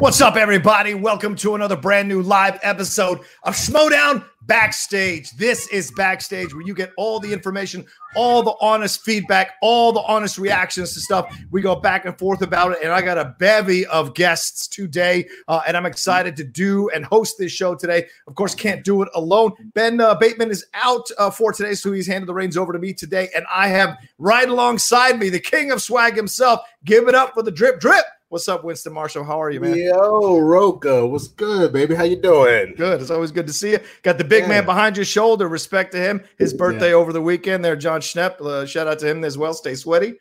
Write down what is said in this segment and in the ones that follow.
What's up, everybody? Welcome to another brand new live episode of Schmoedown Backstage. This is Backstage, where you get all the information, all the honest feedback, all the honest reactions to stuff. We go back and forth about it, and I got a bevy of guests today, uh, and I'm excited to do and host this show today. Of course, can't do it alone. Ben uh, Bateman is out uh, for today, so he's handed the reins over to me today, and I have right alongside me the king of swag himself. Give it up for the drip drip. What's up, Winston Marshall? How are you, man? Yo, Roca, what's good, baby? How you doing? Good. It's always good to see you. Got the big yeah. man behind your shoulder. Respect to him. His birthday yeah. over the weekend there, John Schnepp. Uh, shout out to him as well. Stay sweaty.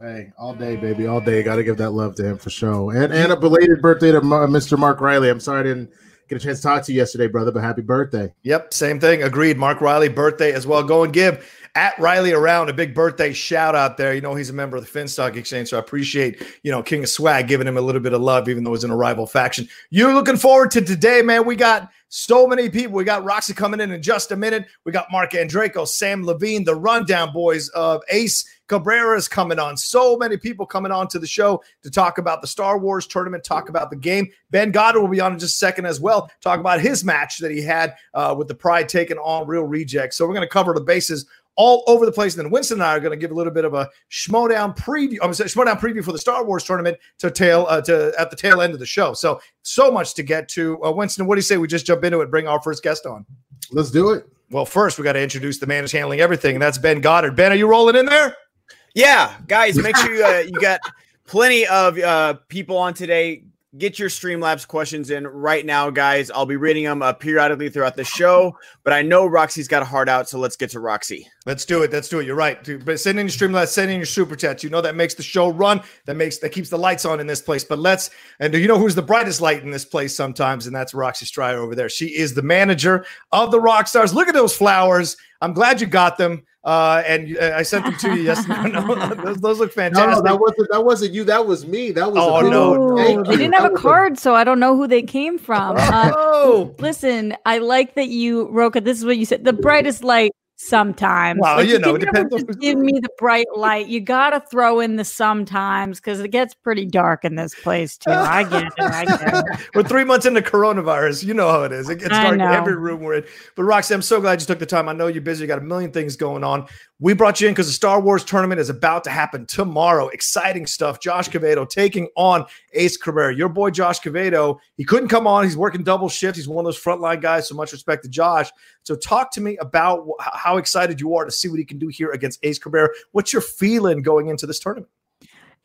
Hey, all day, baby, all day. Got to give that love to him for sure. And and a belated birthday to Mr. Mark Riley. I'm sorry I didn't get a chance to talk to you yesterday, brother, but happy birthday. Yep, same thing. Agreed. Mark Riley birthday as well. Go and give at Riley around a big birthday shout out there. You know, he's a member of the Finstock Exchange, so I appreciate, you know, King of Swag giving him a little bit of love, even though he's in a rival faction. You're looking forward to today, man. We got so many people. We got Roxy coming in in just a minute. We got Mark Andreyko, Sam Levine, the rundown boys of Ace Cabrera is coming on. So many people coming on to the show to talk about the Star Wars tournament, talk about the game. Ben Goddard will be on in just a second as well, talk about his match that he had uh, with the Pride taking on Real Rejects. So we're going to cover the bases all over the place. And then Winston and I are going to give a little bit of a Schmoedown preview. I'm sorry, Schmoedown preview for the Star Wars tournament to tail uh, to at the tail end of the show. So so much to get to. Uh, Winston, what do you say we just jump into it? Bring our first guest on. Let's do it. Well, first we got to introduce the man who's handling everything, and that's Ben Goddard. Ben, are you rolling in there? Yeah, guys, make sure you, uh, you got plenty of uh, people on today get your Streamlabs questions in right now, guys. I'll be reading them uh, periodically throughout the show, but I know Roxy's got a heart out, so let's get to Roxy. Let's do it. Let's do it. You're right. But send in your Streamlabs, send in your super chats. You know that makes the show run. That makes that keeps the lights on in this place. But let's and do you know who's the brightest light in this place sometimes, and that's Roxy Striar over there. She is the manager of the Rock Stars. Look at those flowers. I'm glad you got them. Uh, and uh, I sent them to you yesterday. no, those, those, look fantastic. No, that wasn't that wasn't you. That was me. That was. Oh no, no. they didn't have a card, so I don't know who they came from. Uh, oh, listen, I like that you, Roca. This is what you said. The brightest light sometimes. Well, like, you, you know, depends. Just give me the bright light. You got to throw in the sometimes because it gets pretty dark in this place too. I get it. I get it. we're three months into coronavirus. You know how it is. It gets dark in every room we're in. But Roxy, I'm so glad you took the time. I know you're busy. You got a million things going on. We brought you in because the Star Wars tournament is about to happen tomorrow. Exciting stuff. Josh Quevedo taking on Ace Cabrera. Your boy Josh Quevedo, he couldn't come on. He's working double shift. He's one of those frontline guys. So much respect to Josh. So talk to me about how excited you are to see what he can do here against Ace Cabrera. What's your feeling going into this tournament?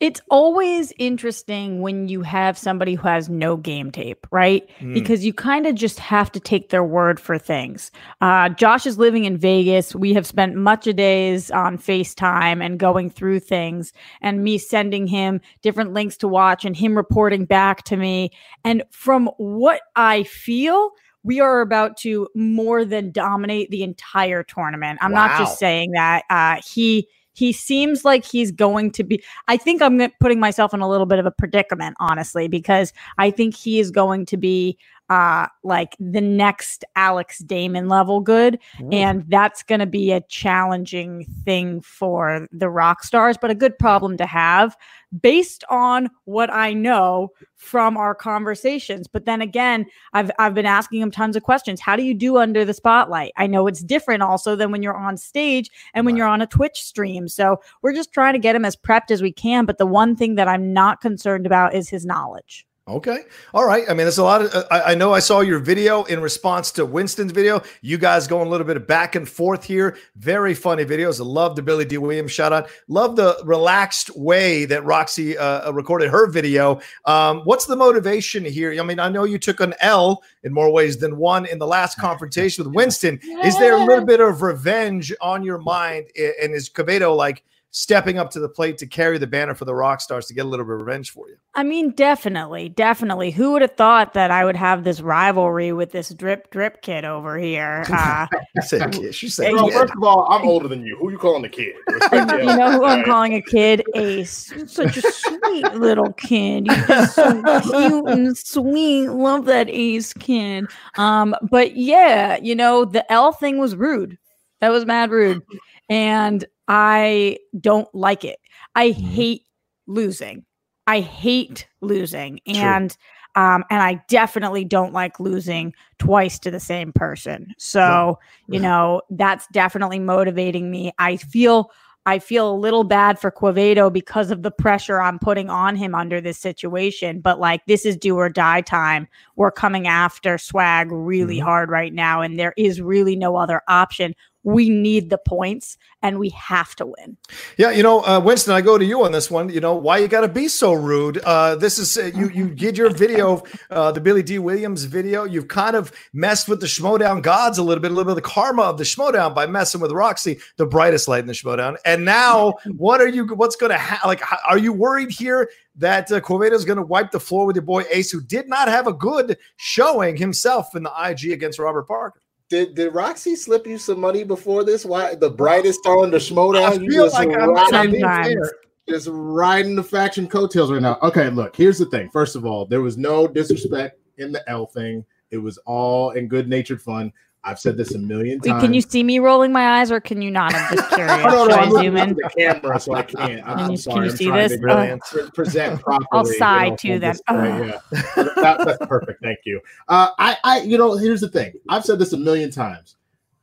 It's always interesting when you have somebody who has no game tape, right? Mm. Because you kind of just have to take their word for things. Uh, Josh is living in Vegas. We have spent much of days on FaceTime and going through things, and me sending him different links to watch and him reporting back to me. And from what I feel, we are about to more than dominate the entire tournament. I'm wow. not just saying that. Uh, he he seems like he's going to be. I think I'm putting myself in a little bit of a predicament, honestly, because I think he is going to be uh like the next Alex Damon level good. Ooh. and that's going to be a challenging thing for the rock stars but a good problem to have based on what I know from our conversations. But then again I've I've been asking him tons of questions. How do you do under the spotlight? I know it's different also than when you're on stage and when right. you're on a Twitch stream. So we're just trying to get him as prepped as we can. But the one thing that I'm not concerned about is his knowledge Okay. All right. I mean, there's a lot of, uh, I, I, know I saw your video in response to Winston's video. You guys going a little bit of back and forth here. Very funny videos. I love the Billy Dee Williams shout out. Love the relaxed way that Roxy uh, uh, recorded her video. Um, what's the motivation here? I mean, I know you took an L in more ways than one in the last confrontation with Winston. Is there a little bit of revenge on your mind? And is Quevedo like, stepping up to the plate to carry the banner for the Rock Stars to get a little bit of revenge for you. I mean, definitely, definitely. Who would have thought that I would have this rivalry with this drip drip kid over here? Uh, said kid. She said, well, first of all, I'm older than you. Who you calling the kid? you know who I'm calling a kid? Ace. Such a sweet little kid. You're just so cute and sweet. Love that Ace kid. Um, but yeah, you know, the L thing was rude. That was mad rude. And I don't like it. I mm-hmm. hate losing. I hate losing. And um, and I definitely don't like losing twice to the same person. So, you know, that's definitely motivating me. I feel I feel a little bad for Quevedo because of the pressure I'm putting on him under this situation. But like, this is do or die time. We're coming after swag really mm-hmm. hard right now, and there is really no other option we need the points and we have to win. Yeah, you know, uh, Winston, I go to you on this one. You know, why you got to be so rude? Uh, this is uh, you. You did your video, uh, the Billy Dee Williams video. You've kind of messed with the Schmoedown gods a little bit, a little bit of the karma of the Schmoedown by messing with Roxy, the brightest light in the Schmoedown. And now, what are you? What's going to happen? Like, are you worried here that uh, is going to wipe the floor with your boy Ace, who did not have a good showing himself in the IG against Robert Parker? Did did Roxy slip you some money before this? Why the brightest star on the Schmoedown? You just like riding, just riding the faction coattails right now. Okay, look, here's the thing. First of all, there was no disrespect in the L thing. It was all in good natured fun. I've said this a million times. Wait, can you see me rolling my eyes, or can you not? I'm just curious. no, no, no, I'm zoom in? the camera, so I can't. I'm, can you, sorry. Can you see this? To present properly. I'll sigh you know, too. Then, yeah, that, that's perfect. Thank you. Uh, I, I, you know, here's the thing. I've said this a million times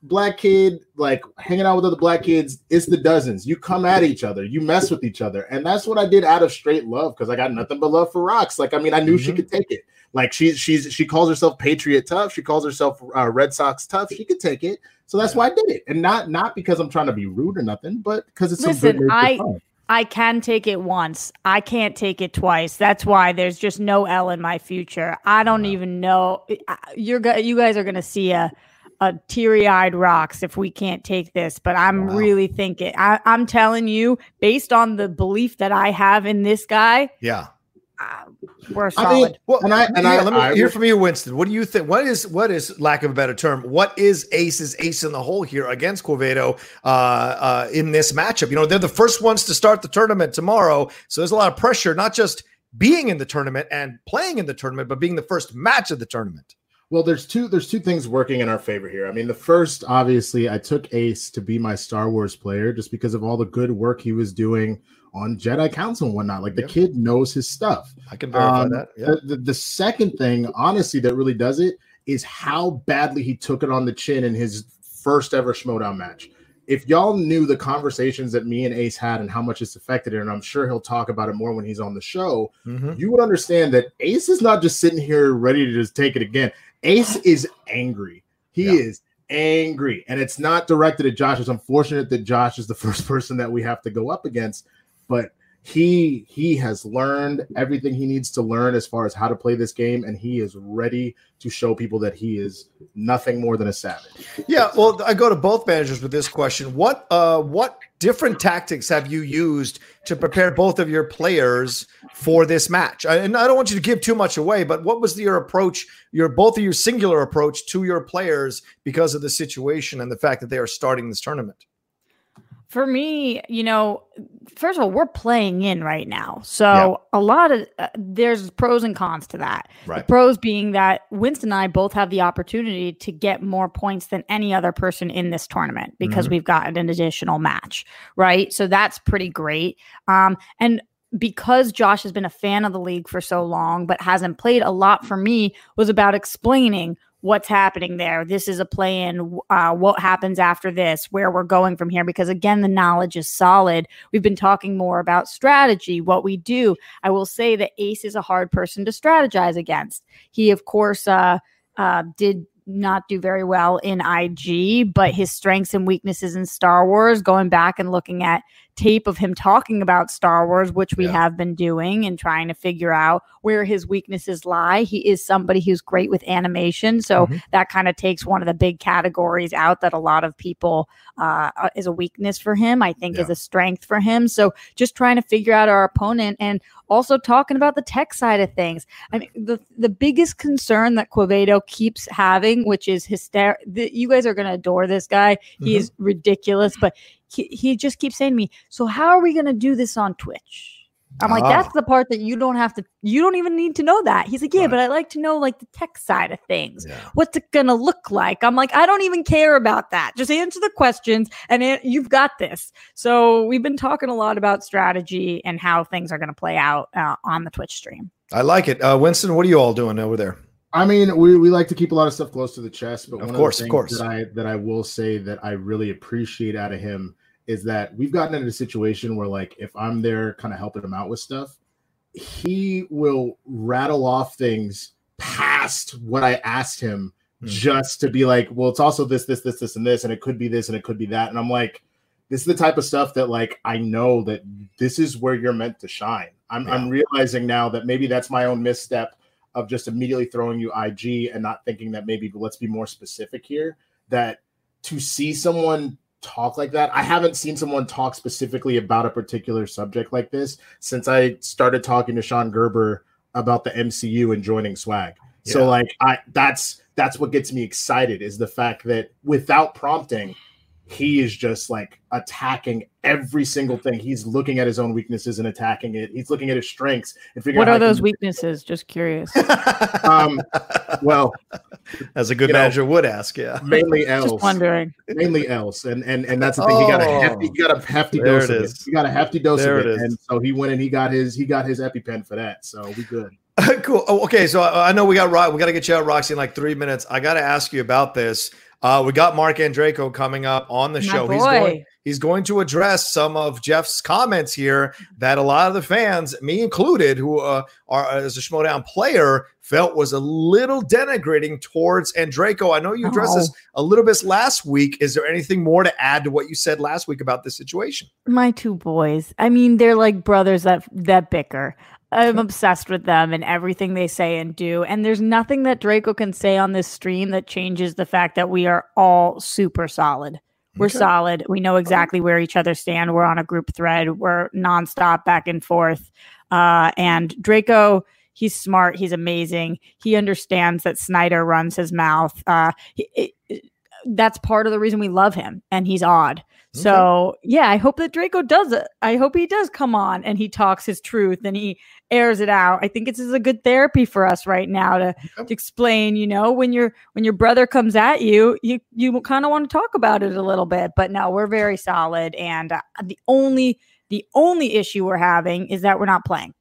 black kid, like hanging out with other black kids, it's the dozens. You come at each other, you mess with each other. And that's what I did out of straight love because I got nothing but love for rocks. Like, I mean, I knew mm-hmm. she could take it. Like she's she's she calls herself Patriot tough. She calls herself uh, Red Sox tough. She could take it. So that's why I did it. And not not because I'm trying to be rude or nothing, but because it's Listen, I. I can take it once. I can't take it twice. That's why there's just no L in my future. I don't even know. You're you guys are gonna see a a teary-eyed rocks if we can't take this but i'm wow. really thinking I, I'm telling you based on the belief that i have in this guy yeah we're solid. I mean, well, and I and yeah, I let me I, hear from you, Winston. What do you think? What is what is lack of a better term? What is Ace's ace in the hole here against Quevedo uh, uh, in this matchup? You know, they're the first ones to start the tournament tomorrow, so there's a lot of pressure, not just being in the tournament and playing in the tournament, but being the first match of the tournament. Well, there's two there's two things working in our favor here. I mean, the first, obviously, I took Ace to be my Star Wars player just because of all the good work he was doing on Jedi Council and whatnot. Like the yep. kid knows his stuff. I can verify um, that. Yep. The, the, the second thing, honestly, that really does it is how badly he took it on the chin in his first ever Schmoedown match. If y'all knew the conversations that me and Ace had and how much it's affected it, and I'm sure he'll talk about it more when he's on the show, mm-hmm. you would understand that Ace is not just sitting here ready to just take it again. Ace is angry. He yeah. is angry. And it's not directed at Josh. It's unfortunate that Josh is the first person that we have to go up against, but he he has learned everything he needs to learn as far as how to play this game and he is ready to show people that he is nothing more than a savage. Yeah well i go to both managers with this question. What uh what different tactics have you used to prepare both of your players for this match? And i don't want you to give too much away but what was your approach your both of your singular approach to your players because of the situation and the fact that they are starting this tournament for me, you know, first of all, we're playing in right now. So a lot of uh, there's pros and cons to that. Right. The pros being that Winston and I both have the opportunity to get more points than any other person in this tournament because mm-hmm. we've got an additional match, right? So that's pretty great. Um, and because Josh has been a fan of the league for so long but hasn't played a lot for me was about explaining what's happening there. This is a play in. Uh, what happens after this? Where we're going from here? Because again, the knowledge is solid. We've been talking more about strategy, what we do. I will say that Ace is a hard person to strategize against. He, of course, uh, uh, did not do very well in IG, but his strengths and weaknesses in Star Wars, going back and looking at tape of him talking about Star Wars, which we yeah. have been doing and trying to figure out where his weaknesses lie. He is somebody who's great with animation. So mm-hmm. that kind of takes one of the big categories out that a lot of people uh, uh, is a weakness for him, I think yeah. is a strength for him. So just trying to figure out our opponent and also talking about the tech side of things. I mean, the, the biggest concern that Quevedo keeps having, which is hysterical, you guys are going to adore this guy. Mm-hmm. He is ridiculous, but he, he just keeps saying to me, So, how are we going to do this on Twitch? I'm like, that's ah. the part that you don't have to, you don't even need to know that. He's like, yeah, right. but I like to know like the tech side of things. Yeah. What's it going to look like? I'm like, I don't even care about that. Just answer the questions and it, you've got this. So we've been talking a lot about strategy and how things are going to play out uh, on the Twitch stream. I like it. Uh, Winston, what are you all doing over there? I mean, we, we like to keep a lot of stuff close to the chest, but of one course, of, the of course, that I that I will say that I really appreciate out of him is that we've gotten into a situation where, like, if I'm there, kind of helping him out with stuff, he will rattle off things past what I asked him mm-hmm. just to be like, well, it's also this, this, this, this, and this, and it could be this, and it could be that, and I'm like, this is the type of stuff that like I know that this is where you're meant to shine. I'm, yeah. I'm realizing now that maybe that's my own misstep of just immediately throwing you IG and not thinking that maybe let's be more specific here. That to see someone talk like that, I haven't seen someone talk specifically about a particular subject like this since I started talking to Sean Gerber about the MCU and joining swag. Yeah. So like I that's that's what gets me excited is the fact that without prompting, he is just like attacking every single thing. He's looking at his own weaknesses and attacking it. He's looking at his strengths and figuring out. what are those weaknesses? Just curious. um, well, as a good manager know, would ask, yeah. Mainly else. Just wondering. Mainly else, and and and that's the thing. Oh, he got a oh. hefty, he got a hefty dose of it. He got a hefty dose there of it, it and so he went and he got his he got his EpiPen for that. So we good. cool. Oh, okay, so I know we got right. We got to get you out, Roxy, in like three minutes. I got to ask you about this. Uh, we got Mark Andreyko coming up on the My show. Boy. He's going, he's going to address some of Jeff's comments here that a lot of the fans, me included, who uh, are as a Schmoedown player, felt was a little denigrating towards Andreyko. I know you addressed oh. this a little bit last week. Is there anything more to add to what you said last week about this situation? My two boys. I mean, they're like brothers that that bicker. I'm obsessed with them and everything they say and do. And there's nothing that Draco can say on this stream that changes the fact that we are all super solid. We're okay. solid. We know exactly where each other stand. We're on a group thread. We're nonstop back and forth. Uh, and Draco, he's smart. He's amazing. He understands that Sneider runs his mouth. Uh, it, it, that's part of the reason we love him. And he's odd. So yeah, I hope that Draco does it. I hope he does come on and he talks his truth and he airs it out. I think it's is a good therapy for us right now to, to explain, you know, when your when your brother comes at you, you you kind of want to talk about it a little bit. But no, we're very solid and uh, the only the only issue we're having is that we're not playing.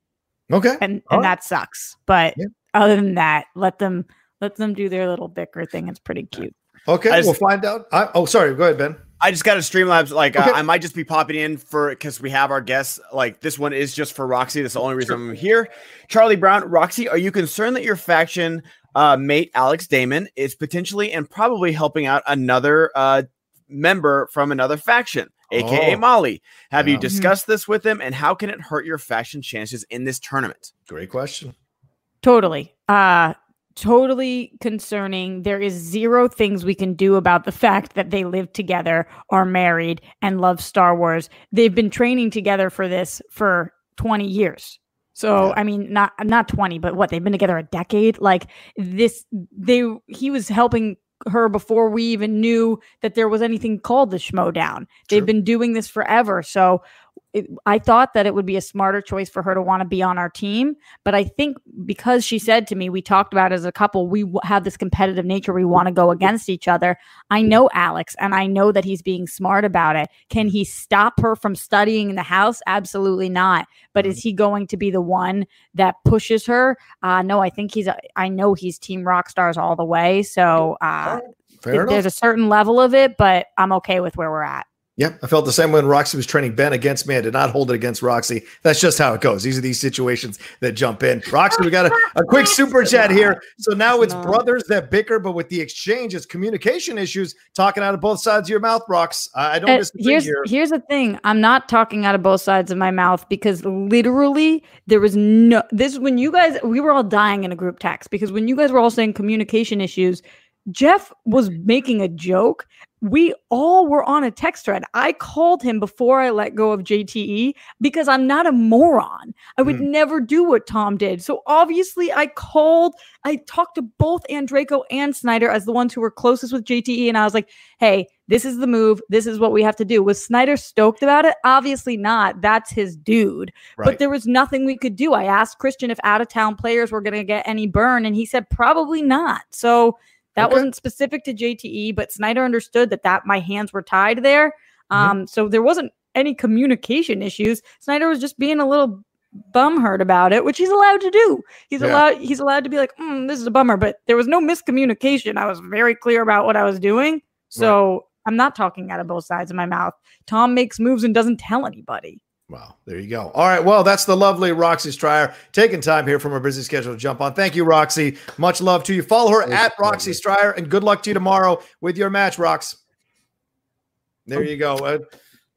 Okay. And All and right. that sucks. But yeah. other than that, let them let them do their little bicker thing. It's pretty cute. Okay, just, we'll find out. I, oh, sorry. Go ahead, Ben. I just got a Streamlabs. Like, okay. uh, I might just be popping in for because we have our guests. Like, this one is just for Roxy. That's the only reason sure. I'm here. Charlie Brown, Roxy, are you concerned that your faction uh, mate Alex Damon is potentially and probably helping out another uh, member from another faction? aka Oh. Molly. Have you Yeah. discussed this with him, and how can it hurt your fashion chances in this tournament? Great question. Totally. Uh totally concerning. There is zero things we can do about the fact that they live together, are married, and love Star Wars. They've been training together for this for 20 years. So Yeah. I mean not not 20, but what, they've been together a decade? Like this they he was helping her before we even knew that there was anything called the Schmoedown. They've True. been doing this forever. So it, I thought that it would be a smarter choice for her to want to be on our team. But I think because she said to me, we talked about as a couple, we w- have this competitive nature. We want to go against each other. I know Alex and I know that he's being smart about it. Can he stop her from studying in the house? Absolutely not. But is he going to be the one that pushes her? Uh, no, I think he's, a, I know he's team rock stars all the way. So uh, there's a certain level of it, but I'm okay with where we're at. Yep, I felt the same when Roxy was training Ben against me. I did not hold it against Roxy. That's just how it goes. These are these situations that jump in. Roxy, we got a, a quick super chat here. So now it's brothers that bicker, but with the exchange, it's communication issues. Talking out of both sides of your mouth, Rox. I don't Uh, here's here. here's the thing. I'm not talking out of both sides of my mouth because literally there was no this when you guys we were all dying in a group text because when you guys were all saying communication issues, Jeff was making a joke. We all were on a text thread. I called him before I let go of JTE because I'm not a moron. I would Hmm. never do what Tom did. So obviously I called, I talked to both Andraco and Sneider as the ones who were closest with JTE and I was like, "Hey, this is the move. This is what we have to do." Was Sneider stoked about it? Obviously not. That's his dude. Right. But there was nothing we could do. I asked Christian if out of town players were going to get any burn, and he said probably not. So that Okay. wasn't specific to JTE, but Sneider understood that that my hands were tied there. Mm-hmm. Um, so there wasn't any communication issues. Sneider was just being a little bumhurt about it, which he's allowed to do. He's Yeah. allowed he's allowed to be like, "Mm, this is a bummer, but there was no miscommunication. I was very clear about what I was doing. So I'm not talking out of both sides of my mouth. Tom makes moves and doesn't tell anybody. Wow, there you go. All right, well, that's the lovely Roxy Striar taking time here from her busy schedule to jump on. Thank you, Roxy. Much love to you. Follow her at Roxy. Striar, and good luck to you tomorrow with your match, Rox. There you go. Uh,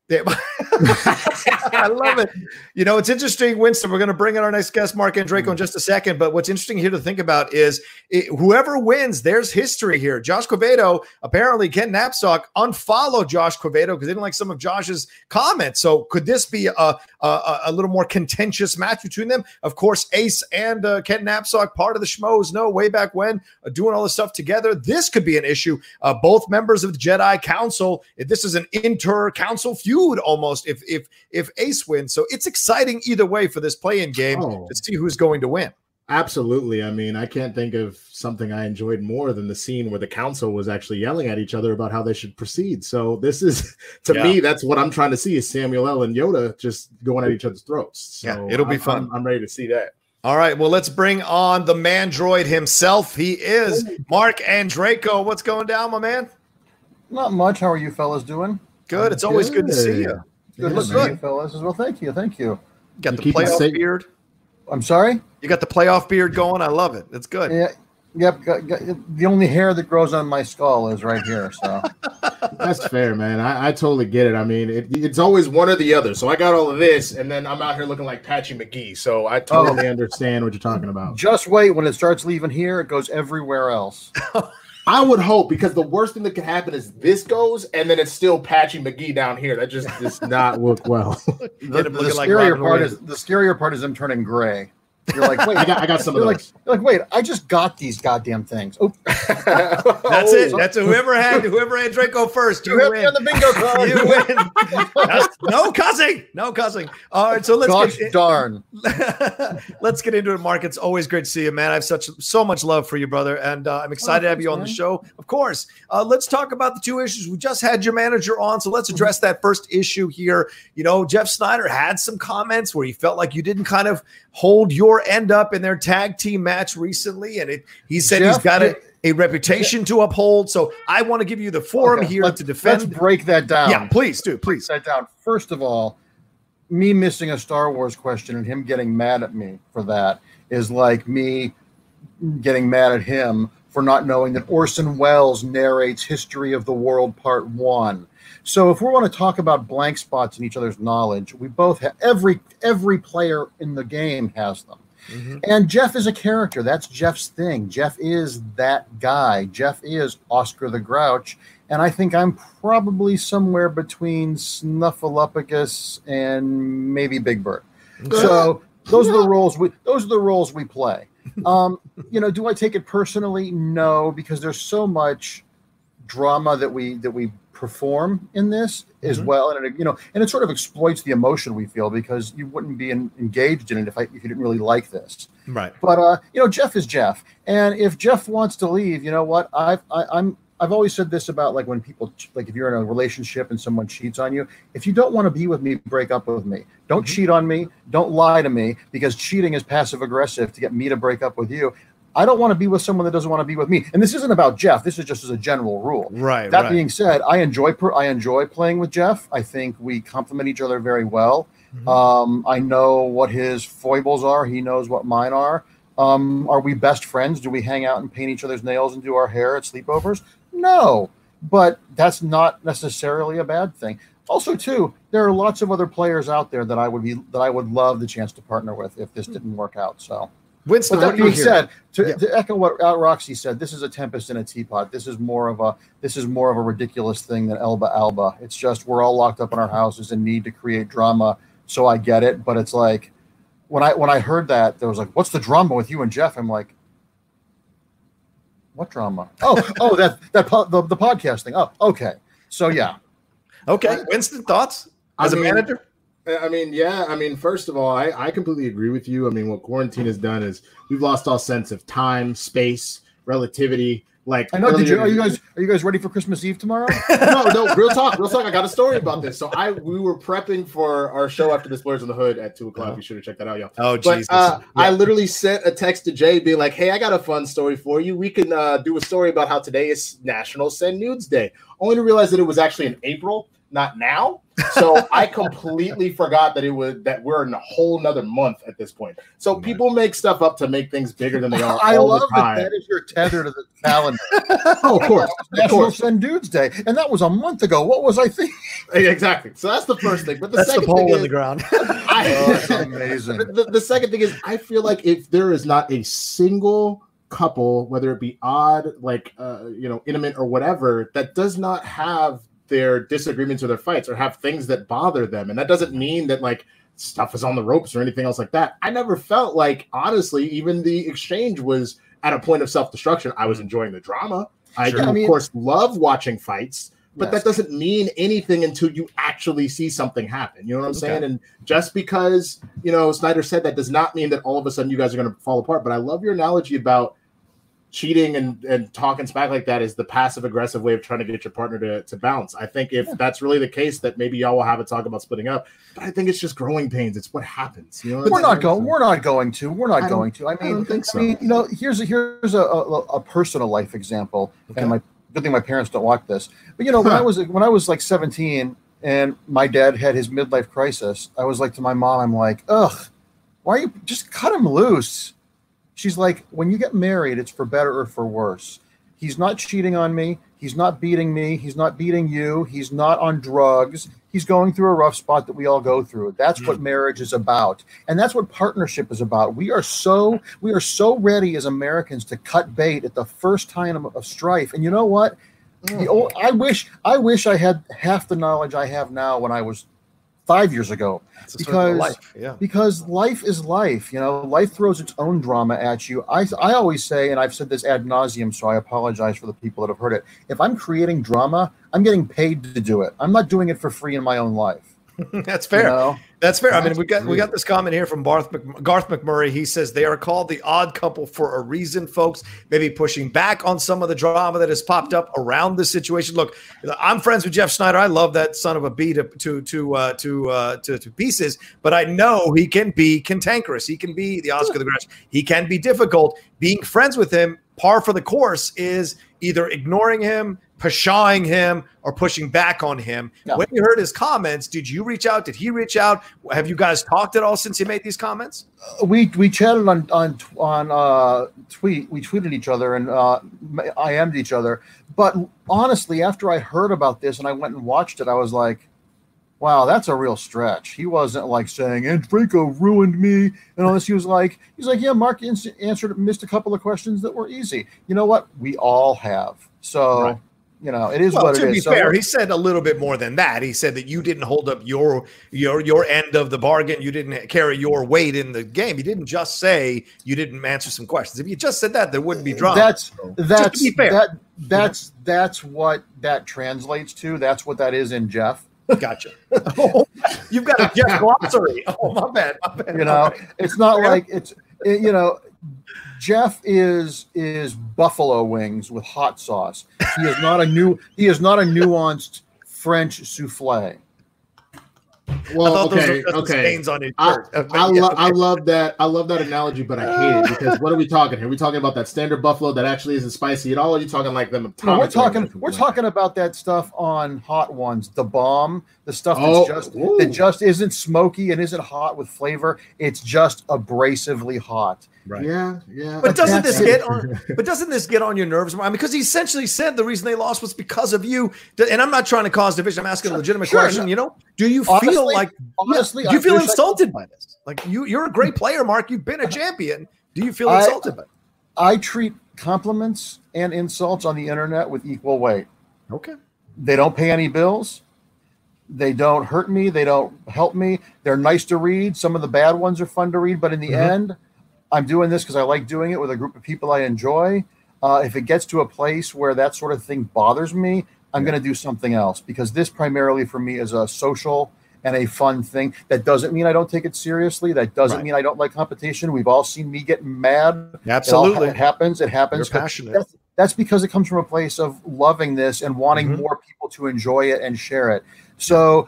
I love it. You know, it's interesting, Winston. We're going to bring in our next guest, Mark Andreyko, in just a second. But what's interesting here to think about is it, whoever wins, there's history here. Josh Quevedo, apparently, Ken Napzok unfollowed Josh Quevedo because they didn't like some of Josh's comments. So could this be a, a, a little more contentious match between them? Of course, Ace and uh, Ken Napzok, part of the Schmoes, no, way back when, uh, doing all this stuff together. This could be an issue. Uh, both members of the Jedi Council. This is an inter-council feud almost. If if if Ace wins, so it's exciting either way for this play-in game Oh. to see who's going to win. Absolutely. I mean, I can't think of something I enjoyed more than the scene where the council was actually yelling at each other about how they should proceed. So this is, to Yeah. me, that's what I'm trying to see is Samuel L. and Yoda just going at each other's throats. So Yeah, it'll be I'm- fun. I'm, I'm ready to see that. All right, well, let's bring on the mandroid himself. He is Mark Andreyko. What's going down, my man? Not much. How are you fellas doing? Good. It's always good to see you. Good You to look see good. you fellas as well. Thank you. Thank you. Got You the keep it playoff safe. beard. I'm sorry. You got the playoff beard going. I love it. It's good. Yeah. Yep. Got, got, the only hair that grows on my skull is right here. So That's fair, man. I, I totally get it. I mean, it, it's always one or the other. So I got all of this, and then I'm out here looking like Patchy McGee. So I totally oh. understand what you're talking about. just wait. When it starts leaving here, it goes everywhere else. I would hope because the worst thing that could happen is this goes, and then it's still Patchy McGee down here. That just does not look well. The, him the looking like scarier part is the scarier part is them turning gray. You're like, wait, I got, I got some of you're like, those. you're like, wait, I just got these goddamn things. Oh, That's it. That's whoever had whoever had Draco first. You you win. on the bingo card. You win. That's- no cussing. No cussing. All right, so let's Gosh get, darn. let's get into it, Mark. It's always great to see you, man. I have such so much love for you, brother, and uh, I'm excited to have thanks, you on the show. Of course, uh, let's talk about the two issues. We just had your manager on, so let's address that first issue here. You know, Jeff Sneider had some comments where he felt like you didn't kind of hold your end up in their tag team match recently, and it, he said he's got a, a reputation to uphold. So I want to give you the forum Okay, here let's- to defend. Let's break that down. Yeah, please do, please. break that down. First of all, me missing a Star Wars question and him getting mad at me for that is like me getting mad at him for for not knowing that Orson Welles narrates History of the World Part One. So if we want to talk about blank spots in each other's knowledge, we both have every every player in the game has them. Mm-hmm. And Jeff is a character. That's Jeff's thing. Jeff is that guy. Jeff is Oscar the Grouch. And I think I'm probably somewhere between Snuffleupagus and maybe Big Bird. So those are the roles we those are the roles we play. Um, you know, do I take it personally? No, because there's so much drama that we that we perform in this as mm-hmm. well and it, you know and it sort of exploits the emotion we feel because you wouldn't be in, engaged in it if I if you didn't really like this right but uh you know Jeff is Jeff and if Jeff wants to leave you know what I've I, I'm I've always said this about like when people like if you're in a relationship and someone cheats on you, if you don't want to be with me, break up with me. Don't mm-hmm. cheat on me. Don't lie to me because cheating is passive aggressive to get me to break up with you. I don't want to be with someone that doesn't want to be with me. And this isn't about Jeff. This is just as a general rule. Right. That right. being said, I enjoy per, I enjoy playing with Jeff. I think we complement each other very well. Mm-hmm. Um, I know what his foibles are. He knows what mine are. Um, are we best friends? Do we hang out and paint each other's nails and do our hair at sleepovers? No, but that's not necessarily a bad thing. Also, too, there are lots of other players out there that I would be that I would love the chance to partner with if this didn't work out. So Winston, but that being said, to, yeah. to, echo what Roxy said, this is a tempest in a teapot. This is more of a this is more of a ridiculous thing than Elba Alba. It's just we're all locked up in our houses and need to create drama. So I get it, but it's like when I when I heard that, there was like, "What's the drama with you and Jeff?" I'm like, "What drama? Oh, oh, that that the, the podcast thing. Oh, okay. So yeah, okay. Winston, thoughts as I mean, a manager? I mean, yeah. I mean, first of all, I, I completely agree with you. I mean, what quarantine has done is we've lost all sense of time, space, relativity. Like I know. Did you? Are you guys? Are you guys ready for Christmas Eve tomorrow? no, no. Real talk. Real talk. I got a story about this. So I we were prepping for our show after the Spoilers in the Hood at two o'clock. Uh-huh. You should have checked that out, y'all. Oh, Jesus. Uh, yeah. I literally sent a text to Jay, being like, "Hey, I got a fun story for you. We can uh, do a story about how today is National Send Nudes Day." Only to realize that it was actually in April not now. So I completely forgot that it was that we're in a whole nother month at this point. So right. people make stuff up to make things bigger than they are. I love that that is your tether to the calendar. oh, of course, National. Send Dudes Day, and that was a month ago. What was I thinking? Exactly. So that's the first thing. But the that's second the pole thing in is, the ground. I, oh, amazing. The, the second thing is, I feel like if there is not a single couple, whether it be odd, like uh, you know, intimate or whatever, that does not have their disagreements or their fights or have things that bother them. And that doesn't mean that like stuff is on the ropes or anything else like that. I never felt like, honestly, even the exchange was at a point of self destruction. I was enjoying the drama. I do, I mean, of course, love watching fights, but yes. that doesn't mean anything until you actually see something happen. You know what I'm okay. saying? And just because, you know, Sneider said that does not mean that all of a sudden you guys are going to fall apart. But I love your analogy about cheating and, and talking smack like that is the passive aggressive way of trying to get your partner to, to bounce. I think if yeah. that's really the case, that maybe y'all will have a talk about splitting up. But I think it's just growing pains. It's what happens. You know, we're not going. We're not going to. We're not going to. I mean, I don't think so. I mean, you know, here's a, here's a, a, a personal life example, okay. and my good thing my parents don't watch this. But you know, when I was when I was like 17 and my dad had his midlife crisis, I was like to my mom, I'm like, ugh, why are you just cut him loose? She's like, when you get married, it's for better or for worse. He's not cheating on me. He's not beating me. He's not beating you. He's not on drugs. He's going through a rough spot that we all go through. That's what hmm. marriage is about. And that's what partnership is about. We are so we are so ready as Americans to cut bait at the first time of strife. And you know what? The hmm. old, I wish I wish I had half the knowledge I have now when I was five years ago because life. Yeah. because life is life you know life throws its own drama at you I, I always say and i've said this ad nauseum so i apologize for the people that have heard it if i'm creating drama i'm getting paid to do it i'm not doing it for free in my own life That's fair. You know? That's fair. I mean, we got we got this comment here from Garth, Mc, Garth McMurray. He says they are called the odd couple for a reason, folks. Maybe pushing back on some of the drama that has popped up around this situation. Look, I'm friends with Jeff Sneider. I love that son of a bee to to to uh, to, uh, to, to pieces, but I know he can be cantankerous. He can be the Oscar the Grouch. He can be difficult. Being friends with him, par for the course, is either ignoring him, pshawing him or pushing back on him. No. When you heard his comments, did you reach out? Did he reach out? Have you guys talked at all since he made these comments? we we chatted on on on uh, tweet. We tweeted each other and uh, IM'd each other. But honestly, after I heard about this and I went and watched it, I was like, "Wow, that's a real stretch." He wasn't like saying, "And Franco ruined me," and all this. He was like, "He's like, yeah, Mark answered, missed a couple of questions that were easy. You know what? We all have. So." Right. You know, it is Well, what to it be is. So- fair, he said a little bit more than that. He said that you didn't hold up your your your end of the bargain. You didn't carry your weight in the game. He didn't just say you didn't answer some questions. If you just said that, there wouldn't be drama. That's that's be fair. that that's that's what that translates to. That's what that is in Jeff. gotcha. You've got a Jeff glossary. Oh my bad. My bad. You know, it's not like it's it- you know, Jeff is is buffalo wings with hot sauce. He is not a new. He is not a nuanced French souffle. I Well, thought those okay, were just the okay. stains on his I, shirt. I, lo- I love that. I love that analogy, but I hate it because what are we talking here? Are we talking about that standard buffalo that actually isn't spicy at all? Or are you talking like them? No, we're talking. ones? We're talking about that stuff on hot ones. The bomb, the stuff that's Oh, just ooh. that just isn't smoky and isn't hot with flavor. It's just abrasively hot. Right. Yeah, yeah. But doesn't this get on? But doesn't this get on your nerves? I mean, because he essentially said the reason they lost was because of you. And I'm not trying to cause division. I'm asking a legitimate Sure, question. no. You know, do you feel like honestly, Do you I feel wish I- insulted by this? Like you, you're a great player, Mark. You've been a champion. Do you feel I- insulted by it? I treat compliments and insults on the internet with equal weight. Okay. They don't pay any bills. They don't hurt me. They don't help me. They're nice to read. Some of the bad ones are fun to read, but in the Mhm. end, I'm doing this because I like doing it with a group of people I enjoy. Uh, if it gets to a place where that sort of thing bothers me, I'm going to do something else because this primarily for me is a social and a fun thing. That doesn't mean I don't take it seriously. That doesn't Right. mean I don't like competition. We've all seen me get mad. It, all, Absolutely. it happens. It You're happens. but passionate. That's, that's because it comes from a place of loving this and wanting Mhm. more people to enjoy it and share it. So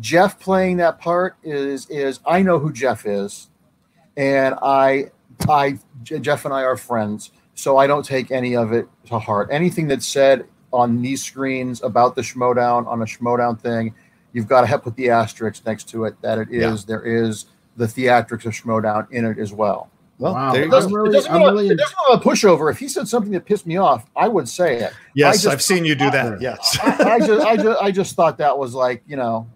Jeff playing that part is is I know who Jeff is, and I, I, Jeff and I are friends, so I don't take any of it to heart. Anything that's said on these screens about the Schmoedown on a Schmoedown thing, you've got to have put the asterisk next to it that it is yeah. there is the theatrics of Schmoedown in it as well. Well, Wow. there It doesn't, really- it doesn't, I'm go- really- it doesn't go a pushover. If he said something that pissed me off, I would say it. Yes, just- I've seen you do that. Yes. I, I just, I just, I just thought that was like, you know,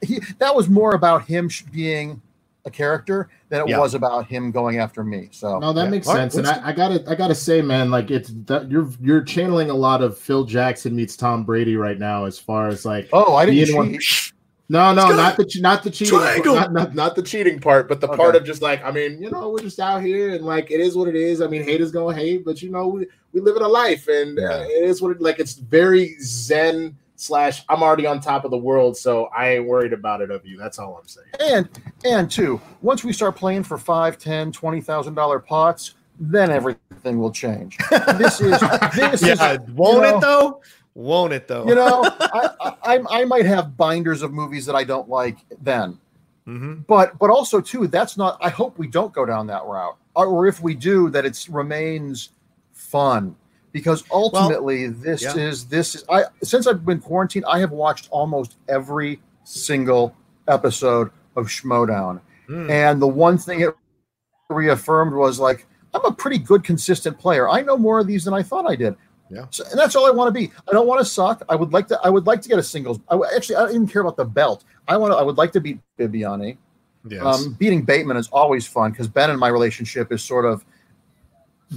he that was more about him being a character than it Yeah. was about him going after me. So No, that Yeah. makes All right, sense, and I, I gotta, I gotta say, man, like it's that you're you're channeling a lot of Phil Jackson meets Tom Brady right now, as far as like, oh, I didn't being one- cheat. no, no, not the not the cheating, not, not not the cheating part, but the Okay. part of just like, I mean, you know, we're just out here, and like it is what it is. I mean, haters gonna hate, but you know, we we live in a life, and uh, it is what it like. It's very zen slash. I'm already on top of the world, so I ain't worried about it of you. That's all I'm saying. And and two, once we start playing for five, ten, twenty thousand dollar pots, then everything will change. This is this is yeah. Won't you know, it though? Won't it though? You know, I, I I I might have binders of movies that I don't like then. Mhm. but but also too that's not i hope we don't go down that route or, or if we do that it remains fun because ultimately this yeah. is this is i since i've been quarantined i have watched almost every single episode of schmoedown Mm. and the one thing it reaffirmed was like i'm a pretty good consistent player i know more of these than i thought i did Yeah. so, and that's all I want to be. I don't want to suck. I would like to. I would like to get a singles. I, actually, I don't even care about the belt. I want to. I would like to beat Bibbiani. Yes. Um, beating Bateman is always fun because Ben and my relationship is sort of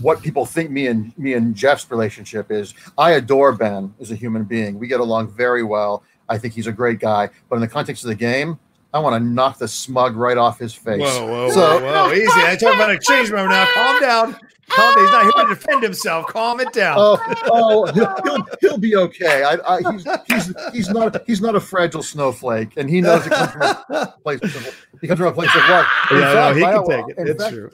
what people think me and me and Jeff's relationship is. I adore Ben as a human being. We get along very well. I think he's a great guy. But in the context of the game, I want to knock the smug right off his face. Whoa, whoa, So- whoa, whoa. Easy. I talk about a change member now. Calm down. Calm down. He's not here to defend himself. Calm it down. Oh, oh, he'll, he'll, he'll be okay. I, I, he's, he's, he's not he's not a fragile snowflake, and he knows it comes from a place. Of, he comes from a place of love. Yeah, no, fact, he I- can take it. It's fact- true.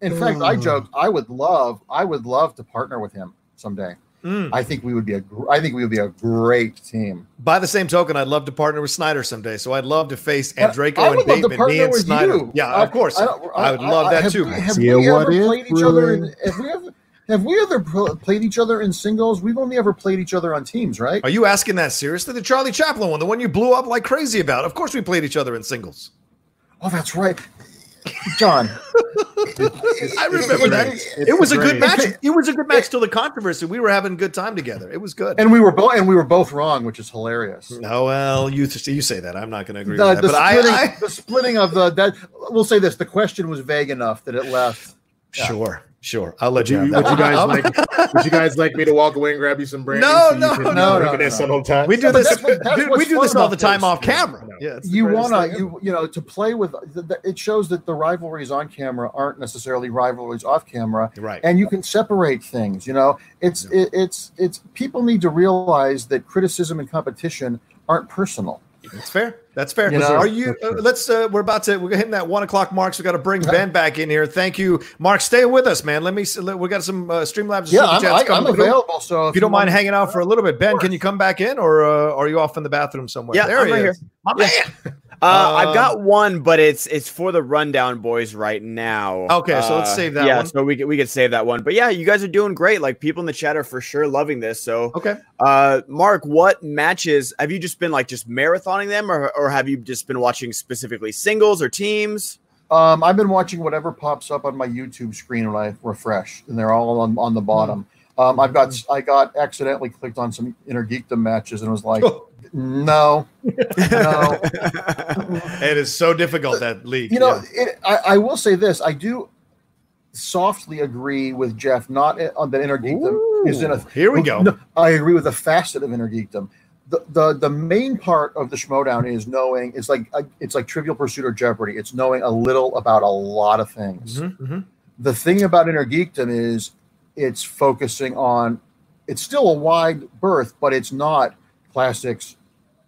In fact, I joked I would love I would love to partner with him someday. Mm. I think we would be a gr- I think we would be a great team. By the same token, I'd love to partner with Sneider someday. So I'd love to face And Andreyko I and would love to Bateman, me and Sneider. you. Yeah, I- of course. I, don't- would love that have too. We, have See we what ever if played each other? In, have we ever Have we ever played each other in singles? We've only ever played each other on teams, right? Are you asking that seriously? The Charlie Chaplin one, the one you blew up like crazy about. Of course, we played each other in singles. Oh, that's right. John. I remember that. it was a good match. It was a good match till the controversy. We were having a good time together. It was good. And we were both and we were both wrong, which is hilarious. Oh well, you you say that. I'm not going to agree The, with that. the But splitting, I, I the splitting of the that we'll say this: the question was vague enough that it left. Yeah. sure, sure. I'll let Would you. you, have would you guys like? Would you guys like me to walk away and grab you some brandy? No, you no, no, no, no. on old times? We do this. that's what- that's dude, we do this all the time off camera. Yeah, the you wanna you you know to play with the, the, it shows that the rivalries on camera aren't necessarily rivalries off camera right. and you can separate things you know it's it, it's it's people need to realize that criticism and competition aren't personal That's fair. That's fair. You know? Are you? Uh, let's. Uh, we're about to. We're hitting that one o'clock mark. So we got to bring Ben back in here. Thank you, Mark. Stay with us, man. Let me. let- We got some uh, Streamlabs. yeah Super i'm, I, I'm available so If you don't mind hanging out for a little bit, Ben, can you come back in, or uh, are you off in the bathroom somewhere? Yeah, there I'm he right is. My Yeah. man. Uh, Um, I've got one, but it's it's for the rundown boys right now. Okay, so let's Uh, save that yeah, one. so we could we could save that one. But yeah, you guys are doing great. Like people in the chat are for sure loving this. So Okay. uh Mark, what matches have you just been like just marathoning them or or have you just been watching specifically singles or teams? um, i've been watching whatever pops up on my youtube screen when i refresh and they're all on, on the bottom um, i've got i got accidentally clicked on some inner geekdom matches and was like no no It is so difficult that league. You know, yeah. it, I, I will say this: I do softly agree with Jeff. Not on the inner geekdom is in a. here we go. No, I agree with a facet of inner geekdom. The, the the main part of the Schmoedown is knowing. It's like uh, it's like Trivial Pursuit or Jeopardy. It's knowing a little about a lot of things. Mhm, mhm. The thing about inner geekdom is it's focusing on. It's still a wide berth, but it's not classics,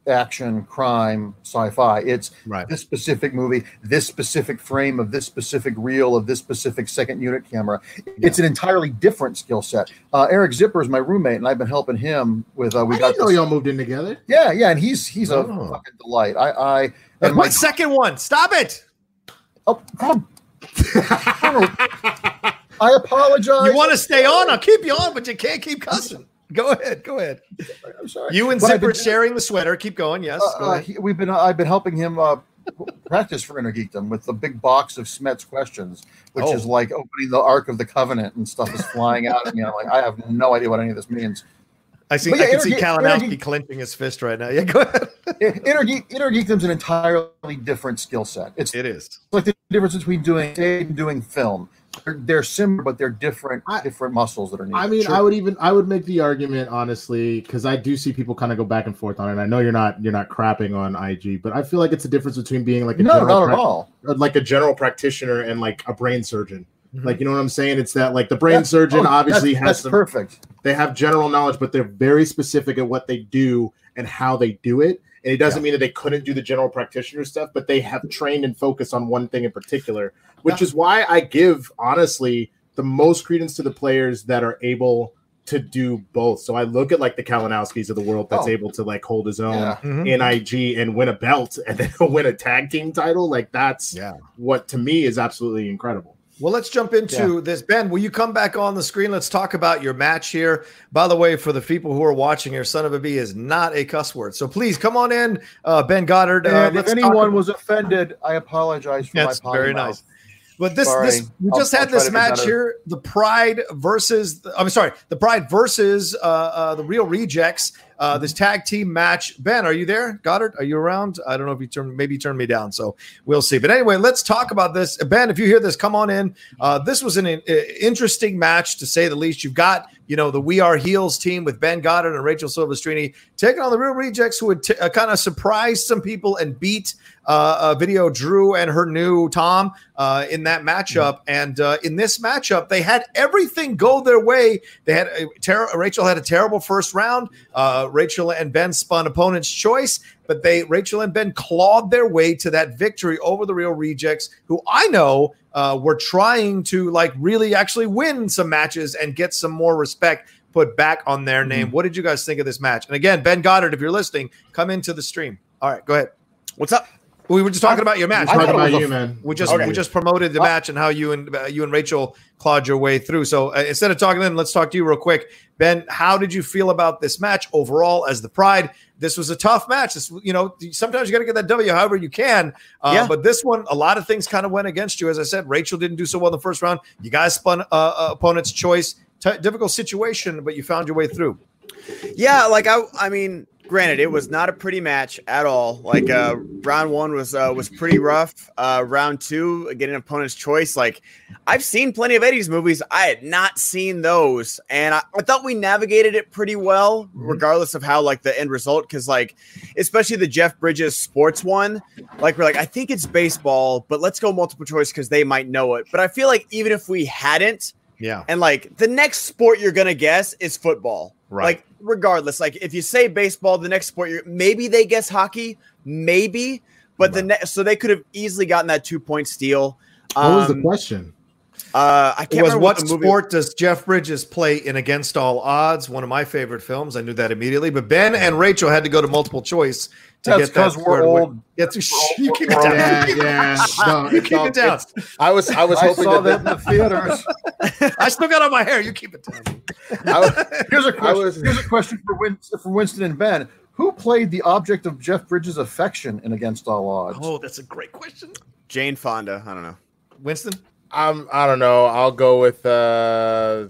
action, crime, sci-fi. It's Right. this specific movie, this specific frame of this specific reel of this specific second unit camera. It's an entirely different skill set. Uh, Eric Zipper is my roommate, and I've been helping him with. Uh, we I got didn't know y'all moved in together. yeah, yeah, and he's he's a Oh. fucking delight. I I And my my second one. Stop it. oh. I apologize. You want to stay on? I'll keep you on, but you can't keep cussing. Go ahead. Go ahead. I'm sorry. You and But Zipper been- sharing the sweater. Keep going. Yes. Uh, go uh, he- we've been I've been helping him uh, practice for Inner Geekdom with the big box of Smets questions, which Oh. is like opening the Ark of the Covenant and stuff is flying out at me. I'm like, I have no idea what any of this means. I see. but I yeah, can see Kalinowski clenching his fist right now. Yeah. Go ahead. Inner, Geek, Geekdom's an entirely different skill set. It's It is. like the difference between doing stage and doing film. They're, they're similar, but they're different I- different muscles that are needed. I mean, Sure. I would even I would make the argument honestly because I do see people kind of go back and forth on it. I know you're not you're not crapping on IG, but I feel like it's a difference between being like a no, general not at all. like a general practitioner and like a brain surgeon. Mhm. Like you know what I'm saying? It's that like the brain That's- surgeon oh, obviously that's, has that's some perfect. they have general knowledge, but they're very specific at what they do and how they do it. And it doesn't mean that they couldn't do the general practitioner stuff, but they have trained and focused on one thing in particular, which is why I give honestly the most credence to the players that are able to do both. So I look at like the Kalinowskis of the world that's Oh. able to like hold his own Yeah. Mhm. in IG and win a belt and then win a tag team title. Like that's Yeah. what to me is absolutely incredible. Well, let's jump into this. Ben, will you come back on the screen? Let's talk about your match here. By the way, for the people who are watching here, son of a bee is not a cuss word. So please come on in, uh, Ben Goddard. Uh, And if anyone was offended, I apologize for That's my very mouth. nice. But this, Sorry. this we I'll- just I'll had this match here: the Pride versus. I'm sorry, the Pride versus uh, uh, the Real Rejects. Uh, this tag team match. Ben, are you there? Goddard, are you around? I don't know if you turn maybe you turned me down, so we'll see. But anyway, let's talk about this. Ben, if you hear this, come on in. Uh, this was an uh, interesting match to say the least. You've got you know the We Are Heels team with Ben Goddard and Rachel Silvestrini taking on the Real Rejects, who had t- uh, kind of surprised some people and beat uh, uh, Video Drew and her new Tom uh, in that matchup. And uh, in this matchup, they had everything go their way. They had a ter- Rachel had a terrible first round. Uh, Rachel and Ben spun opponent's choice, but they Rachel and Ben clawed their way to that victory over the Real Rejects, who I know uh, were trying to like really actually win some matches and get some more respect put back on their name. What did you guys think of this match? And again, Ben Goddard, if you're listening, come into the stream. All right, go ahead. What's up? We were just talking about your match. Talking about you, man. We just Okay. we just promoted the match and how you and uh, you and Rachel clawed your way through. So uh, instead of talking, then let's talk to you real quick, Ben. How did you feel about this match overall as the Pride? This was a tough match. This, you know, sometimes you got to get that W however you can. Uh, Yeah. But this one, a lot of things kind of went against you. As I said, Rachel didn't do so well in the first round. You guys spun uh, uh, opponent's choice. T- difficult situation, but you found your way through. Yeah, like I I mean, granted, it was not a pretty match at all. Like uh round one was uh was pretty rough. Uh round two, getting an opponent's choice. Like I've seen plenty of Eddie's movies. I had not seen those. And I, I thought we navigated it pretty well, regardless of how like the end result, because like especially the Jeff Bridges sports one, like we're like, I think it's baseball, but let's go multiple choice because they might know it. But I feel like even if we hadn't, Yeah. and like the next sport you're gonna guess is football. Right. Like regardless, like if you say baseball, the next sport you're maybe they guess hockey, maybe, but the next so they could have easily gotten that two point steal. What was the Um, question? Uh, I can't It was remember what the movie- sport does Jeff Bridges play in Against All Odds? One of my favorite films. I knew that immediately. But Ben and Rachel had to go to multiple choice to That's get that 'cause we're third win. old. Yeah, too- you keep it down. Yeah, yeah. No, You keep it down. I was I was I hoping saw that, that in the theaters. I still got on my hair. You keep it down. Was, Here's a I question. was- Here's a question for Winston, for Winston and Ben. Who played the object of Jeff Bridges' affection in Against All Odds? Oh, that's a great question. Jane Fonda. I don't know. Winston? I'm I don't know. I'll go with uh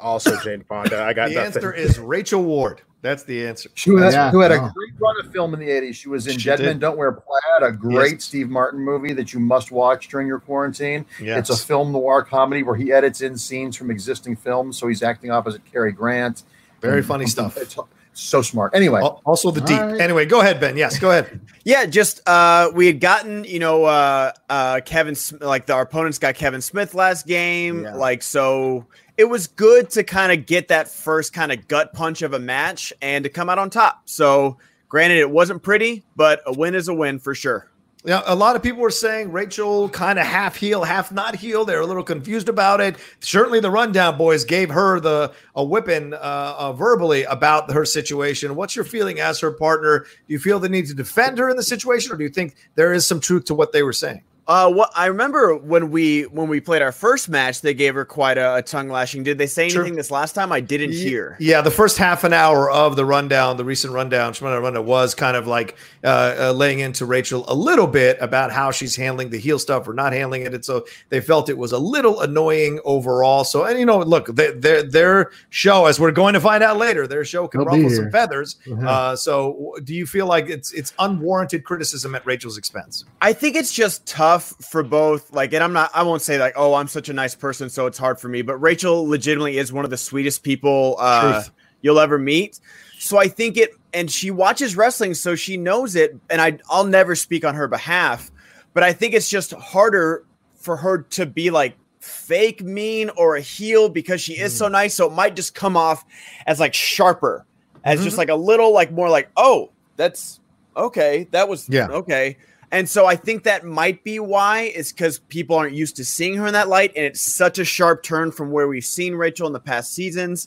also Jane Fonda. I got The nothing. answer is Rachel Ward. That's the answer. She was, Yeah, who had a wow. great run of film in the 80s. She was in She Dead Men did. Don't Wear Plaid, a great Yes. Steve Martin movie that you must watch during your quarantine. Yes. It's a film noir comedy where he edits in scenes from existing films, so he's acting opposite Cary Grant. Very And funny stuff. It's so smart. Anyway, Also the deep. Right. Anyway, go ahead, Ben. Yes, go ahead. Yeah, just uh we had gotten, you know, uh uh Kevin like the, our opponents got Kevin Smith last game. Yeah. Like so it was good to kind of get that first kind of gut punch of a match and to come out on top. So granted it wasn't pretty, but a win is a win for sure. Yeah, a lot of people were saying Rachel kind of half heel, half not heel. They're a little confused about it. Certainly, the rundown boys gave her the a whipping uh, uh, verbally about her situation. What's your feeling as her partner? Do you feel the need to defend her in the situation, or do you think there is some truth to what they were saying? Uh, what I remember when we when we played our first match, they gave her quite a, a tongue lashing. Did they say Sure. anything this last time? I didn't hear. Yeah, the first half an hour of the rundown, the recent rundown, Shimano rundown was kind of like uh, uh, laying into Rachel a little bit about how she's handling the heel stuff or not handling it, and so they felt it was a little annoying overall. So, and you know, look, their their, their show, as we're going to find out later, their show can They'll ruffle some here. feathers. Mhm. Uh, so, do you feel like it's it's unwarranted criticism at Rachel's expense? I think it's just tough for both. Like, and I'm not, I won't say like, oh, I'm such a nice person, so it's hard for me. But Rachel legitimately is one of the sweetest people uh, you'll ever meet. So I think it, and she watches wrestling, so she knows it. And I, I'll never speak on her behalf, but I think it's just harder for her to be like fake mean or a heel because she is Mm. so nice. So it might just come off as like sharper, as Mm-hmm. just like a little like more like, oh, that's okay. That was Yeah. okay. And so I think that might be why is because people aren't used to seeing her in that light, and it's such a sharp turn from where we've seen Rachel in the past seasons.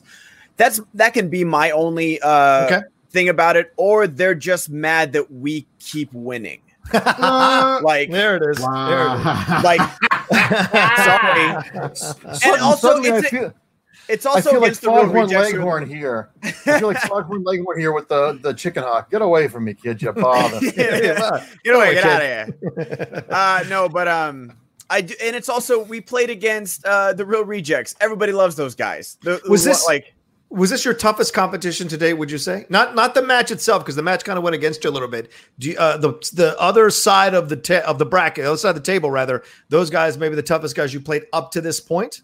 That's that can be my only uh, Okay. thing about it, or they're just mad that we keep winning. Like, There it is. There it is. Like, sorry. Sudden- also, it's I a- It's I also feel like against the real Foghorn. Leghorn here. I feel like Foghorn Leghorn here with the, the chicken hawk. Get away from me, kid, you bother. Yeah. Get away, get out of here. Uh, no, but um, I do, and it's also we played against uh the real rejects. Everybody loves those guys. The, Was the- this- like Was this your toughest competition today? Would you say not not the match itself because the match kind of went against you a little bit. Do you, uh, the the other side of the ta- of the bracket, the other side of the table rather? Those guys maybe the toughest guys you played up to this point.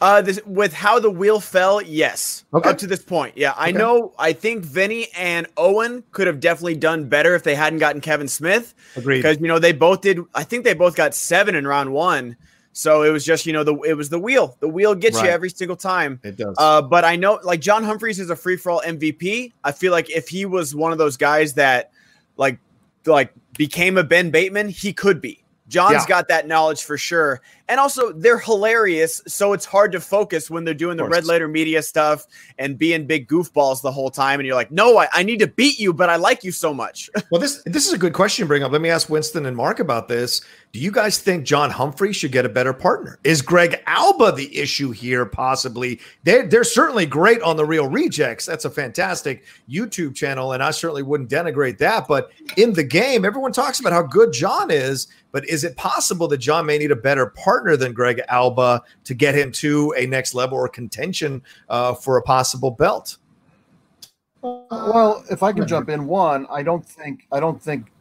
Uh this with how the wheel fell? Yes, Okay. up to this point. Yeah, I Okay. know. I think Vinny and Owen could have definitely done better if they hadn't gotten Kevin Smith. Agreed. because you know they both did. I think they both got seven in round one. So it was just you know the it was the wheel. The wheel gets Right. you every single time. It does. Uh, but I know like John Humphreys is a free for all MVP. I feel like if he was one of those guys that like like became a Ben Bateman, he could be. John's Yeah. got that knowledge for sure. And also they're hilarious. So it's hard to focus when they're doing the red letter media stuff and being big goofballs the whole time. And you're like, no, I, I need to beat you, but I like you so much. well, this this is a good question to bring up. Let me ask Winston and Mark about this. Do you guys think John Humphrey should get a better partner? Is Greg Alba the issue here? Possibly. They're, they're certainly great on the Real Rejects. That's a fantastic YouTube channel, and I certainly wouldn't denigrate that. But in the game, everyone talks about how good John is. But is it possible that John may need a better partner than Greg Alba to get him to a next level or contention uh, for a possible belt? Well, if I can jump in, one, I don't think I don't think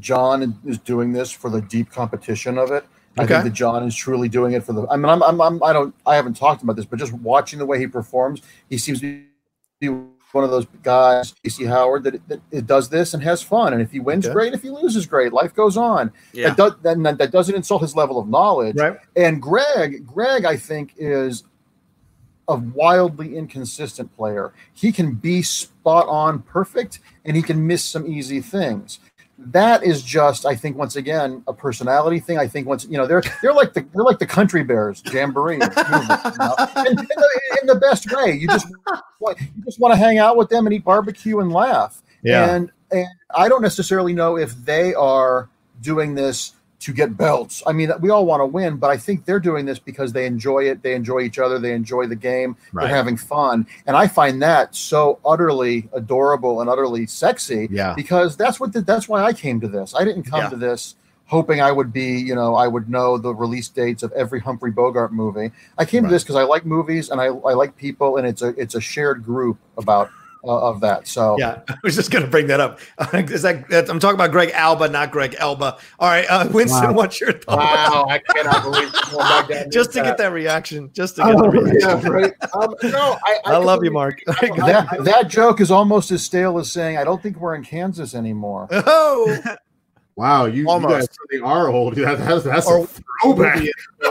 John is doing this for the deep competition of it. I think that John is truly doing it for the. I mean, I'm, I'm, I'm, I don't, I haven't talked about this, but just watching the way he performs, he seems to be one of those guys, Casey Howard, that, that, that does this and has fun. And if he wins, okay. great. If he loses, great. Life goes on. Yeah. That, does, that, that doesn't insult his level of knowledge. Right. And Greg, Greg, I think is a wildly inconsistent player. He can be spot on perfect, and he can miss some easy things that is just, I think, once again, a personality thing. I think once you know, they're they're like the they're like the country bears jamboree, movement, you know? in, in, the, in, the, best way. You just you just want to hang out with them and eat barbecue and laugh. Yeah. And and I don't necessarily know if they are doing this to get belts. I mean, we all want to win, but I think they're doing this because they enjoy it. They enjoy each other. They enjoy the game. Right. They're having fun. And I find that so utterly adorable and utterly sexy. Yeah. Because that's what the, that's why I came to this. I didn't come yeah. to this hoping I would be, you know, I would know the release dates of every Humphrey Bogart movie. I came right. to this because I like movies and I, I like people and it's a it's a shared group about of that. So yeah, I was just going to bring that up. Is that, I'm talking about Greg Alba, not Greg Elba. All right, uh, Winston, wow. what's your thought? Wow, I cannot believe just to that. get that reaction. Just to get oh, the reaction. Yeah, right. Um, no, I, I, I love you, Mark. that, that joke is almost as stale as saying, "I don't think we're in Kansas anymore." Oh. Wow, you, you guys really are old. That, that's that's or, a throwback.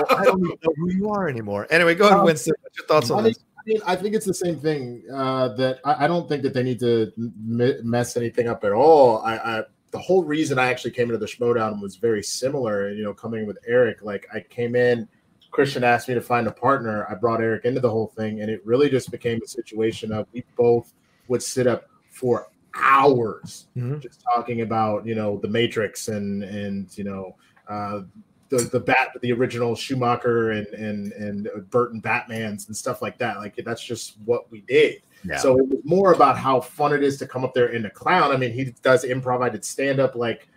I don't even know who you are anymore. Anyway, go ahead, um, Winston. What's your thoughts on this? Mean, I think it's the same thing. Uh, that I, I, don't think that they need to m- mess anything up at all. I, I, the whole reason I actually came into the Schmoedown was very similar. You know, coming with Eric, like I came in, Christian asked me to find a partner. I brought Eric into the whole thing, and it really just became a situation of we both would sit up for hours mm-hmm. just talking about you know the Matrix and and you know. Uh, the the bat the original Schumacher and and and Burton Batman's and stuff like that. Like that's just what we did. Yeah. So it was more about how fun it is to come up there in a clown. I mean, he does improv. I did stand up. Like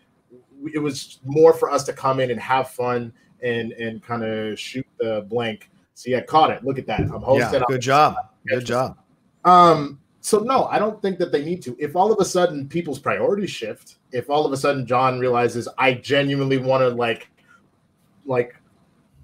it was more for us to come in and have fun and and kind of shoot the blank. So I caught it. Look at that. I'm hosting. Yeah, good job. Good job. Um. So no, I don't think that they need to. If all of a sudden people's priorities shift, if all of a sudden John realizes I genuinely want to like like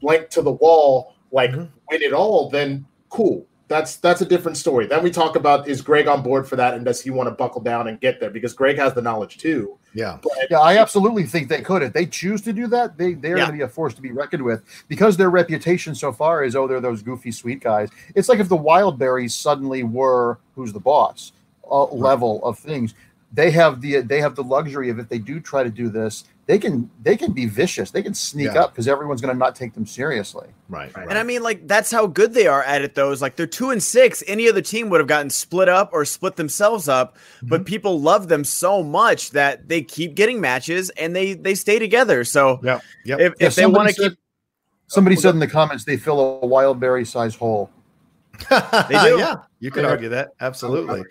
blank to the wall, like mm-hmm. win it all, then cool. That's that's a different story. Then we talk about is Greg on board for that, and does he want to buckle down and get there? Because Greg has the knowledge too. Yeah, but, yeah, I absolutely think they could. If they choose to do that, they they're yeah. going to be a force to be reckoned with because their reputation so far is oh they're those goofy sweet guys. It's like if the Wildberries suddenly were who's the boss uh, level of things. They have the they have the luxury of if they do try to do this, they can they can be vicious. They can sneak yeah. up because everyone's going to not take them seriously. Right, right, And I mean, like that's how good they are at it. Though is like they're two and six. Any other team would have gotten split up or split themselves up. Mm-hmm. But people love them so much that they keep getting matches and they they stay together. So yeah, yep. if, if they want to keep. Somebody said in the comments they fill a wild berry size hole. they do. yeah, you could argue that. Absolutely.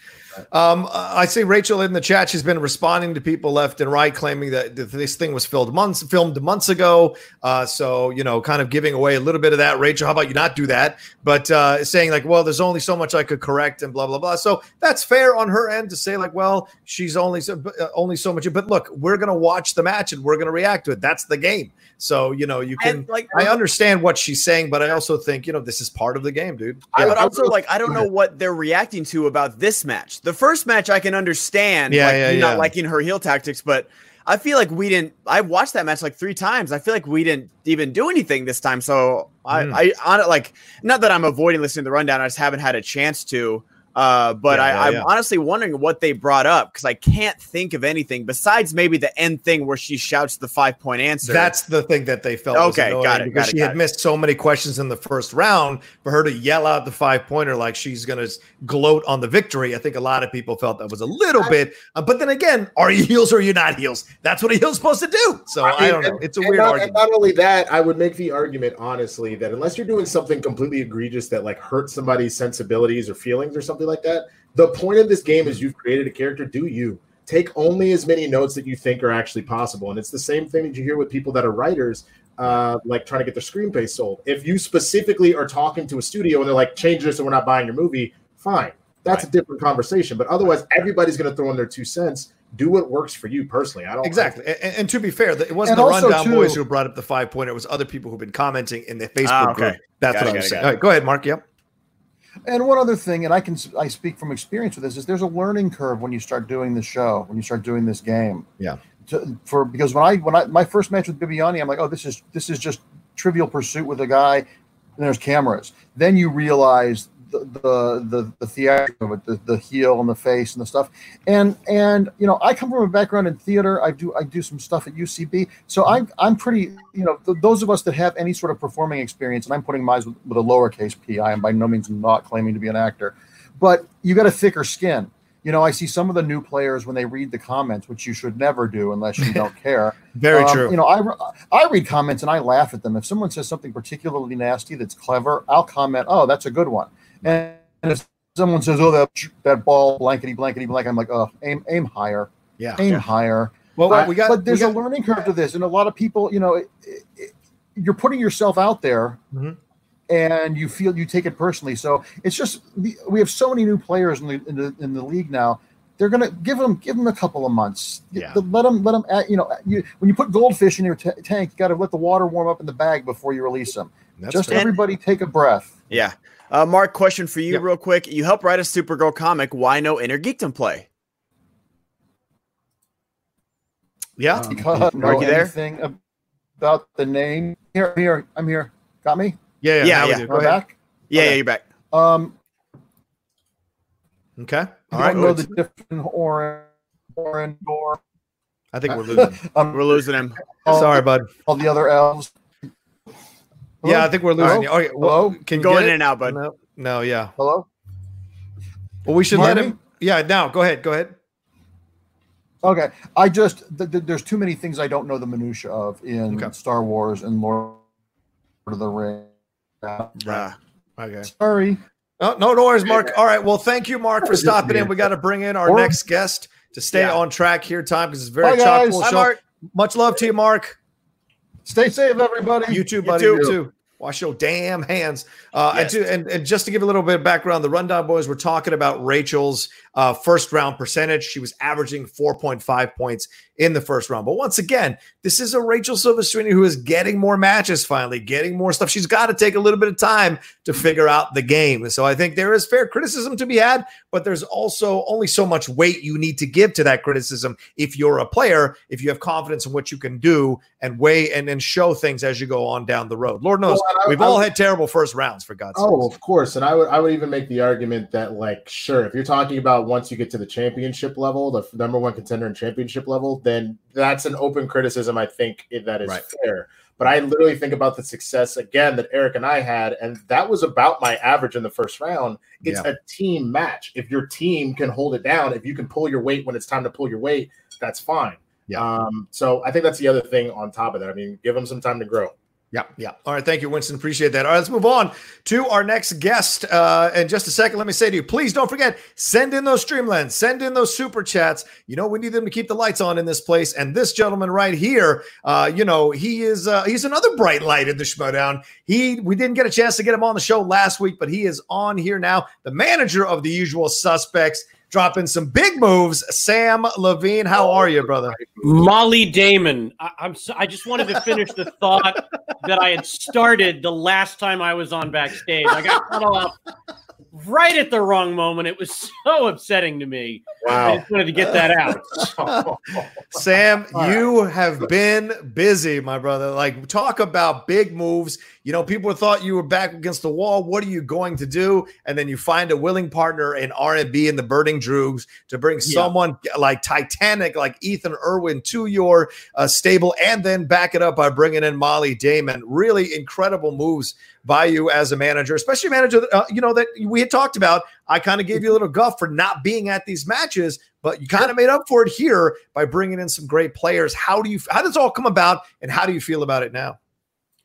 Um, I see Rachel in the chat. She's been responding to people left and right, claiming that this thing was filmed months filmed months ago. Uh, so you know, kind of giving away a little bit of that. Rachel, how about you not do that? But uh, saying like, well, there's only so much I could correct and blah blah blah. So that's fair on her end to say like, well, she's only so, uh, only so much. But look, we're gonna watch the match and we're gonna react to it. That's the game. So you know, you can. And, like, I understand what she's saying, but I also think you know this is part of the game, dude. I would also like. I don't know what they're reacting to about this match. The first match I can understand. Yeah, like, yeah, yeah. Not liking her heel tactics, but I feel like we didn't. I watched that match like three times. I feel like we didn't even do anything this time. So I, mm. I on it like not that I'm avoiding listening to the rundown. I just haven't had a chance to. Uh, but Yeah, I, yeah, I'm yeah. honestly wondering what they brought up because I can't think of anything besides maybe the end thing where she shouts the five point answer. That's the thing that they felt. was Okay, annoying got it, Because got it, she got had it. missed so many questions in the first round. For her to yell out the five pointer like she's going to gloat on the victory, I think a lot of people felt that was a little bit. Uh, but then again, are you heels or are you not heels? That's what a heel's supposed to do. So I, mean, don't know. It's a and weird not, argument. And not only that, I would make the argument honestly that unless you're doing something completely egregious that like hurts somebody's sensibilities or feelings or something like that, the point of this game is you've created a character. Do you take only as many notes that you think are actually possible? And it's the same thing that you hear with people that are writers. Uh, like trying to get their screenplay sold. If you specifically are talking to a studio and they're like, change this and we're not buying your movie, fine. That's a different conversation. But otherwise, everybody's going to throw in their two cents. Do what works for you personally. I don't Exactly. And, and to be fair, it wasn't And the rundown too- boys who brought up the five pointer. It was other people who've been commenting in the Facebook Ah, okay. group. That's Got what it, I got was it, saying. got All right, go ahead, Mark. Yep. And one other thing, and I can I speak from experience with this, is there's a learning curve when you start doing the show, when you start doing this game. Yeah. To, for because when I when I my first match with Bibbiani, I'm like, oh, this is this is just Trivial Pursuit with a guy, and there's cameras. Then you realize the the the, the theater of it, the, the heel and the face and the stuff. And and you know, I come from a background in theater. I do I do some stuff at UCB, so I'm I'm pretty you know th- those of us that have any sort of performing experience, and I'm putting mine with, with a lowercase p. I am by no means not claiming to be an actor, but you got a thicker skin. You know, I see some of the new players when they read the comments, which you should never do unless you don't care. Very Um, true. You know, I, I read comments and I laugh at them. If someone says something particularly nasty that's clever, I'll comment, "Oh, that's a good one." And if someone says, "Oh, that that ball blankety blankety blank," I'm like, "Oh, aim aim higher, yeah. aim higher." Well, But, we got. but there's we got, a learning curve to this, and a lot of people, you know, it, it, it- you're putting yourself out there, Mhm. and you feel you take it personally. So it's just we we have so many new players in the in the, in the league now. They're gonna give them give them a couple of months. Yeah. Let them let them. You know, you, when you put goldfish in your t- tank, you got to let the water warm up in the bag before you release them. That's just fair. everybody take a breath. yeah. Uh, Mark, question for you, Yep. real quick. You helped write a Supergirl comic. Why no Inner Geekdom play? yeah. Um, Because know Mark, you there? anything about the name. Here, I'm here, I'm here. Got me? Yeah. Yeah. Yeah, now we yeah. do. Go Am ahead. back? Yeah, Okay. yeah, you're back. Um, Okay. All I know the different orange, orange or I think we're losing. um, We're losing him. all, Sorry, bud. all the other elves. Yeah, I think we're losing Hello? you. Okay. Well, Hello? can get in it? and out, bud. No. No. Yeah. Hello. Well, we should let him. Yeah. Now, go ahead. Go ahead. Okay, I just th- th- there's too many things I don't know the minutia of in Okay. Star Wars and Lord of the Rings. Uh, Okay. Sorry. Oh, no, no worries, Mark. All right. Well, thank you, Mark, for stopping in. We got to bring in our Or- next guest to stay Yeah. on track here, Tom, because it's very Bye, chock full show. Much love to you, Mark. Stay safe, everybody. You too, You buddy. too. You too. Wash your damn hands. Uh, Yes. and, to, and, and just to give a little bit of background, the Rundown Boys were talking about Rachel's uh, first round percentage. She was averaging 4.5 points in the first round. But once again, this is a Rachel Silvestrini who is getting more matches finally, getting more stuff. She's got to take a little bit of time to figure out the game. So I think there is fair criticism to be had, but there's also only so much weight you need to give to that criticism if you're a player, if you have confidence in what you can do and weigh and, and show things as you go on down the road. Lord knows Well, I- we've I- all had terrible first rounds for God's sake. Oh, of course. And I would I would even make the argument that like sure, if you're talking about once you get to the championship level, the number one contender in championship level, then that's an open criticism. I think that is Right. fair. But I literally think about the success again that Eric and I had, and that was about my average in the first round. It's a team match. If your team can hold it down, if you can pull your weight when it's time to pull your weight, that's fine. Yeah. Um, so I think that's the other thing on top of that. I mean, give them some time to grow. Yeah, yeah. All right, thank you, Winston. Appreciate that. All right, let's move on to our next guest. Uh, in just a second, let me say to you, please don't forget, send in those Streamlabs, send in those super chats. You know, we need them to keep the lights on in this place. And this gentleman right here, uh, you know, he is uh, he's another bright light in the Schmoedown. He we didn't get a chance to get him on the show last week, but he is on here now. The manager of the usual suspects, dropping some big moves. Sam Levine, how are you, brother? Molly Damon. I, I'm. So, I just wanted to finish the thought that I had started the last time I was on backstage. I got cut off right at the wrong moment. It was so upsetting to me. Wow. I just wanted to get that out. Sam, you have been busy, my brother. Like, talk about big moves. You know, people thought you were back against the wall. What are you going to do? And then you find a willing partner in RMB and the Burning Droogs to bring yeah. someone like Titanic, like Ethan Erwin, to your uh, stable, and then back it up by bringing in Molly Damon. Really incredible moves by you as a manager, especially a manager, uh, you know, that we had talked about. I kind of gave you a little guff for not being at these matches, but you kind of made up for it here by bringing in some great players. How do you, how does all come about and how do you feel about it now?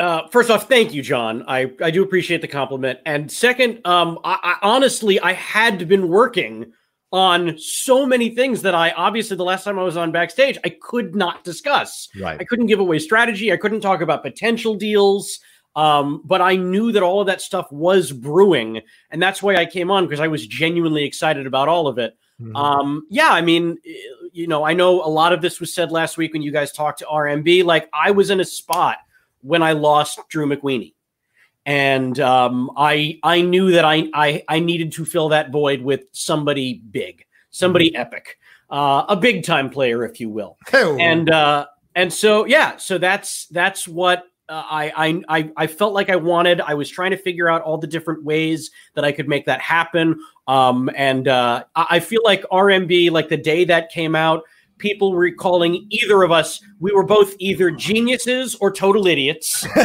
Uh, first off, thank you, John. I, I do appreciate the compliment. And second, um, I, I honestly, I had been working on so many things that I obviously the last time I was on backstage, I could not discuss. Right. I couldn't give away strategy. I couldn't talk about potential deals. Um, but I knew that all of that stuff was brewing, and that's why I came on because I was genuinely excited about all of it. Mm-hmm. Um, yeah, I mean, you know, I know a lot of this was said last week when you guys talked to RMB. Like, I was in a spot when I lost Drew McWeeny, and um, I I knew that I, I I needed to fill that void with somebody big, somebody mm-hmm. epic, uh, a big time player, if you will. And uh, and so yeah, so that's that's what uh, I, I I felt like I wanted. I was trying to figure out all the different ways that I could make that happen. Um, and uh, I feel like RMB, like the day that came out, people were calling either of us. We were both either geniuses or total idiots.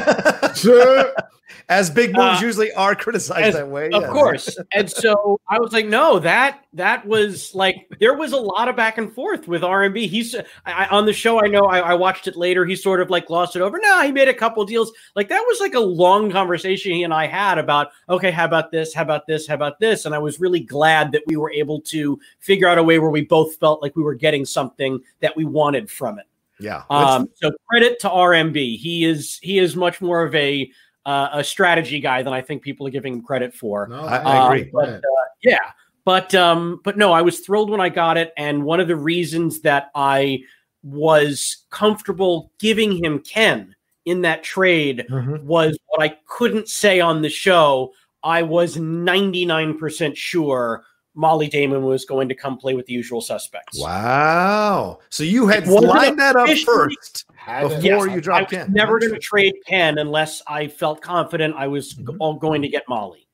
as big moves uh, usually are criticized as, that way. Of yeah. course. and so I was like, no, that that was like there was a lot of back and forth with RMB. He's I, on the show. I know I, I, watched it later. He sort of like glossed it over. No, he made a couple deals. Like that was like a long conversation he and I had about okay, how about this? How about this? How about this? And I was really glad that we were able to figure out a way where we both felt like we were getting something that we wanted from it. Yeah. Um, so credit to RMB. He is he is much more of a uh, a strategy guy than I think people are giving him credit for. No, I, I agree. Um, but, uh, yeah, but um, but no, I was thrilled when I got it, and one of the reasons that I was comfortable giving him Ken in that trade mm-hmm. was what I couldn't say on the show. I was 99% sure Molly Damon was going to come play with the usual suspects. Wow. So you had lined that up first before yes, you dropped in. Never going to trade Ken unless I felt confident I was mm-hmm. going to get Molly.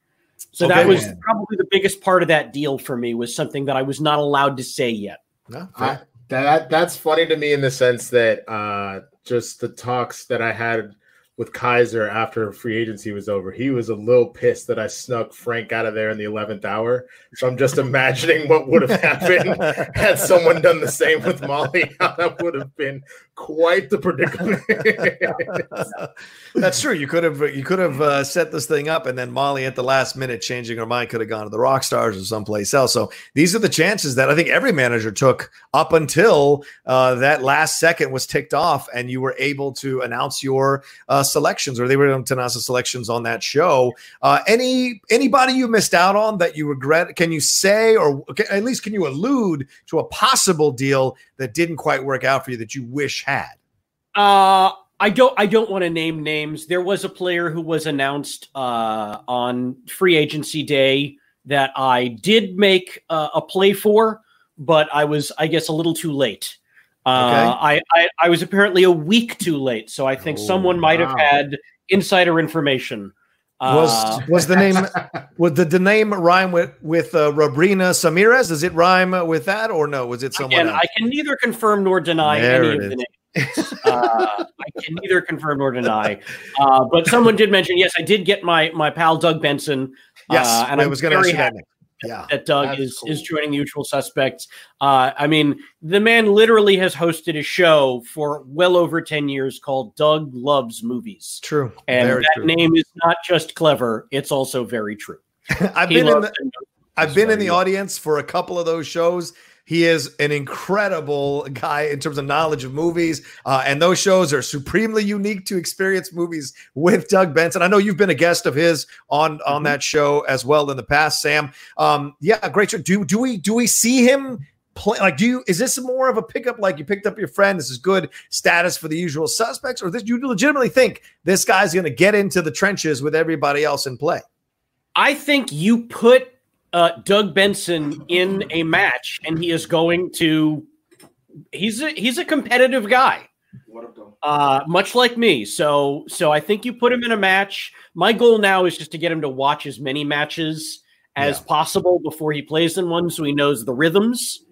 So okay, that was man. probably the biggest part of that deal for me was something that I was not allowed to say yet. No, I, that that's funny to me in the sense that uh, just the talks that I had with Kaiser after free agency was over. He was a little pissed that I snuck Frank out of there in the 11th hour. So I'm just imagining what would have happened had someone done the same with Molly. That would have been quite the predicament. That's true. You could have you could have uh, set this thing up, and then Molly at the last minute changing her mind could have gone to the Rock Stars or someplace else. So these are the chances that I think every manager took up until uh, that last second was ticked off, and you were able to announce your uh, selections, or they were announce the selections on that show. Uh, any anybody you missed out on that you regret? Can you say, or at least can you allude to a possible deal that didn't quite work out for you that you wish had? Uh, I don't. I don't want to name names. There was a player who was announced uh, on free agency day that I did make uh, a play for, but I was, I guess, a little too late. Uh, okay. I, I, I was apparently a week too late, so I think oh, someone might wow. have had insider information. Was uh, was the name was the, the name rhyme with with uh, Robrina Samirez? Does it rhyme with that or no? Was it someone? Again, else? I can neither confirm nor deny there any of the names uh, I can neither confirm nor deny. Uh, but someone did mention, yes, I did get my my pal Doug Benson. Yes, uh, and I was going to ask that. Yeah, that Doug is cool. is joining the Usual Suspects. Uh, I mean, the man literally has hosted a show for well over ten years called Doug Loves Movies. True, and very that true. name is not just clever; it's also very true. I've he been in the, I've been in the audience for a couple of those shows he is an incredible guy in terms of knowledge of movies. Uh, and those shows are supremely unique to experience movies with Doug Benson. I know you've been a guest of his on, on mm-hmm. that show as well in the past, Sam. Um, yeah, great show. Do, do we do we see him play like do you is this more of a pickup like you picked up your friend this is good status for the usual suspects or this you legitimately think this guy's going to get into the trenches with everybody else in play i think you put uh, Doug Benson in a match, and he is going to. He's a he's a competitive guy, uh, much like me. So so I think you put him in a match. My goal now is just to get him to watch as many matches as yeah. possible before he plays in one, so he knows the rhythms.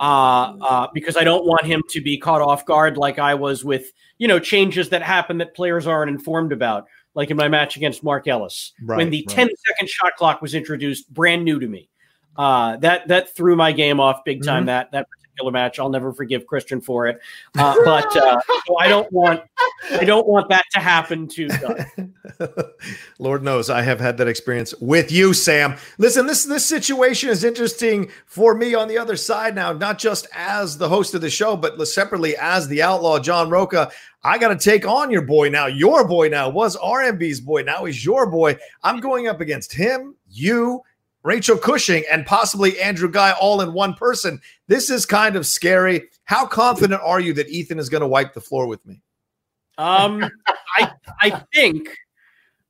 Uh, uh, because I don't want him to be caught off guard like I was with you know changes that happen that players aren't informed about like in my match against Mark Ellis, right, when the right. 10 second shot clock was introduced, brand new to me. Uh, that that threw my game off big time. Mm-hmm. That that particular match, I'll never forgive Christian for it. Uh, but uh, so I don't want I don't want that to happen to Lord knows I have had that experience with you, Sam. Listen, this this situation is interesting for me on the other side now, not just as the host of the show, but separately as the outlaw John Rocha. I got to take on your boy now. Your boy now was RMB's boy. Now he's your boy. I'm going up against him, you, Rachel Cushing, and possibly Andrew Guy all in one person. This is kind of scary. How confident are you that Ethan is going to wipe the floor with me? Um, I I think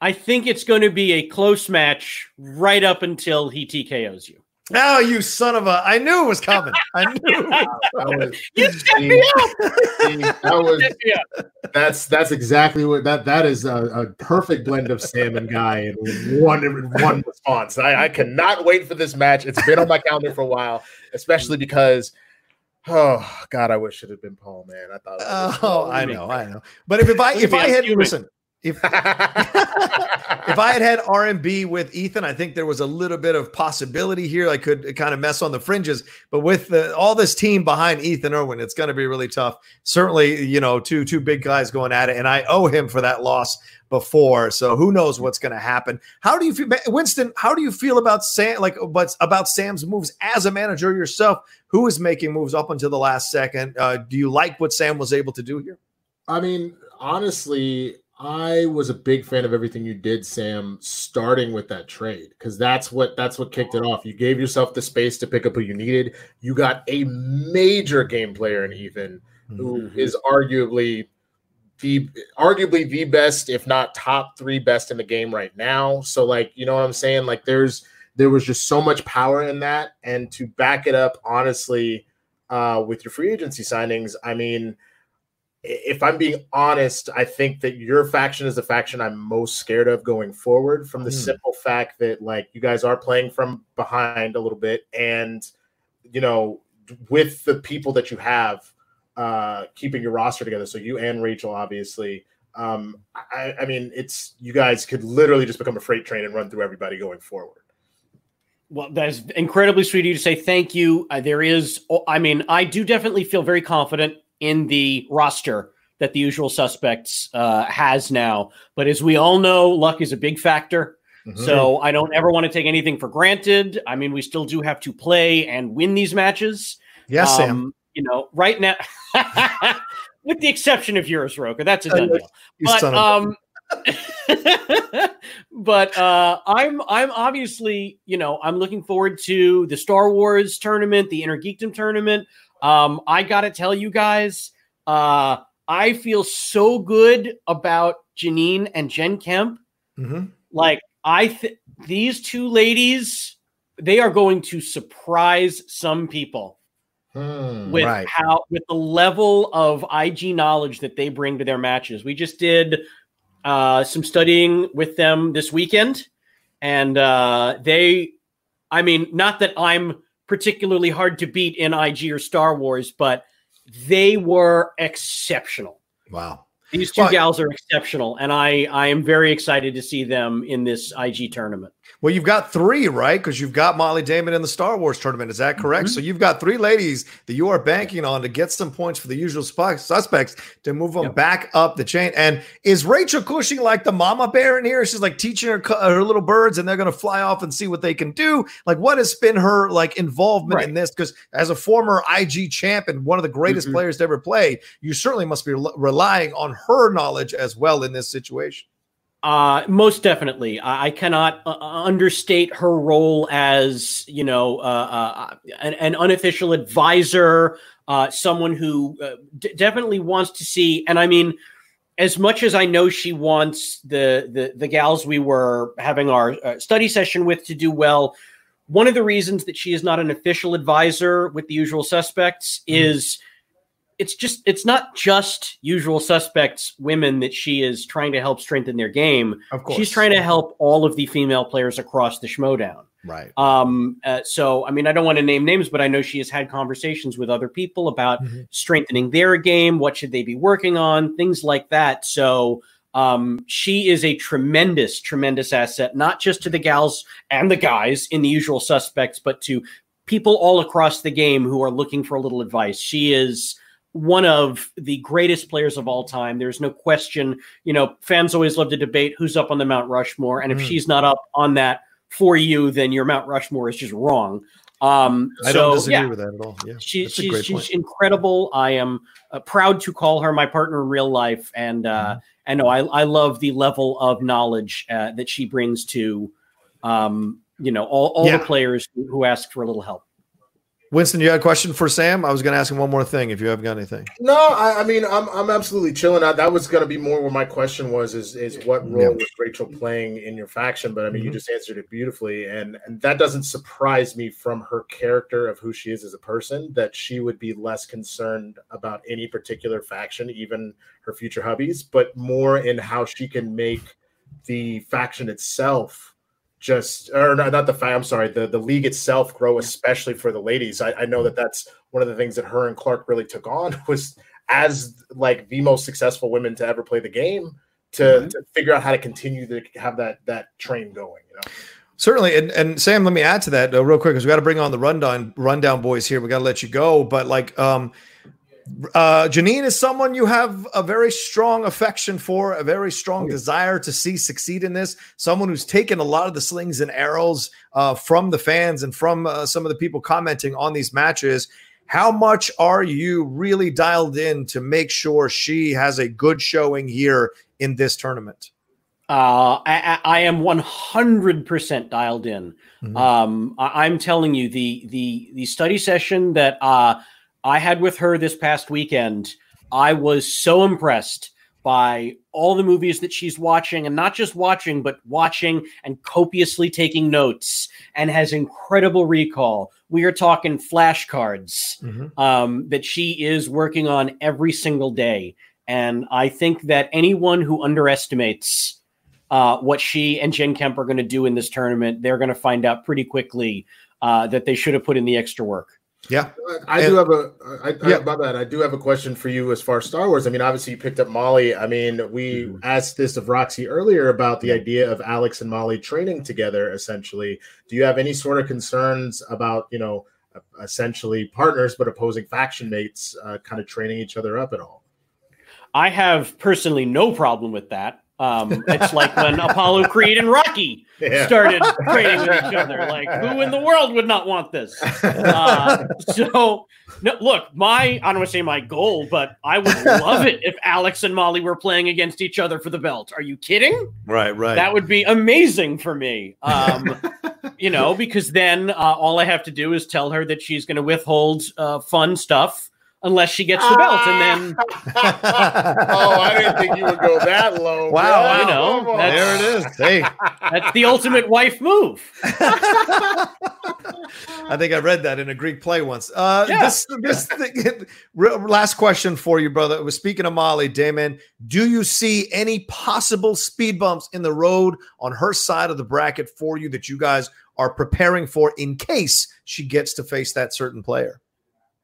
I think it's going to be a close match right up until he TKOs you. Oh, you son of a! I knew it was coming. I knew. was, you set me up. that was, that's that's exactly what that that is a, a perfect blend of Sam and Guy in one one response. I, I cannot wait for this match. It's been on my calendar for a while, especially because Oh God, I wish it had been Paul. Man, I thought. oh, I know, I know. But if, if I if I had listen, if if I had had RMB with Ethan, I think there was a little bit of possibility here. I could kind of mess on the fringes, but with the, all this team behind Ethan Erwin, it's going to be really tough. Certainly, you know, two two big guys going at it, and I owe him for that loss before. So who knows what's going to happen? How do you feel, Winston? How do you feel about Sam? Like, but about Sam's moves as a manager yourself, who is making moves up until the last second? Uh, do you like what Sam was able to do here? I mean, honestly, I was a big fan of everything you did, Sam, starting with that trade because that's what that's what kicked it off. You gave yourself the space to pick up who you needed. You got a major game player in Ethan, who mm-hmm. is arguably the arguably the best, if not top three best in the game right now. So, like, you know what I'm saying? Like, there's there was just so much power in that, and to back it up, honestly, uh, with your free agency signings, I mean if I'm being honest, I think that your faction is the faction I'm most scared of going forward from the mm. simple fact that like you guys are playing from behind a little bit and you know with the people that you have uh keeping your roster together so you and Rachel obviously um I, I mean it's you guys could literally just become a freight train and run through everybody going forward well, that is incredibly sweet of you to say thank you. Uh, there is, I mean, I do definitely feel very confident in the roster that the usual suspects uh, has now. But as we all know, luck is a big factor. Mm-hmm. So I don't ever want to take anything for granted. I mean, we still do have to play and win these matches. Yes, um, Sam. You know, right now, with the exception of yours, Rocha, that's a done deal. But um, but uh, I'm I'm obviously you know I'm looking forward to the Star Wars tournament, the Inner Geekdom tournament. Um, I got to tell you guys, uh, I feel so good about Janine and Jen Kemp. Mm-hmm. Like I, th- these two ladies, they are going to surprise some people hmm, with right. how with the level of IG knowledge that they bring to their matches. We just did uh, some studying with them this weekend, and uh, they, I mean, not that I'm particularly hard to beat in IG or Star Wars, but they were exceptional. Wow. These two well, gals are exceptional, and I I am very excited to see them in this IG tournament. Well, you've got three, right? Because you've got Molly Damon in the Star Wars tournament. Is that correct? Mm-hmm. So you've got three ladies that you are banking on to get some points for the usual suspects to move them yep. back up the chain. And is Rachel Cushing like the mama bear in here? She's like teaching her her little birds, and they're going to fly off and see what they can do. Like, what has been her like involvement right. in this? Because as a former IG champ and one of the greatest mm-hmm. players to ever play, you certainly must be re- relying on her knowledge as well in this situation. Uh, most definitely. I, I cannot uh, uh, understate her role as, you know, uh, uh, an, an, unofficial advisor, uh, someone who d- definitely wants to see. And I mean, as much as I know she wants the the, the gals we were having our study session with to do well, one of the reasons that she is not an official advisor with the usual suspects mm-hmm. is it's just it's not just usual suspects women that she is trying to help strengthen their game. Of course, she's trying to help all of the female players across the Schmoedown. Right. Um. Uh, so, I mean, I don't want to name names, but I know she has had conversations with other people about mm-hmm. strengthening their game. What should they be working on? Things like that. So, um, she is a tremendous, tremendous asset, not just to the gals and the guys in the usual suspects, but to people all across the game who are looking for a little advice. She is one of the greatest players of all time. There's no question. You know, fans always love to debate who's up on the Mount Rushmore, and if mm. she's not up on that for you, then your Mount Rushmore is just wrong. Um, I so, don't disagree yeah, with that at all. Yeah, she, she's she's incredible. I am uh, proud to call her my partner in real life, and uh, mm. and no, I I love the level of knowledge uh, that she brings to, um, you know, all all yeah. the players who, who ask for a little help. Winston, you had a question for Sam? I was going to ask him one more thing. If you haven't got anything, no. I, I mean, I'm I'm absolutely chilling. I, that was going to be more where my question was: is is what role yeah. was Rachel playing in your faction? But I mean, mm-hmm. you just answered it beautifully, and and that doesn't surprise me from her character of who she is as a person. That she would be less concerned about any particular faction, even her future hubbies, but more in how she can make the faction itself just or not, not the I'm sorry, the the league itself grow, especially for the ladies. I, I know that that's one of the things that her and Clark really took on was as like the most successful women to ever play the game to, mm-hmm. to figure out how to continue to have that that train going. You know. Certainly, and, and Sam, let me add to that uh, real quick because we got to bring on the rundown rundown boys here. We got to let you go, but like, um, uh, Janine is someone you have a very strong affection for, a very strong desire to see succeed in this. Someone who's taken a lot of the slings and arrows uh, from the fans and from uh, some of the people commenting on these matches. How much are you really dialed in to make sure she has a good showing here in this tournament? Uh, I, I, am 100% dialed in. Mm-hmm. Um, I, am telling you, the the the study session that uh, I had with her this past weekend, I was so impressed by all the movies that she's watching and not just watching, but watching and copiously taking notes and has incredible recall. We are talking flashcards mm-hmm. um, that she is working on every single day. And I think that anyone who underestimates uh, what she and Jen Kemp are going to do in this tournament, they're going to find out pretty quickly uh, that they should have put in the extra work. Yeah, I and, do have a. I, yeah. I, my bad. I do have a question for you as far as Star Wars. I mean, obviously you picked up Molly. I mean, we mm-hmm. asked this of Roxy earlier about the idea of Alex and Molly training together. Essentially, do you have any sort of concerns about you know essentially partners but opposing faction mates, uh, kind of training each other up at all? I have personally no problem with that. Um, it's like when Apollo Creed and Rocky yeah. started training with each other. Like, who in the world would not want this? Uh, so, no, look, my I don't want to say my goal, but I would love it if Alex and Molly were playing against each other for the belt. Are you kidding? Right, right. That would be amazing for me. Um, you know, because then uh, all I have to do is tell her that she's going to withhold uh, fun stuff unless she gets the belt, and then. oh, I didn't think you would go that low. Wow, wow. you know, there it is. Hey, that's the ultimate wife move. I think I read that in a Greek play once. Uh, yeah. This, this thing, last question for you, brother. Was speaking of Molly, Damon, do you see any possible speed bumps in the road on her side of the bracket for you that you guys are preparing for in case she gets to face that certain player?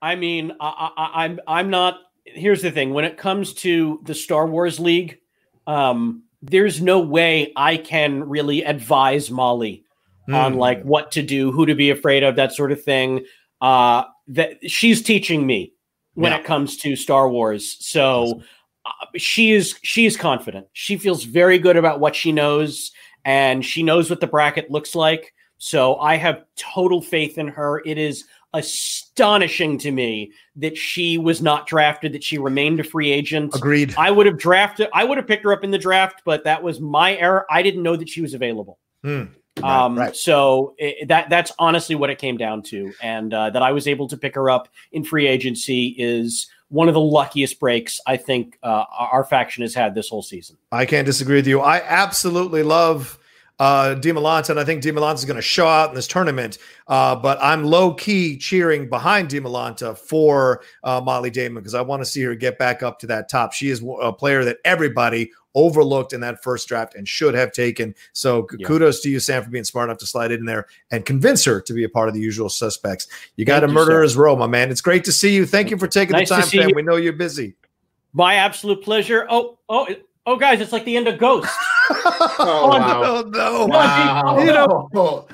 I mean, I, I, I'm I'm not. Here's the thing: when it comes to the Star Wars League, um, there's no way I can really advise Molly mm. on hmm. like what to do, who to be afraid of, that sort of thing. Uh, that she's teaching me when yeah. it comes to Star Wars. So uh, she is she is confident. She feels very good about what she knows, and she knows what the bracket looks like. So I have total faith in her. It is astonishing to me that she was not drafted, that she remained a free agent. Agreed. I would have drafted, I would have picked her up in the draft, but that was my error. I didn't know that she was available. Right, um, right. so it, that that's honestly what it came down to, and uh, that I was able to pick her up in free agency is one of the luckiest breaks I think uh, our faction has had this whole season. I can't disagree with you. I absolutely love uh, DiMolanta, and I think DiMolanta is going to show out in this tournament. Uh, but I'm low key cheering behind DiMolanta for uh, Molly Damon because I want to see her get back up to that top. She is a player that everybody overlooked in that first draft and should have taken. So yeah. kudos to you, Sam, for being smart enough to slide in there and convince her to be a part of the usual suspects. You got a murderer's row, my man. It's great to see you. Thank you for taking nice the time, Sam. We know you're busy. My absolute pleasure. Oh, oh, oh, guys, it's like the end of Ghost. oh, oh wow. Oh, no, no. Wow. You know,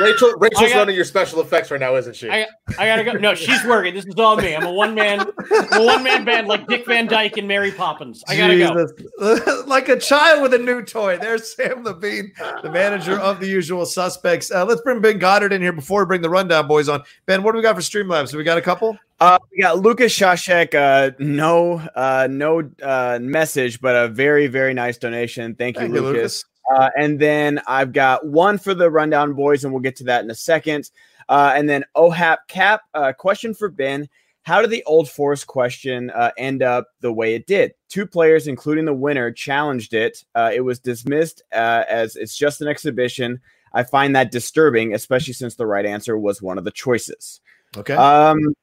Rachel, Rachel's got, running your special effects right now, isn't she? I, I gotta go. No, she's working. This is all me. I'm a one man, a one man band like Dick Van Dyke and Mary Poppins. I gotta Jesus. go. like a child with a new toy. There's Sam Levine, the manager of the usual suspects. Uh, let's bring Ben Goddard in here before we bring the rundown boys on. Ben, what do we got for Streamlabs? We got a couple. Uh, we got Lucas Shashek. Uh, no, uh, no uh, message, but a very, very nice donation. Thank you, Thank Lucas. You, Lucas. Uh, and then I've got one for the rundown boys, and we'll get to that in a second. Uh, and then OHAP Cap, uh, question for Ben. How did the Old Force question uh, end up the way it did? Two players, including the winner, challenged it. Uh, it was dismissed uh, as it's just an exhibition. I find that disturbing, especially since the right answer was one of the choices. Okay. Um,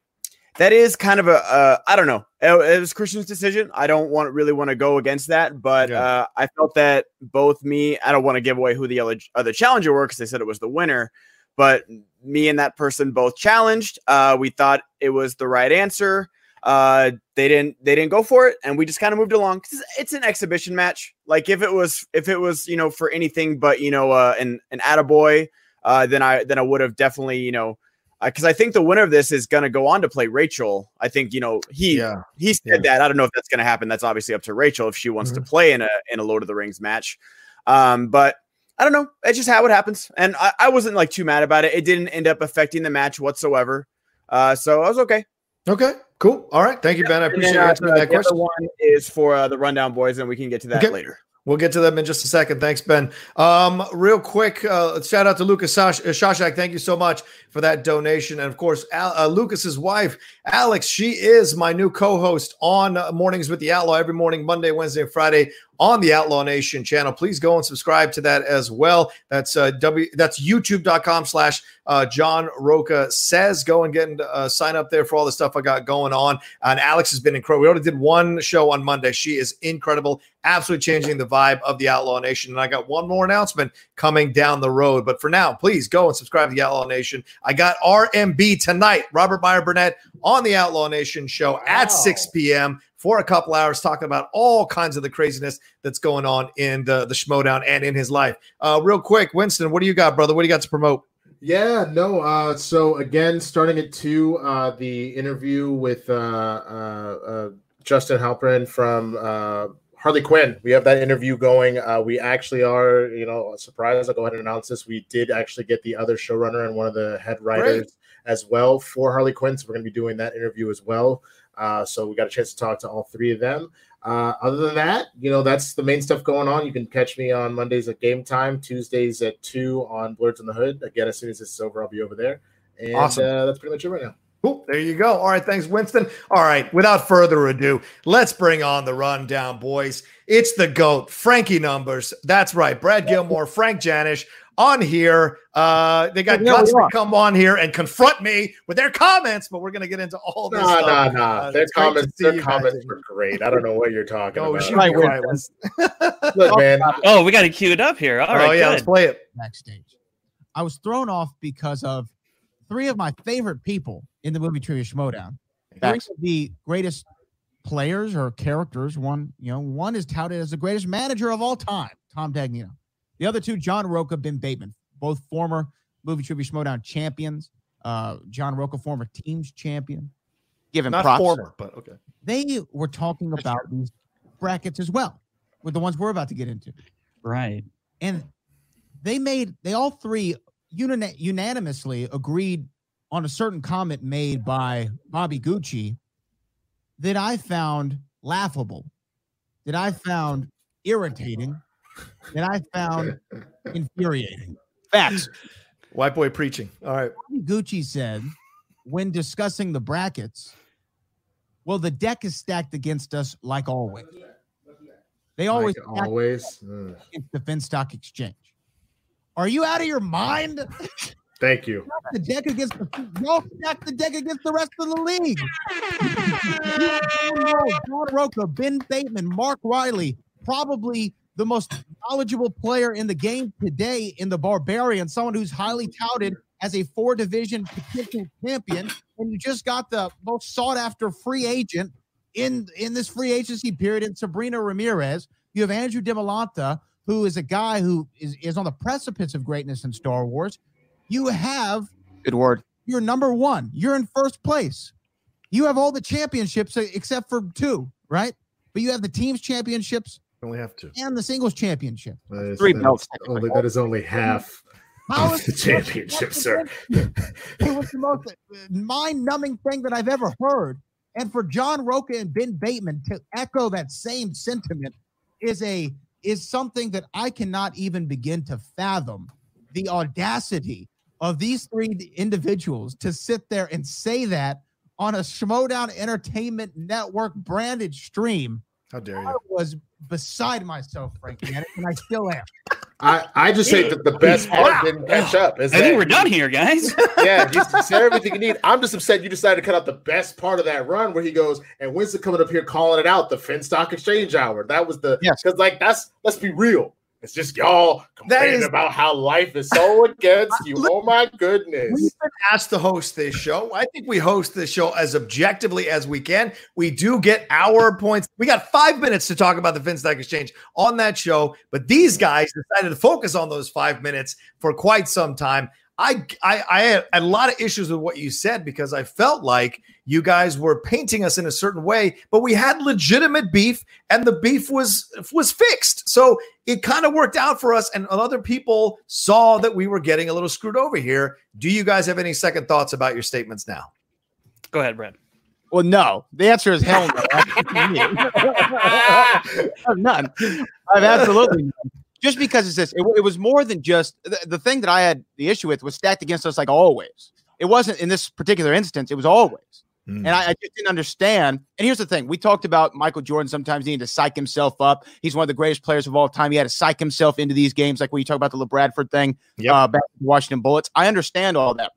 that is kind of a uh, I don't know. It, it, was Christian's decision. I don't want really want to go against that, but yeah. uh, I felt that both me. I don't want to give away who the other, other challenger were because they said it was the winner, but me and that person both challenged. Uh, we thought it was the right answer. Uh, they didn't. They didn't go for it, and we just kind of moved along. It's an exhibition match. Like if it was, if it was, you know, for anything but you know, uh, an an attaboy, uh, then I then I would have definitely, you know because I think the winner of this is going to go on to play Rachel. I think you know he yeah. he said yeah. that. I don't know if that's going to happen. That's obviously up to Rachel if she wants mm-hmm. to play in a in a Lord of the Rings match. Um, but I don't know. It's just how it happens, and I, I, wasn't like too mad about it. It didn't end up affecting the match whatsoever. Uh, so I was okay. Okay, cool. All right, thank you, Ben. I appreciate then, uh, answering that question. One is for uh, the rundown boys, and we can get to that okay. later. We'll get to them in just a second. Thanks, Ben. Um, real quick, uh, shout out to Lucas Shashak. Thank you so much for that donation. And of course, Al- uh, Lucas's wife, Alex, she is my new co-host on uh, Mornings with the Outlaw every morning, Monday, Wednesday, and Friday on the Outlaw Nation channel. Please go and subscribe to that as well. That's uh, w that's youtube.com slash uh, John Rocha says. Go and get uh, sign up there for all the stuff I got going on. And Alex has been incredible. We already did one show on Monday. She is incredible, absolutely changing the vibe of the Outlaw Nation. And I got one more announcement coming down the road. But for now, please go and subscribe to the Outlaw Nation. I got RMB tonight, Robert Meyer Burnett on the Outlaw Nation show wow. at 6 p.m for a couple hours talking about all kinds of the craziness that's going on in the the Schmoedown and in his life. Uh, real quick, Winston, what do you got, brother? What do you got to promote? Yeah, no. Uh, so again, starting at two, uh, the interview with uh, uh, uh Justin Halpern from uh, Harley Quinn. We have that interview going. Uh, we actually are, you know, surprised. I'll go ahead and announce this. We did actually get the other showrunner and one of the head writers Great. as well for Harley Quinn. So we're going to be doing that interview as well. Uh, so we got a chance to talk to all three of them. Uh, other than that, you know, that's the main stuff going on. You can catch me on Mondays at game time, Tuesdays at two on Blurs in the Hood. Again, as soon as this is over, I'll be over there. And awesome. uh, that's pretty much it right now. Cool. There you go. All right. Thanks, Winston. All right. Without further ado, let's bring on the rundown, boys. It's the GOAT, Frankie Numbers. That's right. Brad Gilmore, Frank Janish on here. Uh, they got guts to come on here and confront me with their comments, but we're going to get into all this. No, no, no. Their comments, their comments were great. I don't know what you're talking about. oh, about. Right, Look, man. Oh, we got it queued up here. All right. Oh, yeah. Good. Let's play it. Backstage. I was thrown off because of three of my favorite people in the movie Trivia Schmoedown. Three of the greatest players or characters. One, you know, one is touted as the greatest manager of all time, Tom Dagnino. The other two, John Rocha, Ben Bateman, both former movie trivia Schmoedown champions. Uh, John Rocha, former teams champion. Given Not props. former, but okay. They were talking about these brackets as well, with the ones we're about to get into. Right. And they made they all three uni- unanimously agreed on a certain comment made by Bobby Gucci that I found laughable, that I found irritating, that I found infuriating. Facts. White boy preaching. All right. Gucci said when discussing the brackets, well, the deck is stacked against us like always. They always like always the Finstock Exchange. Are you out of your mind? Thank you. The deck against the y'all stack the deck against the rest of the league. John Rocha, Ben Bateman, Mark Reilly, probably the most knowledgeable player in the game today in the Barbarian, someone who's highly touted as a four division potential champion. And you just got the most sought after free agent in in this free agency period in Sabrina Ramirez. You have Andrew DiMolanta, who is a guy who is, is on the precipice of greatness in Star Wars. You have good word. You're number one. You're in first place. You have all the championships except for two, right? But you have the teams championships. Only have two. And the singles championship. That is, Three belts. Only, that is only half. How is the championship, sir? it was the most uh, mind-numbing thing that I've ever heard. And for John Rocha and Ben Bateman to echo that same sentiment is a is something that I cannot even begin to fathom. The audacity of these three individuals to sit there and say that on a Schmoedown Entertainment Network branded stream. How dare you? I was beside myself, Frankie, and I still am. I, I just say that the best part didn't catch up. I think we're done here, guys. yeah, you said everything you need. I'm just upset you decided to cut out the best part of that run where he goes and Winston coming up here calling it out the Finstock Exchange Hour. That was the yes, because like that's let's be real. It's just y'all complaining is, about how life is so against you. oh my goodness. We've been asked to host this show. I think we host this show as objectively as we can. We do get our points. We got five minutes to talk about the Finstock Exchange on that show, but these guys decided to focus on those five minutes for quite some time. I, I, I had a lot of issues with what you said because I felt like you guys were painting us in a certain way, but we had legitimate beef, and the beef was was fixed. So it kind of worked out for us, and other people saw that we were getting a little screwed over here. Do you guys have any second thoughts about your statements now? Go ahead, Brad. Well, no. The answer is hell no. none. I've absolutely none just because it's this, it, it was more than just the, the, thing that I had the issue with was stacked against us like always. It wasn't in this particular instance, it was always. Mm. And I, I, just didn't understand. And here's the thing we talked about Michael Jordan sometimes needing to psych himself up. He's one of the greatest players of all time. He had to psych himself into these games, like when you talk about the LaBradford thing yep. uh, back to Washington Bullets. I understand all that.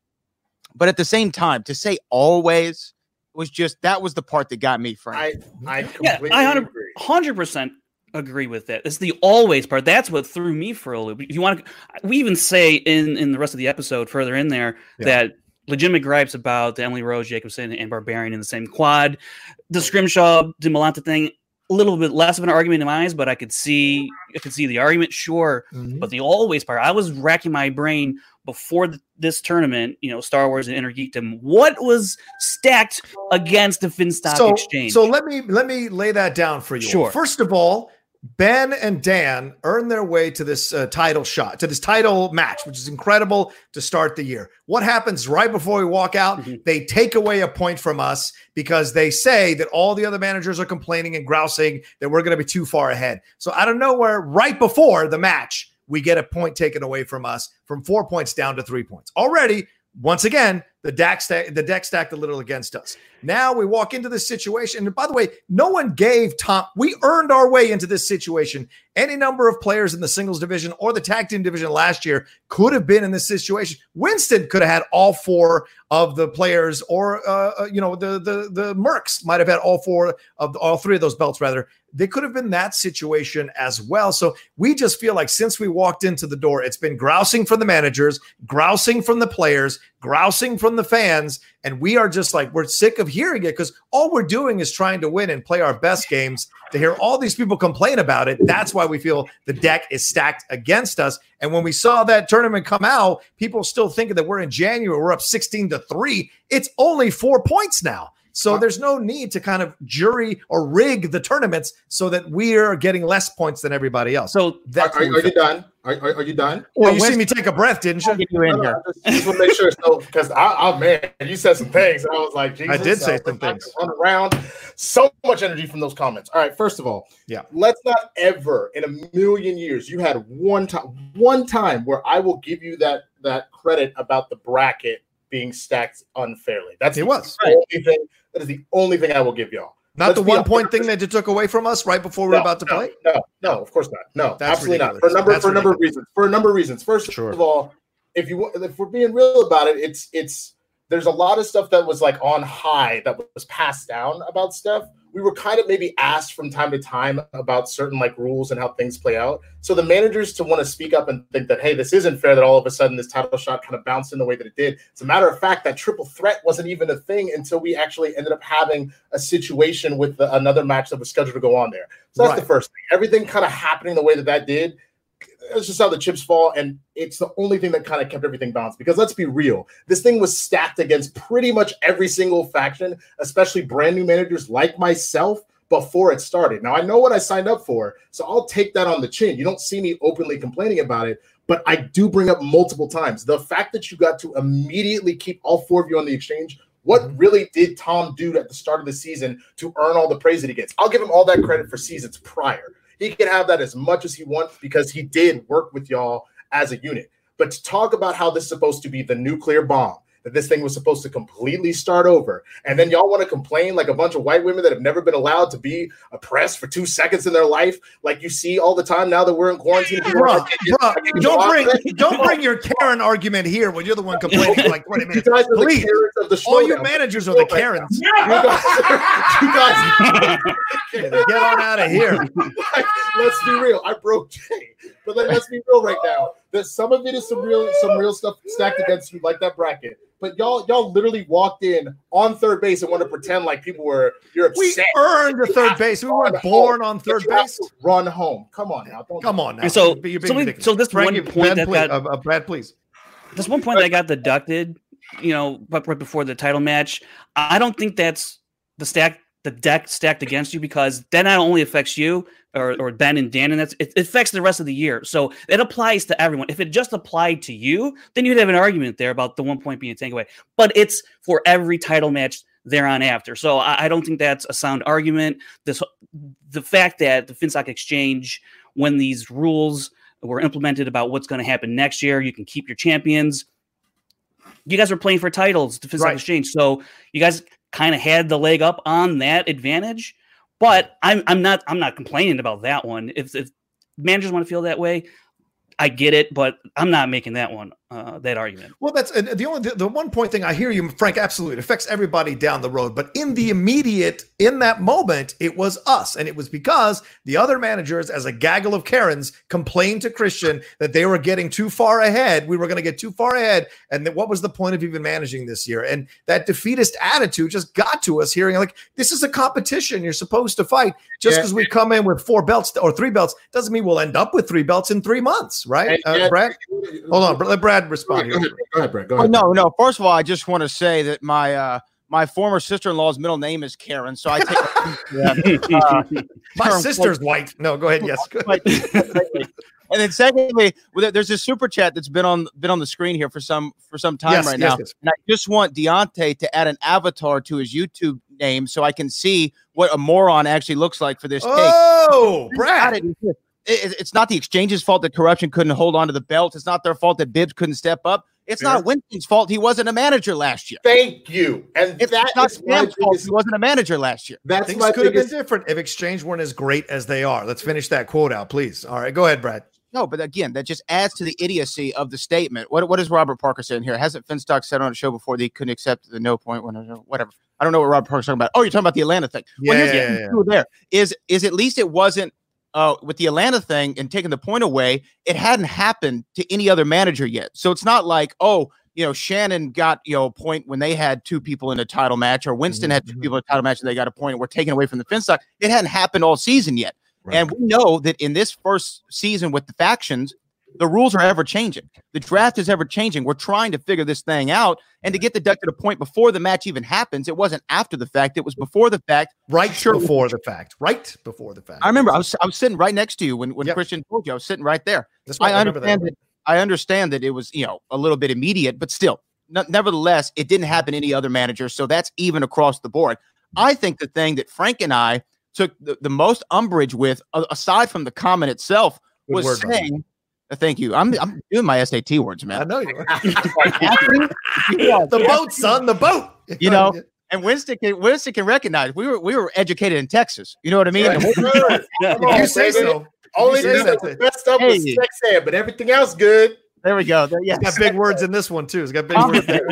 But at the same time, to say always was just that was the part that got me, Frank. I, I completely yeah, I 100 percent agree with that. It's the always part. That's what threw me for a loop. If you want to? We even say in in the rest of the episode further in there yeah. that legitimate gripes about the Emily Rose, Jacobson, and Barbarian in the same quad. The Scrimshaw DiMolanta thing, a little bit less of an argument in my eyes, but I could see I could see the argument, sure. Mm-hmm. But the always part, I was racking my brain before the, this tournament, you know, Star Wars and Inner Geekdom. What was stacked against the Finstock so, Exchange? So let me let me lay that down for you. Sure. First of all, Ben and Dan earn their way to this uh, title shot, to this title match, which is incredible to start the year. What happens right before we walk out? Mm-hmm. They take away a point from us because they say that all the other managers are complaining and grousing that we're going to be too far ahead. So I don't know where right before the match, we get a point taken away from us from four points down to three points. Already, once again, the deck stack, the deck stacked a little against us. Now we walk into this situation. And by the way, no one gave Tom. We earned our way into this situation. Any number of players in the singles division or the tag team division last year could have been in this situation. Winston could have had all four of the players, or uh, uh you know, the the the Mercs might have had all four of the, all three of those belts rather they could have been that situation as well. So we just feel like since we walked into the door, it's been grousing from the managers, grousing from the players, grousing from the fans. And we are just like, we're sick of hearing it because all we're doing is trying to win and play our best games. To hear all these people complain about it, that's why we feel the deck is stacked against us. And when we saw that tournament come out, people still thinking that we're in January, we're up 16 to 3. It's only four points now. So there's no need to kind of jury or rig the tournaments so that we're getting less points than everybody else. So that's are, are, are you done? Are, are, are, you done? Well, you see me take a breath, didn't you? Get you in here. just, just want to make sure. So, because I, I, man, you said some things, and I was like, Jesus, I did say some things. Run around. So much energy from those comments. All right, first of all, yeah, let's not ever in a million years. You had one time, one time where I will give you that that credit about the bracket being stacked unfairly. That's it was the only thing that is the only thing I will give y'all. Not the one point thing that you took away from us right before we no, are about to no, play. No, no, of course not. No, That's absolutely not. For a number That's for a number of reasons. For a number of reasons. First Sure. of all, if you if we're being real about it, it's it's there's a lot of stuff that was like on high that was passed down about stuff. We were kind of maybe asked from time to time about certain like rules and how things play out. So the managers to want to speak up and think that hey, this isn't fair that all of a sudden this title shot kind of bounced in the way that it did. As a matter of fact, that triple threat wasn't even a thing until we actually ended up having a situation with the, another match that was scheduled to go on there. So that's Right. the first thing. Everything kind of happening the way that that did it's just how the chips fall, and it's the only thing that kind of kept everything balanced. Because let's be real, this thing was stacked against pretty much every single faction, especially brand new managers like myself before it started. Now I know what I signed up for, so I'll take that on the chin. You don't see me openly complaining about it, but I do bring up multiple times the fact that you got to immediately keep all four of you on the exchange. What mm-hmm. really did Tom do at the start of the season to earn all the praise that he gets? I'll give him all that credit for seasons prior. He can have that as much as he wants because he did work with y'all as a unit. But to talk about how this is supposed to be the nuclear bomb, that this thing was supposed to completely start over, and then y'all want to complain like a bunch of white women that have never been allowed to be oppressed for two seconds in their life, like you see all the time now that we're in quarantine. Bruh, bruh, don't bring don't bring your Karen argument here when you're the one complaining for like 20 minutes. You guys are the Please. Of the All you managers are the Karens. You guys, you guys Get on out of here. Like, let's be real. I broke Jay, but like, let's be real right now. That some of it is some real, some real stuff stacked against you, like that bracket. But y'all, y'all literally walked in on third base and want to pretend like people were you're We earned the You third base. We weren't home. born on third base. Run home. Come on now. Don't Come on now. So- You're being so so this Frank, one point Ben, that please, got- uh, uh, Brad, please. There's one point that got deducted, you know, but right before the title match. I don't think that's the stack, the deck stacked against you because that not only affects you or, or Ben and Dan, and that's it, it affects the rest of the year. So it applies to everyone. If it just applied to you, then you'd have an argument there about the one point being a takeaway. But it's for every title match there on after. So I, I don't think that's a sound argument. This the fact that the FinStock Exchange, when these rules were implemented about what's going to happen next year, you can keep your champions. You guys were playing for titles, the FinStock Right. Exchange, so you guys kind of had the leg up on that advantage. But I'm I'm not I'm not complaining about that one. If if managers want to feel that way, I get it, but I'm not making that one uh, that argument. Well, that's and the only the, the one point thing I hear you, Frank. Absolutely, it affects everybody down the road. But in the immediate, in that moment, it was us, and it was because the other managers, as a gaggle of Karens, complained to Christian that they were getting too far ahead. We were going to get too far ahead, and that what was the point of even managing this year? And that defeatist attitude just got to us. Hearing like this is a competition, you're supposed to fight. Just Yeah. because we come in with four belts or three belts doesn't mean we'll end up with three belts in three months, right? And- Uh, Brad, hold on, let Brad respond Go here. ahead, go ahead, Brett. Go Oh, no, no. First of all, I just want to say that my uh, my former sister in law's middle name is Karen, so I take. yeah, uh, My Karen, sister's white. No, go ahead. Yes. Go ahead. and then secondly, there's a super chat that's been on been on the screen here for some for some time Yes, right yes, now, yes. and I just want Deontay to add an avatar to his YouTube name so I can see what a moron actually looks like for this take. Oh, Got Brad. It. It- it- it's not the exchange's fault that corruption couldn't hold on to the belt. It's not their fault that Bibbs couldn't step up. It's not Winston's fault he wasn't a manager last year. Thank you. And It's that not is Sam's fault biggest- he wasn't a manager last year. That's Things my could have been different if Exchange weren't as great as they are. Let's finish that quote out, please. All right, go ahead, Brad. No, but again, that just adds to the idiocy of the statement. What what is Robert Parker saying here? Hasn't Finstock said on a show before that he couldn't accept the no point when whatever? I don't know what Robert Parker's talking about. Oh, you're talking about the Atlanta thing. well, Yeah, here's yeah, the yeah, there is is at least it wasn't uh, with the Atlanta thing and taking the point away. It hadn't happened to any other manager yet, so it's not like oh. You know, Shannon got you know a point when they had two people in a title match, or Winston had two people in a title match and they got a point. And we're taken away from the Finstock. It hadn't happened all season yet, and we know that in this first season with the factions, the rules are ever changing. The draft is ever changing. We're trying to figure this thing out. And to get deducted a point before the match even happens, it wasn't after the fact, it was before the fact. Right Sure. before the fact. Right before the fact. I remember I was I was sitting right next to you when, when Yep. Christian told you I was sitting right there. That's I I understand that. I understand that it was you know a little bit immediate, but still, ne- nevertheless, it didn't happen to any other manager. So that's even across the board. I think the thing that Frank and I took the, the most umbrage with, a- aside from the comment itself, Good was word, saying. Uh, Thank you. I'm I'm doing my SAT words, man. I know you. Yeah. the boat, son, the boat. You know, and Winston can Winston can recognize we were we were educated in Texas. You know what I mean? Right. Come on, you say baby. so. Only You say thing so. that messed up was Hey. sex ed, but everything else good. There we go. There, He's yes. got big words in this one too. He's got big words there.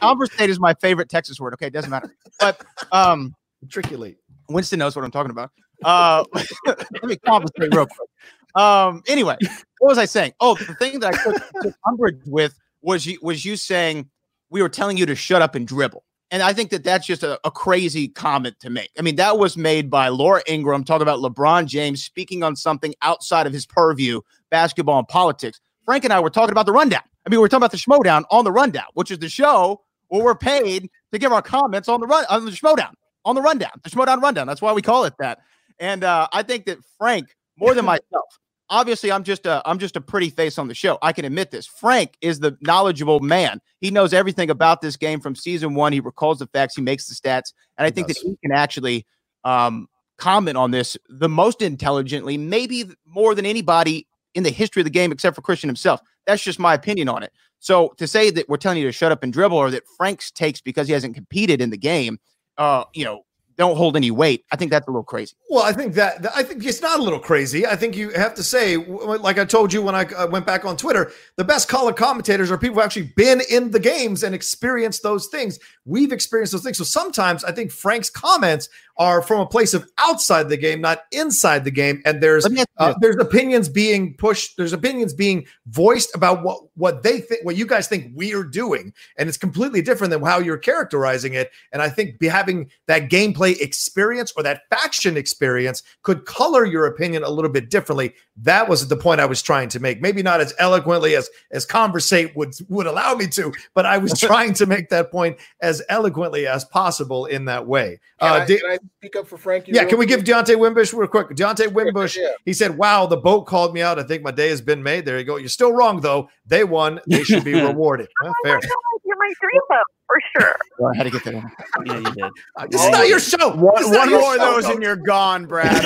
Conversate is my favorite Texas word. Okay, it doesn't matter. But um, Matriculate. Winston knows what I'm talking about. Uh, let me conversate real quick. Um, anyway, what was I saying? Oh, the thing that I took, took umbrage with was you was you saying we were telling you to shut up and dribble. And I think that that's just a, a crazy comment to make. I mean, that was made by Laura Ingraham talking about LeBron James speaking on something outside of his purview, basketball and politics. Frank and I were talking about the rundown. I mean, we were talking about the Schmoedown on the rundown, which is the show where we're paid to give our comments on the run on the Schmoedown, on the rundown, the Schmoedown rundown. That's why we call it that. And uh, I think that Frank, more than myself, obviously I'm just a I'm just a pretty face on the show. I can admit this. Frank is the knowledgeable man. He knows everything about this game from season one. He recalls the facts. He makes the stats, and I think that he can actually um, comment on this the most intelligently, maybe more than anybody in the history of the game, except for Christian himself. That's just my opinion on it. So to say that we're telling you to shut up and dribble, or that Frank's takes because he hasn't competed in the game, uh, you know, don't hold any weight. I think that's a little crazy. Well, I think that I think it's not a little crazy. I think you have to say, like I told you when I uh, went back on Twitter, the best color commentators are people who actually been in the games and experienced those things. We've experienced those things. So sometimes I think Frank's comments are from a place of outside the game, not inside the game. And there's Let me ask you uh, there's opinions being pushed. There's opinions being voiced about what what they think, what you guys think we're doing, and it's completely different than how you're characterizing it. And I think be having that gameplay experience or that faction experience could color your opinion a little bit differently. That was the point I was trying to make. Maybe not as eloquently as as conversate would would allow me to, but I was trying to make that point as eloquently as possible in that way. Can, Uh, I, di- can I speak up for Frankie? yeah, can we give quick? Deontay Wimbush real quick? Deontay Wimbush, yeah. he said, Wow, the boat called me out. I think my day has been made. There you go. You're still wrong, though. They won. They should be rewarded. Oh, well, fair. You're my dream boat for sure. Oh, I had to get that in. Yeah, you did. This is not your show. One, This is not one your more of those though. and you're gone, Brad.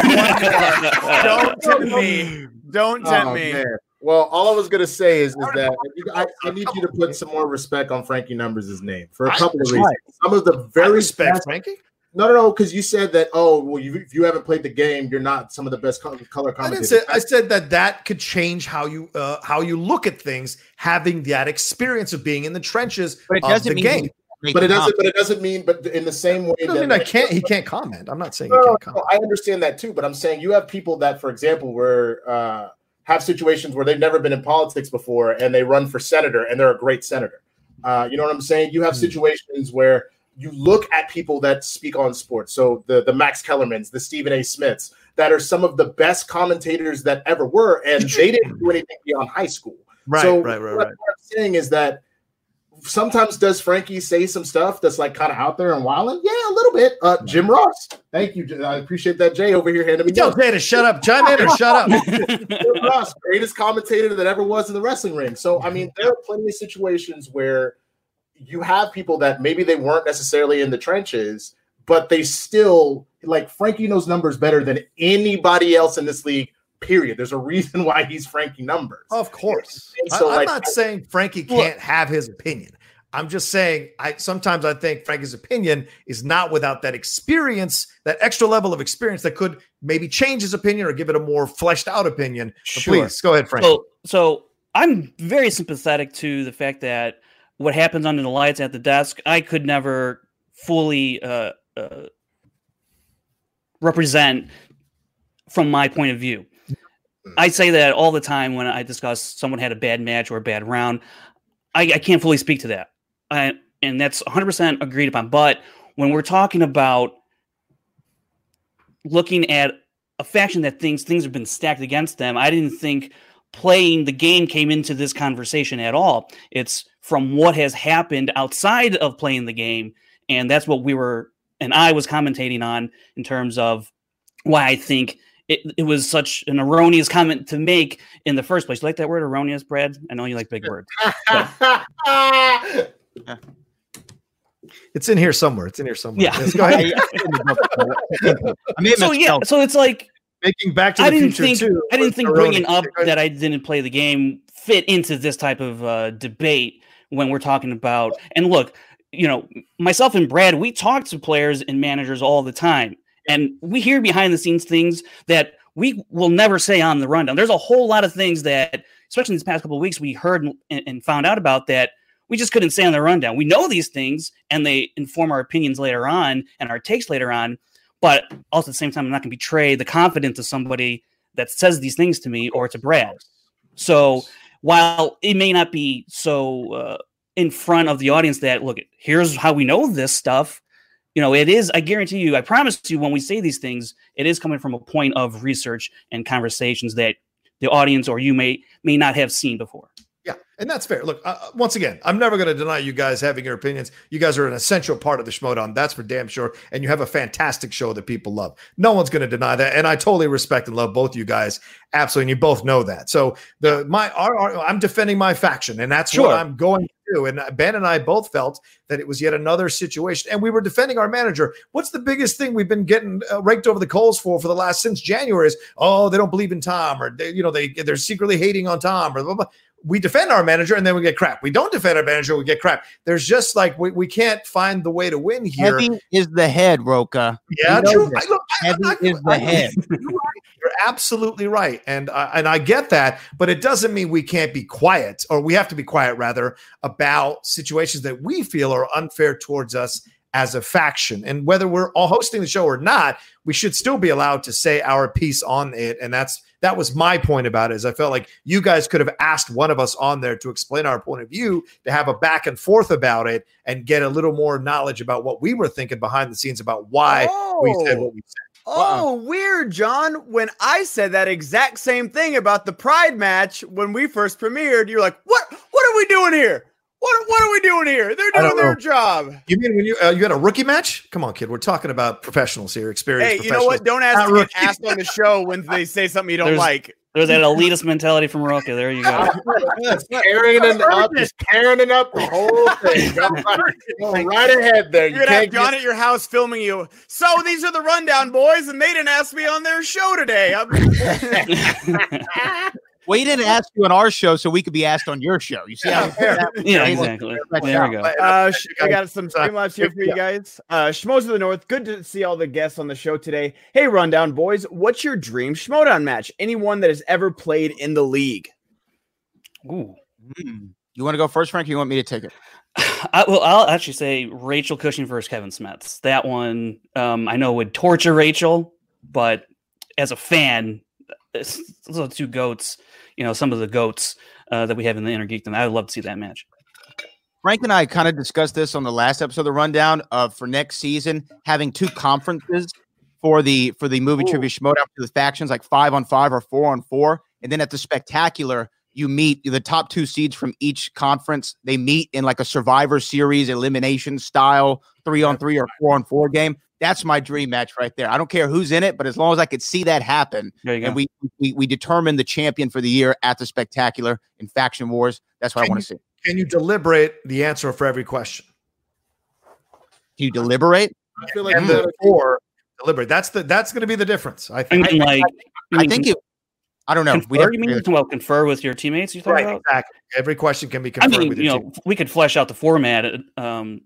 Don't oh, tempt me. Don't oh, tempt Oh, me. man. Well, all I was gonna say is, is that I, I need you to put some more respect on Frankie Numbers' name for a couple of reasons. Some of the very respect best- Frankie. No, no, no, because you said that. Oh, well, you, if you haven't played the game, you're not some of the best co- color I didn't commentators. say. I said that that could change how you uh, how you look at things, having that experience of being in the trenches But it of doesn't the mean game. but it doesn't. comment. But it doesn't mean. But in the same way, I that, mean, I can't. He can't comment. I'm not saying he No, can't no, comment. I understand that too, but I'm saying you have people that, for example, where uh, have situations where they've never been in politics before and they run for senator and they're a great senator. Uh, you know what I'm saying? You have Hmm. situations where you look at people that speak on sports. So the the Max Kellermans, the Stephen A. Smiths, that are some of the best commentators that ever were, and they didn't do anything beyond high school. Right, so right, right, what, right. what I'm saying is that sometimes does Frankie say some stuff that's like kind of out there and wilding? Yeah, a little bit. Uh, Jim Ross. Thank you. I appreciate that. Jay over here handing me Tell. Jay to shut up. Chime in or shut up. Jim Ross, greatest commentator that ever was in the wrestling ring. So I mean, there are plenty of situations where you have people that maybe they weren't necessarily in the trenches, but they still like Frankie knows numbers better than anybody else in this league. Period. There's a reason why he's Frankie numbers. Of course. And so, I, am like- not saying Frankie can't have his opinion. I'm just saying I sometimes I think Frankie's opinion is not without that experience, that extra level of experience that could maybe change his opinion or give it a more fleshed out opinion. But Sure. Please go ahead, Frank. So, so I'm very sympathetic to the fact that what happens under the lights at the desk, I could never fully uh, uh, represent from my point of view. I say that all the time when I discuss someone had a bad match or a bad round. I, I can't fully speak to that. I, and that's 100% agreed upon. But when we're talking about looking at a faction that thinks things have been stacked against them, I didn't think playing the game came into this conversation at all. It's from what has happened outside of playing the game. And that's what we were, and I was commentating on in terms of why I think it, it was such an erroneous comment to make in the first place. You like that word erroneous, Brad? I know you like big words. It's in here somewhere. It's in here somewhere. Yeah. Yes, go ahead. I mean, so yeah, so it's like making Back to I the didn't Future think too I didn't think bringing up that I didn't play the game fit into this type of uh, debate when we're talking about. And look, you know, myself and Brad, we talk to players and managers all the time, and we hear behind the scenes things that we will never say on the rundown. There's a whole lot of things that, especially in these past couple of weeks, we heard and, and found out about that we just couldn't say on the rundown. We know these things, and they inform our opinions later on and our takes later on. But also at the same time, I'm not going to betray the confidence of somebody that says these things to me or to Brad. So while it may not be so uh, in front of the audience that look, here's how we know this stuff. You know, it is. I guarantee you. I promise you, when we say these things, it is coming from a point of research and conversations that the audience or you may may not have seen before. And that's fair. Look, uh, once again, I'm never going to deny you guys having your opinions. You guys are an essential part of the Schmoedown. That's for damn sure. And you have a fantastic show that people love. No one's going to deny that. And I totally respect and love both you guys. Absolutely. And you both know that. So the my our, our, I'm defending my faction, and that's Sure. what I'm going to do. And Ben and I both felt that it was yet another situation, and we were defending our manager. What's the biggest thing we've been getting uh, raked over the coals for for the last since January is oh they don't believe in Tom or they, you know they they're secretly hating on Tom or blah, blah. We defend our manager and then we get crap. We don't defend our manager, we get crap. There's just like we, we can't find the way to win here. Heavy is the head, Rocha. Yeah, true. I, look, Heavy is the head. You're. You're absolutely right, and uh, and I get that, but it doesn't mean we can't be quiet, or we have to be quiet rather about situations that we feel are unfair towards us as a faction. And whether we're all hosting the show or not, we should still be allowed to say our piece on it. And that's that was my point about it. Is I felt like you guys could have asked one of us on there to explain our point of view, to have a back and forth about it, and get a little more knowledge about what we were thinking behind the scenes about why we said oh. what we said. Oh, uh-uh. weird, John. When I said that exact same thing about the Pride match when we first premiered, you're like, "What? What are we doing here? What? What are we doing here? They're doing their know. job." You mean when you uh, you had a rookie match? Come on, kid. We're talking about professionals here, experience. Hey, you know what? Don't ask to get asked on the show when they say something you don't There's- like. There's that elitist mentality from Rocha. There you go. Just carrying it up, just carrying it up the whole thing. Go right, right ahead there. You You're gonna have can't John get, at your house filming you. So these are the rundown boys, and they didn't ask me on their show today. I'm- Well, he didn't ask you on our show, so we could be asked on your show. You see how Yeah, exactly. There we go. Uh, sh- I got some streamlabs here for you guys. Uh, Schmoes of the North, good to see all the guests on the show today. Hey, Rundown boys, what's your dream Schmoedown match? Anyone that has ever played in the league? Ooh. You want to go first, Frank? Or you want me to take it? I, well, I'll actually say Rachel Cushing versus Kevin Smets. That one, um, I know would torture Rachel, but as a fan, those are two goats. You know, some of the goats uh, that we have in the Inner Geekdom. I would love to see that match. Frank and I kind of discussed this on the last episode of the rundown of for next season having two conferences for the for the movie trivia schmoedown for the factions like five on five or four on four, and then at the spectacular you meet the top two seeds from each conference. They meet in like a Survivor Series elimination style three on three or four on four game. That's my dream match right there. I don't care who's in it, but as long as I could see that happen, There go. and we we we determine the champion for the year at the spectacular in faction wars. That's what I want to see. Can you deliberate the answer for every question? Do you deliberate? I feel like And you the gotta- or deliberate. That's the that's going to be the difference. I I think. mean, like, I think it. I don't know. We'd Confer, have you to mean figure- well, confer with your teammates? You talking right, about? exactly. Every question can be I confirmed mean, with you your know, team. we could flesh out the format um,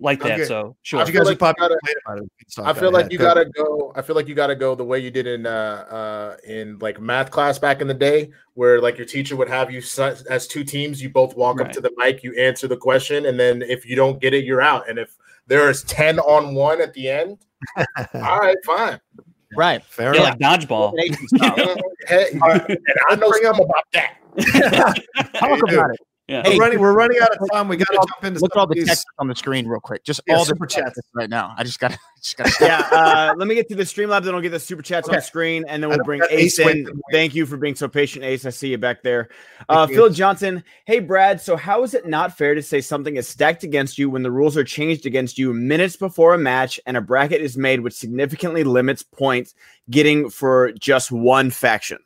like that. Okay. So sure. You guys like you gotta- complaining about it. We can talk I feel like you gotta go. I feel like you gotta go the way you did in uh uh in like math class back in the day, where like your teacher would have you as two teams. You both walk up to the mic, you answer the question, and then if you don't get it, you're out. And if there is ten on one at the end, all right, fine. Right. Fair Yeah, enough. like dodgeball. Hey, and I know something about that. Talk about it. Yeah. We're running. We're running out of time. We got to jump into Look at all the text on the screen real quick. Just Yeah, all the super chats. right now. I just got to just got to yeah, uh, let me get to the Streamlabs and I'll get the super chats on Okay. screen, and then we'll bring Ace Ace in. Thank you for being so patient, Ace. I see you back there. Uh. Phil Johnson, hey Brad. So how is it not fair to say something is stacked against you when the rules are changed against you minutes before a match and a bracket is made which significantly limits points getting for just one faction?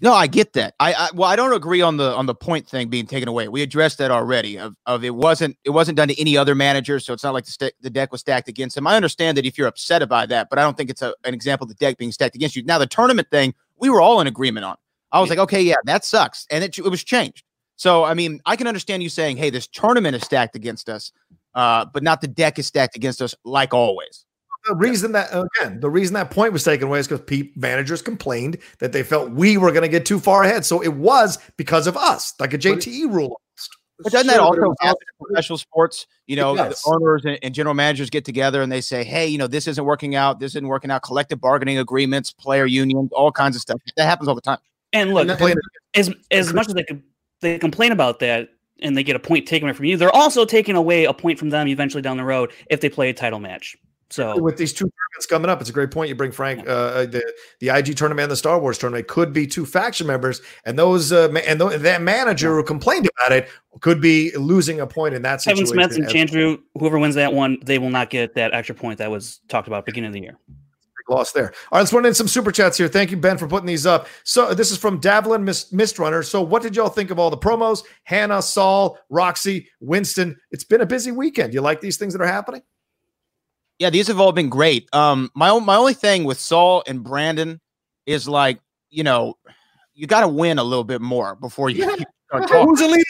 No, I get that. I, I well, I don't agree on the on the point thing being taken away. We addressed that already. Of, of it wasn't it wasn't done to any other manager, so it's not like the, sta- the deck was stacked against him. I understand that if you're upset about that, but I don't think it's a, an example of the deck being stacked against you. Now the tournament thing, we were all in agreement on. I was like, okay, yeah, that sucks, and it, it was changed. So I mean, I can understand you saying, hey, this tournament is stacked against us, uh, but not the deck is stacked against us like always. The reason that again, the reason that point was taken away is because Pete managers complained that they felt we were going to get too far ahead. So it was because of us, like a JTE rule. But doesn't that also happen in professional sports? You know, the owners and, and, general managers get together and they say, "Hey, you know, this isn't working out. This isn't working out. Collective bargaining agreements, player unions, all kinds of stuff. That happens all the time." And look, and as as much as they they complain about that, and they get a point taken away from you, they're also taking away a point from them eventually down the road if they play a title match. So with these two tournaments coming up, it's a great point you bring, Frank. Uh, uh the the IG tournament and the Star Wars tournament could be two faction members, and those uh, and th- that manager who complained about it could be losing a point in that situation. Kevin Smith and Chandru, whoever wins that one, they will not get that extra point that was talked about beginning of the year. Lost there. All right, let's run in some super chats here. Thank you, Ben, for putting these up. So this is from Davlin Mist, Mist Runner. So what did y'all think of all the promos? Hannah, Saul, Roxy, Winston. It's been a busy weekend. You like these things that are happening? Yeah, these have all been great. Um, my my only thing with Saul and Brandon is like, you know, you got to win a little bit more before you. Yeah. Who's the lead?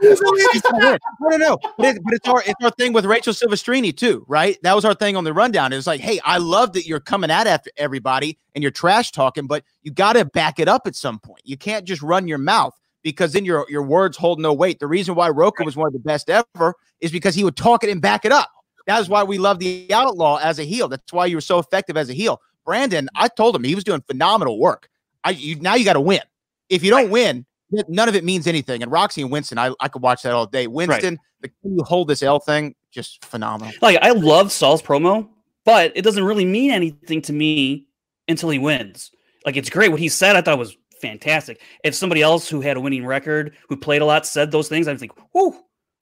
Who's the lead? No, no, no. But, it, but it's our it's our thing with Rachel Silvestrini too, right? That was our thing on the rundown. It's like, hey, I love that you're coming at after everybody and you're trash talking, but you got to back it up at some point. You can't just run your mouth because then your your words hold no weight. The reason why Rocha was one of the best ever is because he would talk it and back it up. That is why we love the outlaw as a heel. That's why you were so effective as a heel. Brandon, I told him he was doing phenomenal work. I you, now you got to win. If you don't win, none of it means anything. And Roxy and Winston, I, I could watch that all day. Winston, right. the you hold this L thing, just phenomenal. Like I love Saul's promo, but it doesn't really mean anything to me until he wins. Like it's great what he said. I thought was fantastic. If somebody else who had a winning record, who played a lot, said those things, I'd think, "Whoo,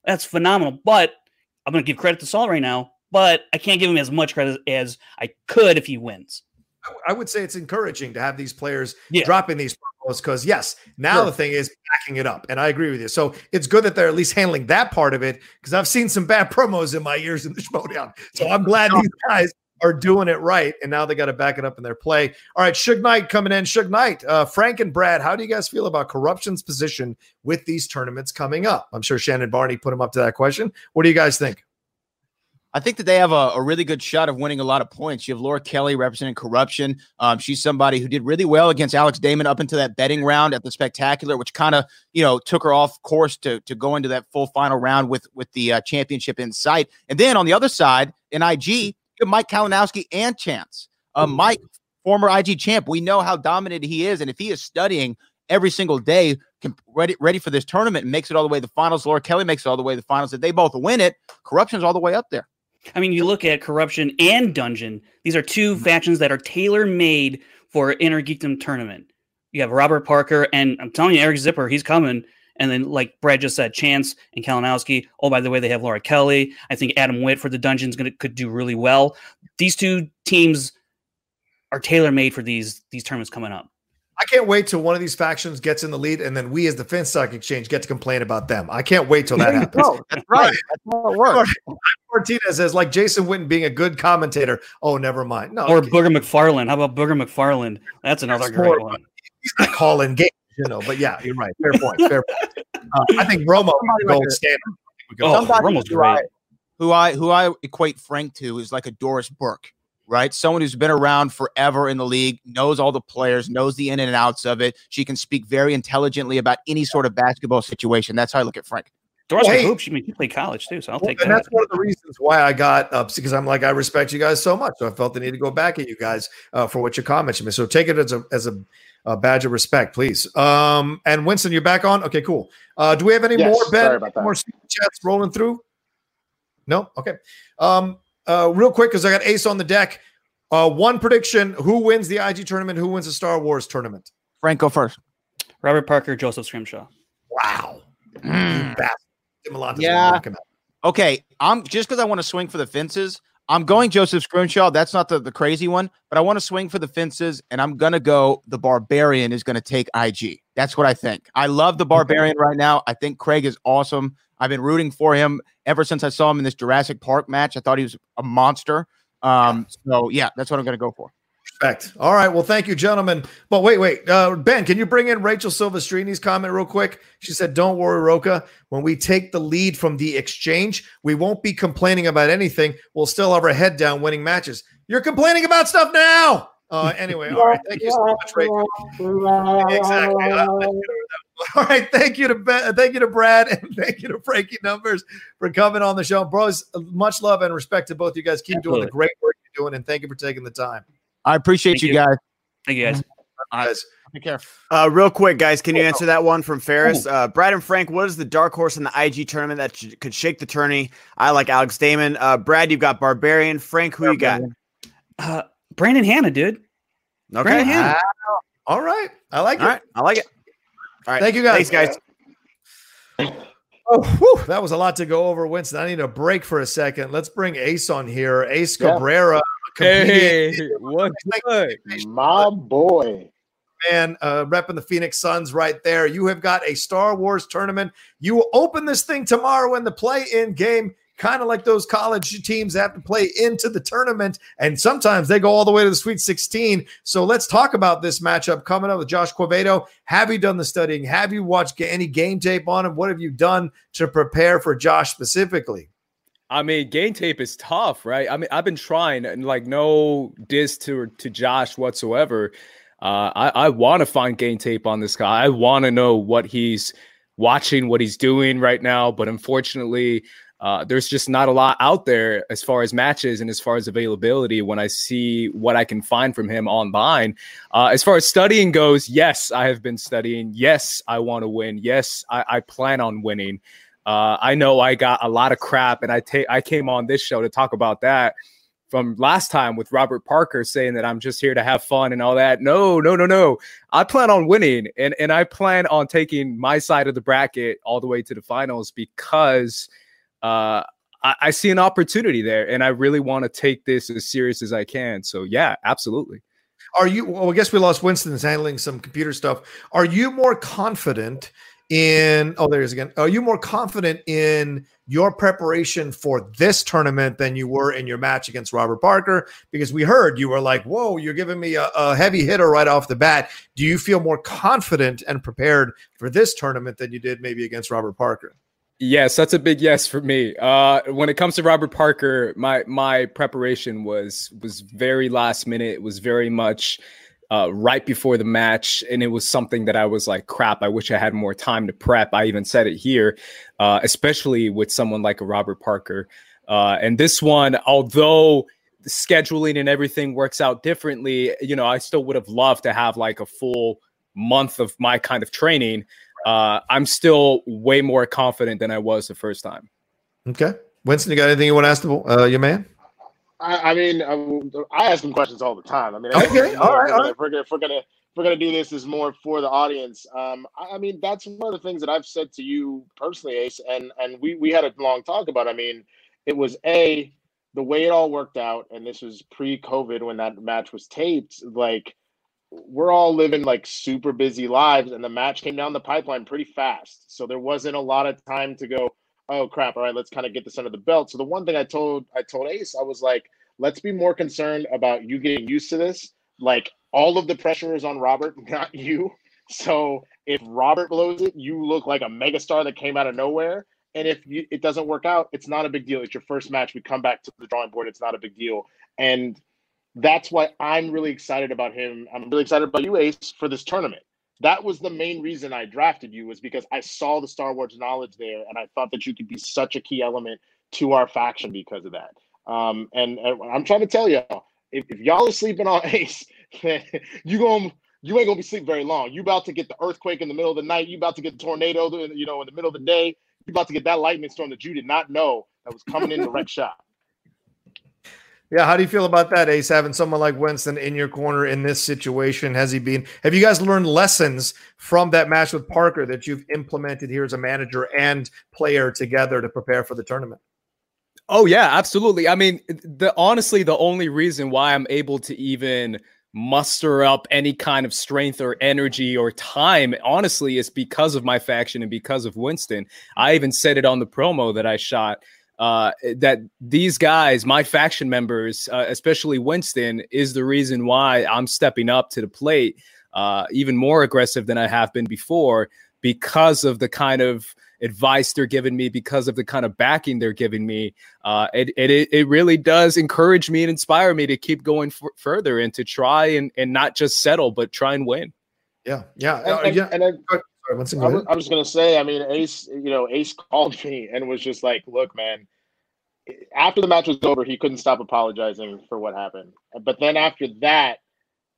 that's phenomenal." But I'm going to give credit to Saul right now, but I can't give him as much credit as I could if he wins. I would say it's encouraging to have these players yeah. dropping these promos because yes, now sure. the thing is backing it up, and I agree with you. So it's good that they're at least handling that part of it because I've seen some bad promos in my years in the Schmoedown. So I'm glad these guys are doing it right, and now they got to back it up in their play. All right, Suge Knight coming in. Suge Knight, uh, Frank and Brad, how do you guys feel about corruption's position with these tournaments coming up? I'm sure Shannon Barney put him up to that question. What do you guys think? I think that they have a, a, really good shot of winning a lot of points. You have Laura Kelly representing corruption. Um, she's somebody who did really well against Alex Damon up into that betting round at the spectacular, which kind of you know took her off course to to go into that full final round with with the uh, championship in sight. And then on the other side in IG, Mike Kalinowski and Chance. Uh, Mike, former IG champ, we know how dominant he is, and if he is studying every single day, ready ready for this tournament, and makes it all the way to the finals. Laura Kelly makes it all the way to the finals. If they both win it, corruption's all the way up there. I mean, you look at corruption and dungeon; these are 2 mm-hmm. factions that are tailor made for Inner Geekdom tournament. You have Robert Parker, and I'm telling you, Eric Zipper, he's coming. And then, like Brad just said, Chance and Kalinowski. Oh, by the way, they have Laura Kelly. I think Adam Witt for the dungeons gonna could do really well. These two teams are tailor made for these these tournaments coming up. I can't wait till one of these factions gets in the lead, and then we, as the Finstock Exchange, get to complain about them. I can't wait till that happens. That's right. That's how it works. Martinez says, like Jason Witten being a good commentator. Oh, never mind. No, or Booger McFarland. How about Booger McFarland? That's another That's great more, one. He's not calling games, you know. But yeah, you're right. Fair point. Fair point. Uh, I think Romo gold like standard. Oh, Romo's great. Who I who I equate Frank to is like a Doris Burke right? Someone who's been around forever in the league, knows all the players, knows the in and outs of it. She can speak very intelligently about any sort of basketball situation. That's how I look at Frank. Doris hey, hoops. She, she played college too, so I'll take and that. And that's one of the reasons why I got up because I'm like I respect you guys so much, so I felt the need to go back at you guys uh, for what your comments me. So take it as a as a, a, badge of respect, please. Um, and Winston, you're back on. Okay, cool. Uh, do we have any yes, more Ben? More chats rolling through? No. Okay. Um, uh, real quick, because I got Ace on the deck. Uh, one prediction: Who wins the IG tournament? Who wins the Star Wars tournament? Frank, go first. Robert Parker, Joseph Scrimshaw. Wow. Mm. Yeah. Okay. I'm just because I want to swing for the fences. I'm going Joseph Scrimshaw. That's not the, the crazy one, but I want to swing for the fences, and I'm gonna go. The Barbarian is gonna take IG. That's what I think. I love the Barbarian right now. I think Craig is awesome. I've been rooting for him ever since I saw him in this Jurassic Park match. I thought he was a monster. Um, so yeah, that's what I'm going to go for. Respect. All right. Well, thank you, gentlemen. But wait, wait. Uh, ben, can you bring in Rachel Silvestrini's comment real quick? She said, Don't worry, Rocha. When we take the lead from the exchange, we won't be complaining about anything. We'll still have our head down winning matches. You're complaining about stuff now. Uh, anyway, all right. Thank you so much, Rachel. Exactly. All right. Thank you to ben, thank you to Brad and thank you to Frankie Numbers for coming on the show. Bros, much love and respect to both you guys. Keep Absolutely. doing the great work you're doing, and thank you for taking the time. I appreciate you, you, guys. Thank you guys. guys. Take care. Uh, real quick, guys, can you answer that one from Ferris? Uh, Brad and Frank, what is the dark horse in the IG tournament that sh- could shake the tourney? I like Alex Damon. Uh, Brad, you've got Barbarian. Frank, who Barbarian. you got? Uh, Brandon Hanna, dude. Okay. Hanna. all right. I like all it. Right. I like it. All right. Thank you, guys. Thanks, guys. Oh, whew, that was a lot to go over, Winston. I need a break for a second. Let's bring Ace on here. Ace Cabrera. Hey, what's good? My boy. Man, uh, repping the Phoenix Suns right there. You have got a Star Wars tournament. You will open this thing tomorrow in the play in game kind of like those college teams have to play into the tournament, and sometimes they go all the way to the Sweet 16. So let's talk about this matchup coming up with Josh Quevedo. Have you done the studying? Have you watched any game tape on him? What have you done to prepare for Josh specifically? I mean, game tape is tough, right? I mean, I've been trying, and like no diss to to Josh whatsoever. Uh, I, I want to find game tape on this guy. I want to know what he's watching, what he's doing right now. But unfortunately, uh, there's just not a lot out there as far as matches and as far as availability when I see what I can find from him online. Uh, as far as studying goes, yes, I have been studying. Yes, I want to win. Yes, I, I plan on winning. Uh, I know I got a lot of crap, and I take I came on this show to talk about that from last time with Robert Parker saying that I'm just here to have fun and all that. No, no, no, no. I plan on winning, and and I plan on taking my side of the bracket all the way to the finals because uh, I, I see an opportunity there, and I really want to take this as serious as I can. So yeah, absolutely. Are you? Well, I guess we lost Winston's handling some computer stuff. Are you more confident in? Oh, there he is again. Are you more confident in your preparation for this tournament than you were in your match against Robert Parker? Because we heard you were like, "Whoa, you're giving me a, a heavy hitter right off the bat." Do you feel more confident and prepared for this tournament than you did maybe against Robert Parker? Yes, that's a big yes for me. Uh, when it comes to Robert Parker, my my preparation was was very last minute. It was very much uh, right before the match, and it was something that I was like, "Crap! I wish I had more time to prep." I even said it here, uh, especially with someone like a Robert Parker. Uh, and this one, although scheduling and everything works out differently, you know, I still would have loved to have like a full month of my kind of training uh, I'm still way more confident than I was the first time. Okay, Winston, you got anything you want to ask the, uh, your man? I, I mean, I, I, ask them questions all the time. I mean, okay, all right, all right. If we're gonna, if we're gonna if we're gonna do this is more for the audience. Um, I, I, mean, that's one of the things that I've said to you personally, Ace, and and we we had a long talk about. I mean, it was a the way it all worked out, and this was pre-COVID when that match was taped. Like we're all living like super busy lives and the match came down the pipeline pretty fast so there wasn't a lot of time to go oh crap all right let's kind of get this under the belt. So the one thing i told i told ace i was like let's be more concerned about you getting used to this. Like all of the pressure is on robert not you. So if robert blows it you look like a megastar that came out of nowhere. And if you, it doesn't work out it's not a big deal. It's your first match. We come back to the drawing board. It's not a big deal. And that's why I'm really excited about him. I'm really excited about you, Ace, for this tournament. That was the main reason I drafted you, was because I saw the Star Wars knowledge there, and I thought that you could be such a key element to our faction because of that. Um, and, and, I'm trying to tell y'all, if, if y'all are sleeping on Ace, you going you ain't gonna be sleeping very long. You about to get the earthquake in the middle of the night. You about to get the tornado, you know, in the middle of the day. You about to get that lightning storm that you did not know that was coming in the wreck shop. Yeah, how do you feel about that, Ace? Having someone like Winston in your corner in this situation, has he been? Have you guys learned lessons from that match with Parker that you've implemented here as a manager and player together to prepare for the tournament? Oh yeah, absolutely. I mean, the honestly, the only reason why I'm able to even muster up any kind of strength or energy or time, honestly, is because of my faction and because of Winston. I even said it on the promo that I shot uh, that these guys, my faction members, uh, especially Winston, is the reason why I'm stepping up to the plate, uh, even more aggressive than I have been before, because of the kind of advice they're giving me, because of the kind of backing they're giving me. Uh, it, it it really does encourage me and inspire me to keep going f- further and to try and and not just settle, but try and win. Yeah, yeah, And, and, yeah. and Winston, I was. I was gonna say, I mean, Ace, you know, Ace called me and was just like, "Look, man." After the match was over, he couldn't stop apologizing for what happened. But then after that,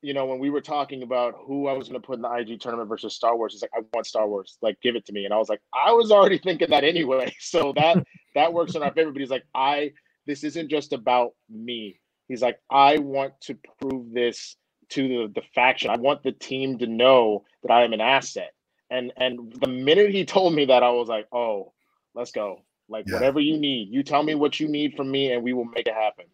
you know, when we were talking about who I was going to put in the IG tournament versus Star Wars, he's like, "I want Star Wars. Like, give it to me." And I was like, "I was already thinking that anyway." So that that works in our favor. But he's like, "I this isn't just about me." He's like, "I want to prove this to the, the faction. I want the team to know that I am an asset." And and the minute he told me that, I was like, "Oh, let's go." Like Yeah. whatever you need, you tell me what you need from me, and we will make it happen.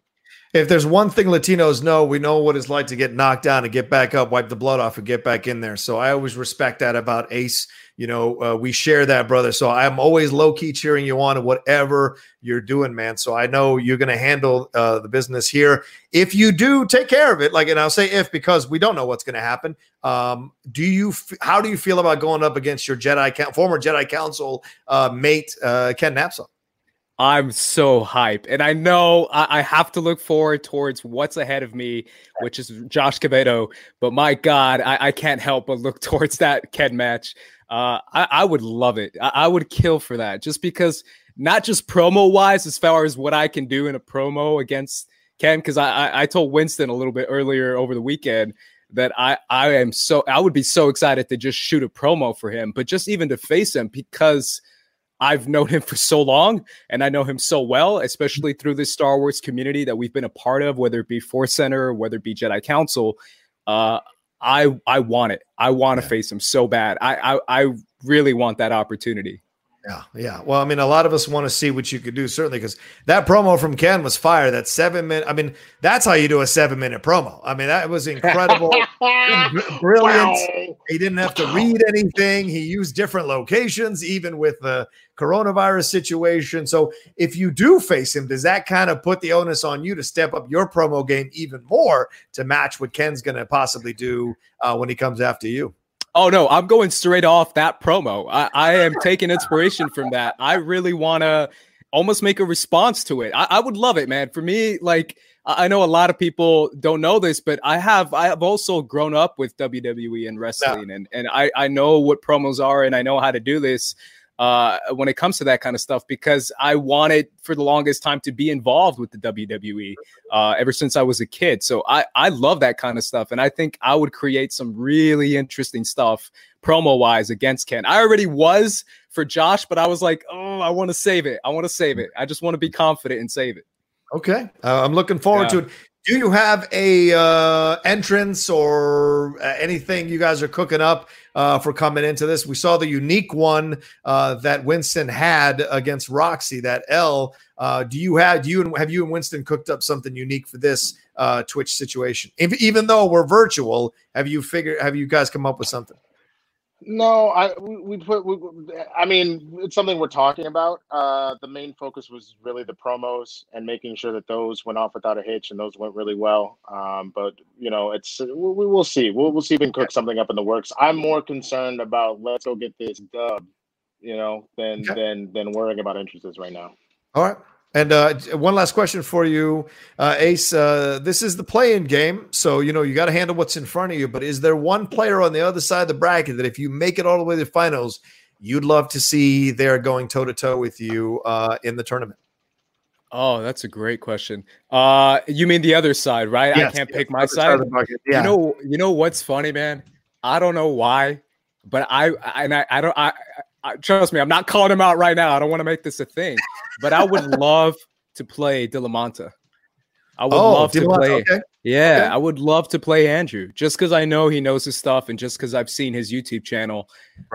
If there's one thing Latinos know, we know what it's like to get knocked down and get back up, wipe the blood off, and get back in there. So I always respect that about Ace. You know, uh, we share that, brother. So I'm always low key cheering you on in whatever you're doing, man. So I know you're going to handle uh, the business here. If you do, take care of it. Like, and I'll say if because we don't know what's going to happen. Um, do you? F- how do you feel about going up against your Jedi, former Jedi Council uh, mate, uh, Ken Napzok? I'm so hype. And I know I, I have to look forward towards what's ahead of me, which is Josh Quevedo. But my God, I, I can't help but look towards that Ken match. Uh, I, I would love it. I, would kill for that just because, not just promo wise, as far as what I can do in a promo against Ken, because I, I, I told Winston a little bit earlier over the weekend that I, I am so, I would be so excited to just shoot a promo for him, but just even to face him because. I've known him for so long and I know him so well, especially through this Star Wars community that we've been a part of, whether it be Force Center, whether it be Jedi Council. Uh, I I want it. I want to face him so bad. I, I I really want that opportunity. Yeah, yeah. Well, I mean, a lot of us want to see what you could do, certainly, because that promo from Ken was fire. That seven minute. I mean, that's how you do a seven minute promo. I mean, that was incredible, br- brilliant. He didn't have to read anything. He used different locations, even with the coronavirus situation. So, if you do face him, does that kind of put the onus on you to step up your promo game even more to match what Ken's going to possibly do uh, when he comes after you? Oh no, I'm going straight off that promo. I, I am taking inspiration from that. I really want to almost make a response to it. I, I would love it, man. For me, like I know a lot of people don't know this, but I have I have also grown up with WWE and wrestling, and and I I know what promos are, and I know how to do this uh, when it comes to that kind of stuff because I wanted for the longest time to be involved with the WWE uh, ever since I was a kid. So I I love that kind of stuff, and I think I would create some really interesting stuff promo wise against Ken. I already was for Josh, but I was like, oh, I want to save it. I want to save it. I just want to be confident and save it. Okay, uh, I'm looking forward Yeah. to it. Do you have a uh, entrance or uh, anything you guys are cooking up uh, for coming into this? We saw the unique one uh, that Winston had against Roxy. That L. Uh, do you have do you and have you and Winston cooked up something unique for this uh, Twitch situation? If, even though we're virtual, have you figured? Have you guys come up with something? No, I we, we put. We, I mean, it's something we're talking about. Uh, the main focus was really the promos and making sure that those went off without a hitch, and those went really well. Um, but you know, it's we, we will see. We'll we'll see if we can cook something up in the works. I'm more concerned about let's go get this dub, you know, than than than worrying about entrances right now. All right. And uh, one last question for you, uh, Ace. Uh, this is the play-in game, so you know you got to handle what's in front of you. But is there one player on the other side of the bracket that, if you make it all the way to the finals, you'd love to see there going toe to toe with you uh, in the tournament? Oh, that's a great question. Uh, you mean the other side, right? I can't yes, pick my side side. of the bucket, yeah. You know, you know what's funny, man? I don't know why, but I and I, I don't. I, I trust me. I'm not calling him out right now. I don't want to make this a thing, but I would love to play Dilamanta. I would Oh, love to play. okay. Yeah, Okay. I would love to play Andrew just because I know he knows his stuff and just because I've seen his YouTube channel.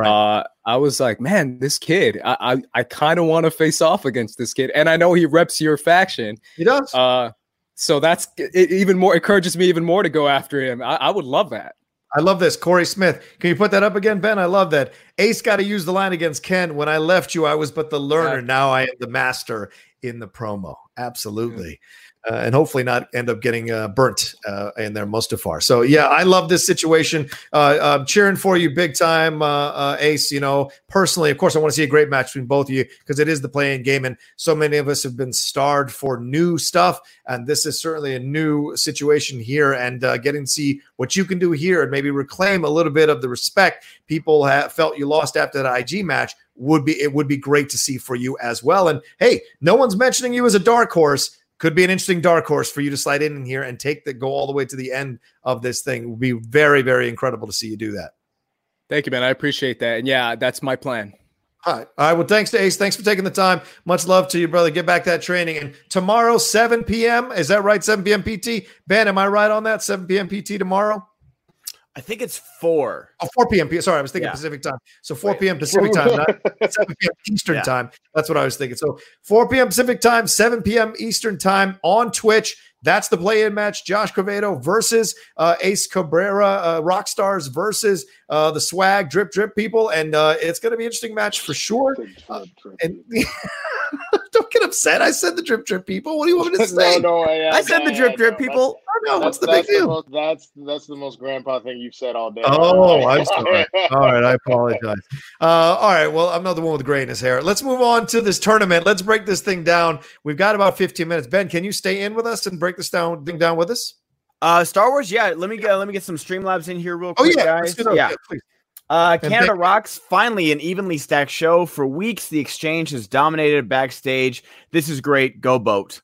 Uh, I was like, man, this kid, I I, I kind of want to face off against this kid, and I know he reps your faction. He does. Uh, so that's it, even more encourages me even more to go after him. I, I would love that. I love this. Corey Smith. Can you put that up again, Ben? I love that. Ace got to use the line against Ken. When I left you, I was but the learner. Now I am the master in the promo. Absolutely uh, and hopefully not end up getting uh, burnt uh, in their Mustafar. So yeah, I love this situation. Uh, I'm cheering for you big time, uh, uh, Ace. You know, personally, of course, I want to see a great match between both of you because it is the playing game, and so many of us have been starved for new stuff, and this is certainly a new situation here. And getting to see what you can do here and maybe reclaim a little bit of the respect people have felt you lost after that IG match would be it would be great to see for you as well. And hey, no one's mentioning you as a dark horse could be an interesting dark horse for you to slide in here and take the go all the way to the end of this thing. It would be very, very incredible to see you do that. Thank you, man. I appreciate that. And yeah, that's my plan. All right. All right. Well, thanks to Ace. Thanks for taking the time. Much love to you, brother. Get back that training. And tomorrow, 7 p.m. Is that right? 7 p.m. PT? Ben, am I right on that? 7 p.m. PT tomorrow? I think it's four. Oh, 4 p.m. Sorry, I was thinking yeah. Pacific time. So 4 p.m. Pacific time, not 7 p.m. Eastern yeah. time. That's what I was thinking. So 4 p.m. Pacific time, 7 p.m. Eastern time on Twitch. That's the play-in match. Josh Quevedo versus uh, Ace Cabrera, uh, Rock Stars versus uh, the Swag Drip Drip people, and uh, it's going to be an interesting match for sure. Uh, and don't get upset. I said the Drip Drip people. What do you want me to say? no, no, I, I said the Drip Drip people. Oh no, what's the big deal? The most, that's that's the most grandpa thing you've said all day. Oh, I'm sorry. all right, I apologize. Uh, all right, well, I'm not the one with gray in his hair. Let's move on to this tournament. Let's break this thing down. We've got about 15 minutes. Ben, can you stay in with us and break this down thing down with us? Uh, Star Wars, yeah. Let me get let me get some Streamlabs in here real quick, oh, yeah. guys. Yeah, please. Uh, Canada Rocks, finally an evenly stacked show. For weeks, the exchange has dominated backstage. This is great. Go boat.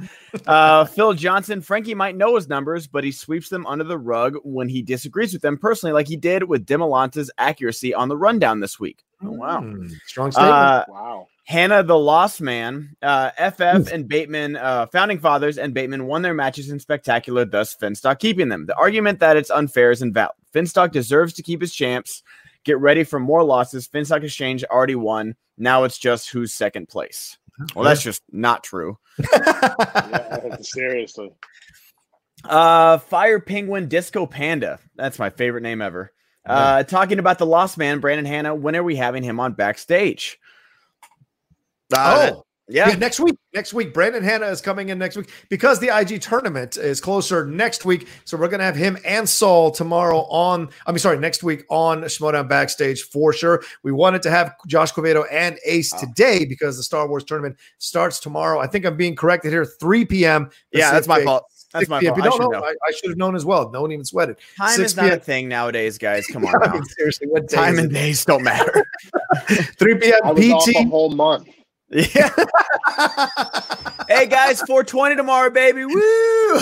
uh, Phil Johnson, Frankie might know his numbers, but he sweeps them under the rug when he disagrees with them personally, like he did with Demalanta's accuracy on the rundown this week. Oh, wow. Mm, strong statement. Uh, wow. Hannah the Lost Man, uh, FF and Bateman, uh, founding fathers and Bateman won their matches in spectacular, thus Finstock keeping them. The argument that it's unfair is invalid. Finstock deserves to keep his champs. Get ready for more losses. Finstock Exchange already won. Now it's just who's second place. Well, that's just not true. yeah, seriously. Uh, Fire Penguin Disco Panda. That's my favorite name ever. Uh, talking about the Lost Man, Brandon Hanna. When are we having him on backstage? Uh, oh, yeah. yeah. next week. Next week, Brandon Hanna is coming in next week because the IG tournament is closer next week. So we're gonna have him and Saul tomorrow on. I mean, sorry, next week on Schmoedown backstage for sure. We wanted to have Josh Quevedo and Ace wow. today because the Star Wars tournament starts tomorrow. I think I'm being corrected here, 3 p.m. Yeah, that's my fault. That's my fault. I should, know. I, I should have known as well. No one even sweated. Time is not a thing nowadays, guys. Come on. I mean, seriously, what time and days don't matter. 3 p.m. I PT. Off a whole month. Yeah. hey guys, 420 tomorrow, baby. Woo!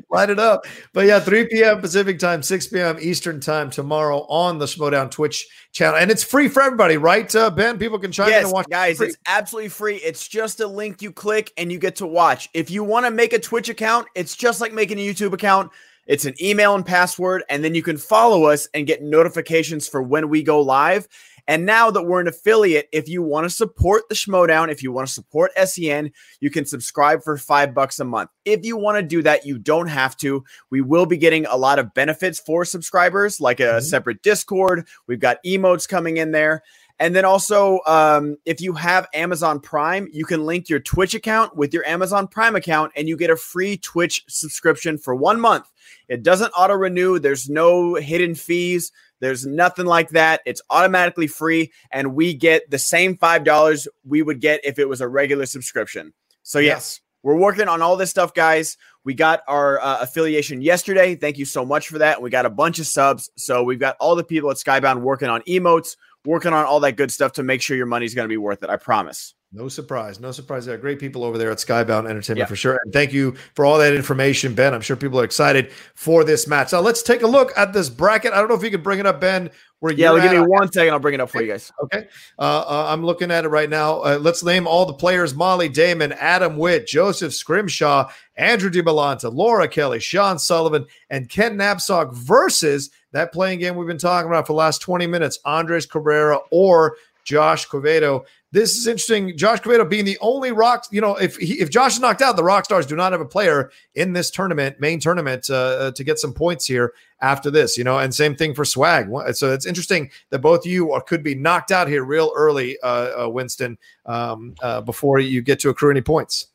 Light it up. But yeah, 3 p.m. Pacific time, 6 p.m. Eastern time tomorrow on the Schmoedown Twitch channel. And it's free for everybody, right, uh, Ben? People can chime yes, in and watch. Guys, it's absolutely free. It's just a link you click and you get to watch. If you want to make a Twitch account, it's just like making a YouTube account. It's an email and password, and then you can follow us and get notifications for when we go live. And now that we're an affiliate, if you want to support the Schmoedown, if you want to support SEN, you can subscribe for five bucks a month. If you want to do that, you don't have to. We will be getting a lot of benefits for subscribers, like a mm-hmm. separate Discord. We've got emotes coming in there. And then also, um, if you have Amazon Prime, you can link your Twitch account with your Amazon Prime account and you get a free Twitch subscription for one month. It doesn't auto renew, there's no hidden fees. There's nothing like that. It's automatically free, and we get the same $5 we would get if it was a regular subscription. So, yes, we're working on all this stuff, guys. We got our uh, affiliation yesterday. Thank you so much for that. We got a bunch of subs. So, we've got all the people at Skybound working on emotes, working on all that good stuff to make sure your money's going to be worth it. I promise. No surprise. No surprise. There are great people over there at Skybound Entertainment yeah. for sure. And thank you for all that information, Ben. I'm sure people are excited for this match. Now let's take a look at this bracket. I don't know if you can bring it up, Ben. Where yeah, give me one second. I'll bring it up for you guys. Okay. Uh, uh, I'm looking at it right now. Uh, let's name all the players Molly Damon, Adam Witt, Joseph Scrimshaw, Andrew DiBalanta, Laura Kelly, Sean Sullivan, and Ken Napzok versus that playing game we've been talking about for the last 20 minutes, Andres Cabrera or Josh Quevedo. this is interesting. Josh Quevedo being the only rock, you know, if he, if Josh is knocked out, the Rock Stars do not have a player in this tournament, main tournament, uh, uh, to get some points here after this, you know, and same thing for Swag. So it's interesting that both you are, could be knocked out here real early, uh, uh Winston, um, uh, before you get to accrue any points.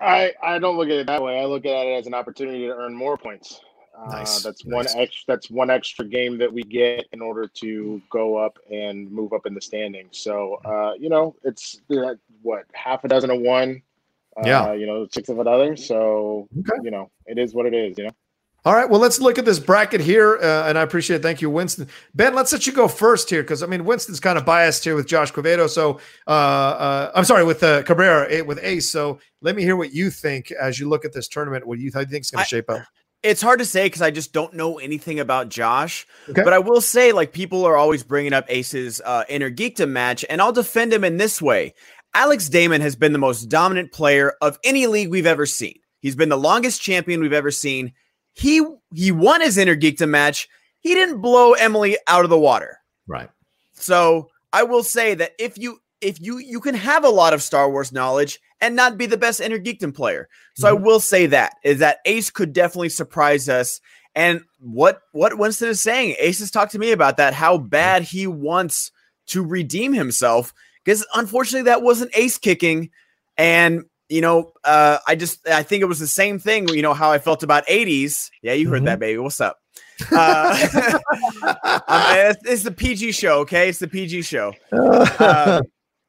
I I don't look at it that way. I look at it as an opportunity to earn more points. Nice. Uh, that's nice. one extra. That's one extra game that we get in order to go up and move up in the standings. So uh, you know, it's uh, what half a dozen of one. Uh, Yeah. You know, six of another. So Okay. you know, it is what it is. You know. All right, well, let's look at this bracket here, uh, and I appreciate it. Thank you, Winston. Ben, let's let you go first here because I mean Winston's kind of biased here with Josh Quevedo. So uh, uh, I'm sorry with uh, Cabrera eh, with Ace. So let me hear what you think as you look at this tournament. What do you, how do you think is going to shape up? It's hard to say because I just don't know anything about Josh. Okay. But I will say, like, people are always bringing up Ace's uh, inner geekdom match, and I'll defend him in this way. Alex Damon has been the most dominant player of any league we've ever seen. He's been the longest champion we've ever seen. He he won his inner geekdom match. He didn't blow Emily out of the water. Right. So I will say that if you if you you can have a lot of Star Wars knowledge and not be the best inner geekdom player. So I will say that is that Ace could definitely surprise us. And what what Winston is saying, Ace has talked to me about that, how bad he wants to redeem himself. Because unfortunately, that wasn't ace kicking. And you know, uh, I just I think it was the same thing, you know, how I felt about 80s. Yeah, you heard that, baby. What's up? Uh, um, it's, it's the PG show, okay? It's the PG show. Uh,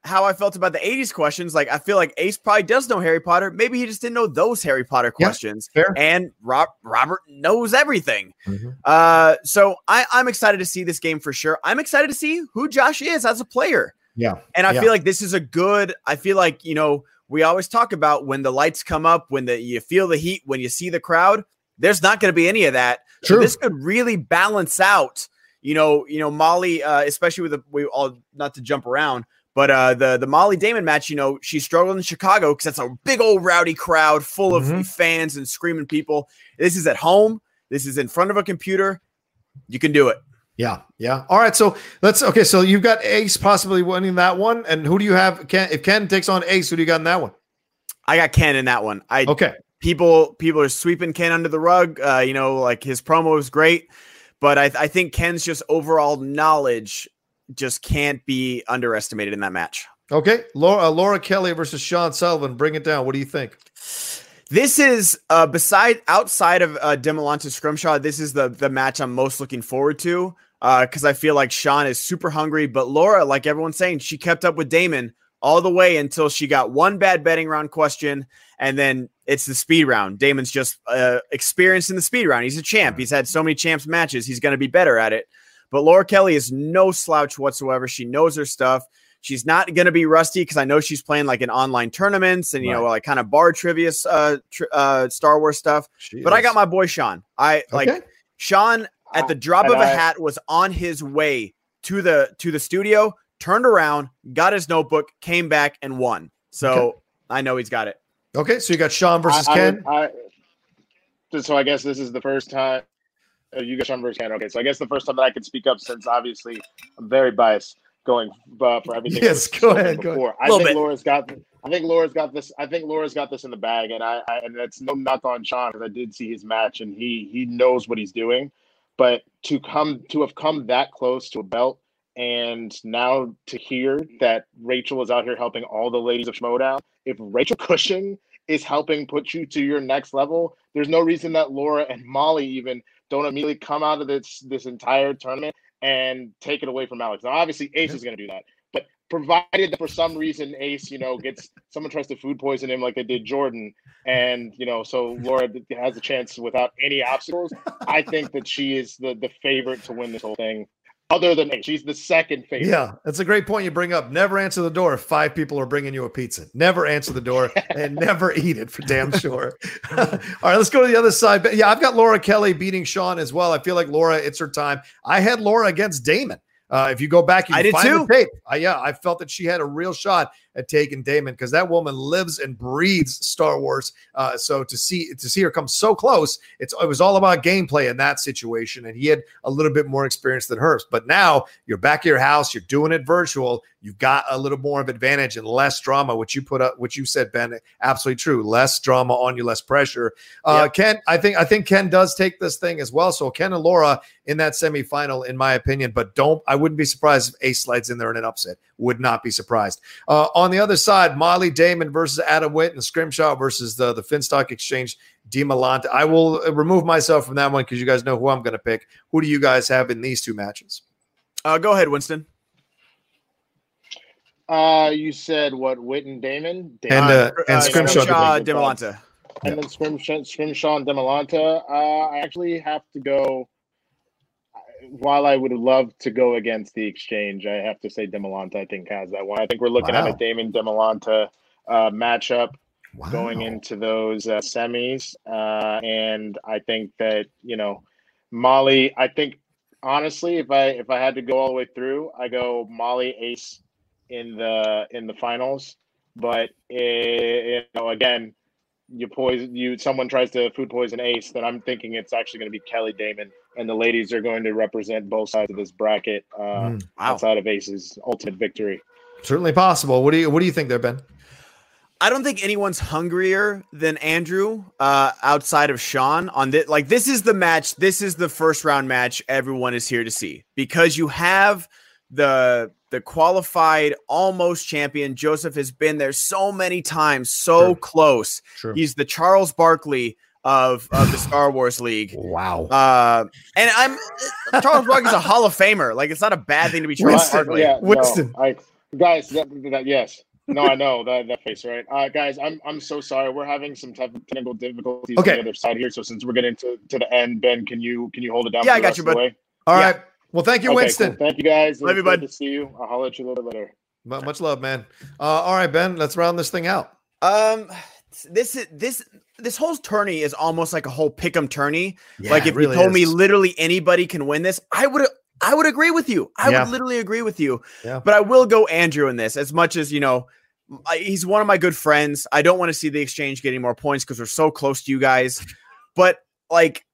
how I felt about the 80s questions. Like, I feel like Ace probably does know Harry Potter. Maybe he just didn't know those Harry Potter Yeah, questions. fair. And Rob, Robert knows everything. Mhm. Uh, so I, I'm excited to see this game for sure. I'm excited to see who Josh is as a player. Yeah. And I Yeah. feel like this is a good, I feel like, you know, we always talk about when the lights come up, when the you feel the heat, when you see the crowd, there's not going to be any of that. So this could really balance out, you know, you know, Molly, uh, especially with the we all not to jump around, but uh the the Molly Damon match, you know, she struggled in Chicago because that's a big old rowdy crowd full of Mhm. fans and screaming people. This is at home, this is in front of a computer. You can do it. Yeah, yeah. All right, so let's okay. So you've got Ace possibly winning that one, and who do you have? Ken, if Ken takes on Ace, who do you got in that one? I got Ken in that one. I Okay, people people are sweeping Ken under the rug. Uh, you know, like his promo was great, but I, I think Ken's just overall knowledge just can't be underestimated in that match. okay. Laura, uh, Laura Kelly versus Sean Sullivan. Bring it down. What do you think? This is uh beside outside of uh Demolante Scrimshaw, this is the the match I'm most looking forward to. Uh because I feel like Sean is super hungry, but Laura, like everyone's saying, she kept up with Damon all the way until she got one bad betting round question, and then it's the speed round. Damon's just uh experienced in the speed round. He's a champ. He's had so many champs matches, he's gonna be better at it. But Laura Kelly is no slouch whatsoever. She knows her stuff. She's not going to be rusty because I know she's playing like in online tournaments and you know like kind of bar trivia uh, tr- uh Star Wars stuff. She But I got my boy Sean. I like Sean at the drop And of a I- hat was on his way to the to the studio, turned around, got his notebook, came back and won. So Okay. I know he's got it. Okay, so you got Sean versus I, I Ken. would- I, so I guess this is the first time you got Sean versus Ken. Okay, so I guess the first time that I could speak up since obviously I'm very biased going uh, for everything. Yes, go spoken ahead, go ahead. I think bit. Laura's got. I think Laura's got this. I think Laura's got this in the bag, and I, I and that's no knock on Sean because I did see his match and he he knows what he's doing. But to come to have come that close to a belt and now to hear that Rachel is out here helping all the ladies of Schmoedown, if Rachel Cushing is helping put you to your next level, there's no reason that Laura and Molly even don't immediately come out of this this entire tournament and take it away from Alex. Now, obviously, Ace is going to do that, but provided that for some reason Ace, you know, gets someone tries to food poison him like they did Jordan, and you know, so Laura has a chance without any obstacles. I think that she is the the favorite to win this whole thing. Other than Ace, she's the second favorite. Yeah, that's a great point you bring up. Never answer the door if five people are bringing you a pizza. Never answer the door and never eat it for damn sure. All right, let's go to the other side. But yeah, I've got Laura Kelly beating Sean as well. I feel like Laura, it's her time. I had Laura against Damon. Uh, if you go back, you I did find too. the tape. I, yeah, I felt that she had a real shot taken Damon because that woman lives and breathes Star Wars. Uh, so to see to see her come so close, it's it was all about gameplay in that situation, and he had a little bit more experience than hers. But now you're back at your house, you're doing it virtual. You've got a little more of advantage and less drama, which you put up, which you said, Ben, absolutely true. Less drama on you, less pressure. Uh, yep. Ken, I think I think Ken does take this thing as well. So Ken and Laura in that semifinal, in my opinion. But don't I wouldn't be surprised if Ace slides in there in an upset. Would not be surprised. Uh, on the other side, Molly Damon versus Adam Witt and Scrimshaw versus the the Finstock Exchange. Demalante. I will remove myself from that one because you guys know who I'm going to pick. Who do you guys have in these two matches? Uh, go ahead, Winston. Uh, you said what? Witt and Damon, Damon. and uh, and uh, Scrimshaw, Scrimshaw Demalante. And then Scrimshaw, Scrimshaw and Demalante. Uh, I actually have to go. While I would love to go against the exchange, I have to say Demolanta I think has that one. I think we're looking wow. at a Damon Demolanta uh, matchup wow. going into those uh, semis, uh, and I think that you know Molly. I think honestly, if I if I had to go all the way through, I go Molly Ace in the in the finals. But it, eh, you know, again, you poison you someone tries to food poison Ace, then I'm thinking it's actually going to be Kelly Damon, and the ladies are going to represent both sides of this bracket uh, mm, wow. outside of Ace's ultimate victory. Certainly possible. What do you what do you think there, Ben? I don't think anyone's hungrier than Andrew uh, outside of Sean on this. Like this is the match. This is the first round match everyone is here to see because you have the the qualified almost champion. Joseph has been there so many times, so True. close. True. He's the Charles Barkley of of the Star Wars League. Wow. Uh, and I'm Charles Barkley is a Hall of Famer. Like it's not a bad thing to be Charles Winston, Barkley. Yeah, Winston. No, I, guys, that, that, yes. No, I know that, that face, right? Uh, guys, I'm I'm so sorry. We're having some technical difficulties okay. on the other side here. So since we're getting to, to the end, Ben, can you can you hold it down? Yeah, I got you, bud. All yeah. right. Well, thank you, okay, Winston. Cool. Thank you, guys. Love you, bud. to see you. I'll holler at you a little bit later. Much love, man. Uh, all right, Ben. Let's round this thing out. Um, this is this this whole tourney is almost like a whole pick'em tourney. Yeah, like if really you told is. me literally anybody can win this, I would I would agree with you. I yeah. would literally agree with you. Yeah. But I will go Andrew in this as much as you know. He's one of my good friends. I don't want to see the exchange getting more points because we're so close to you guys. But like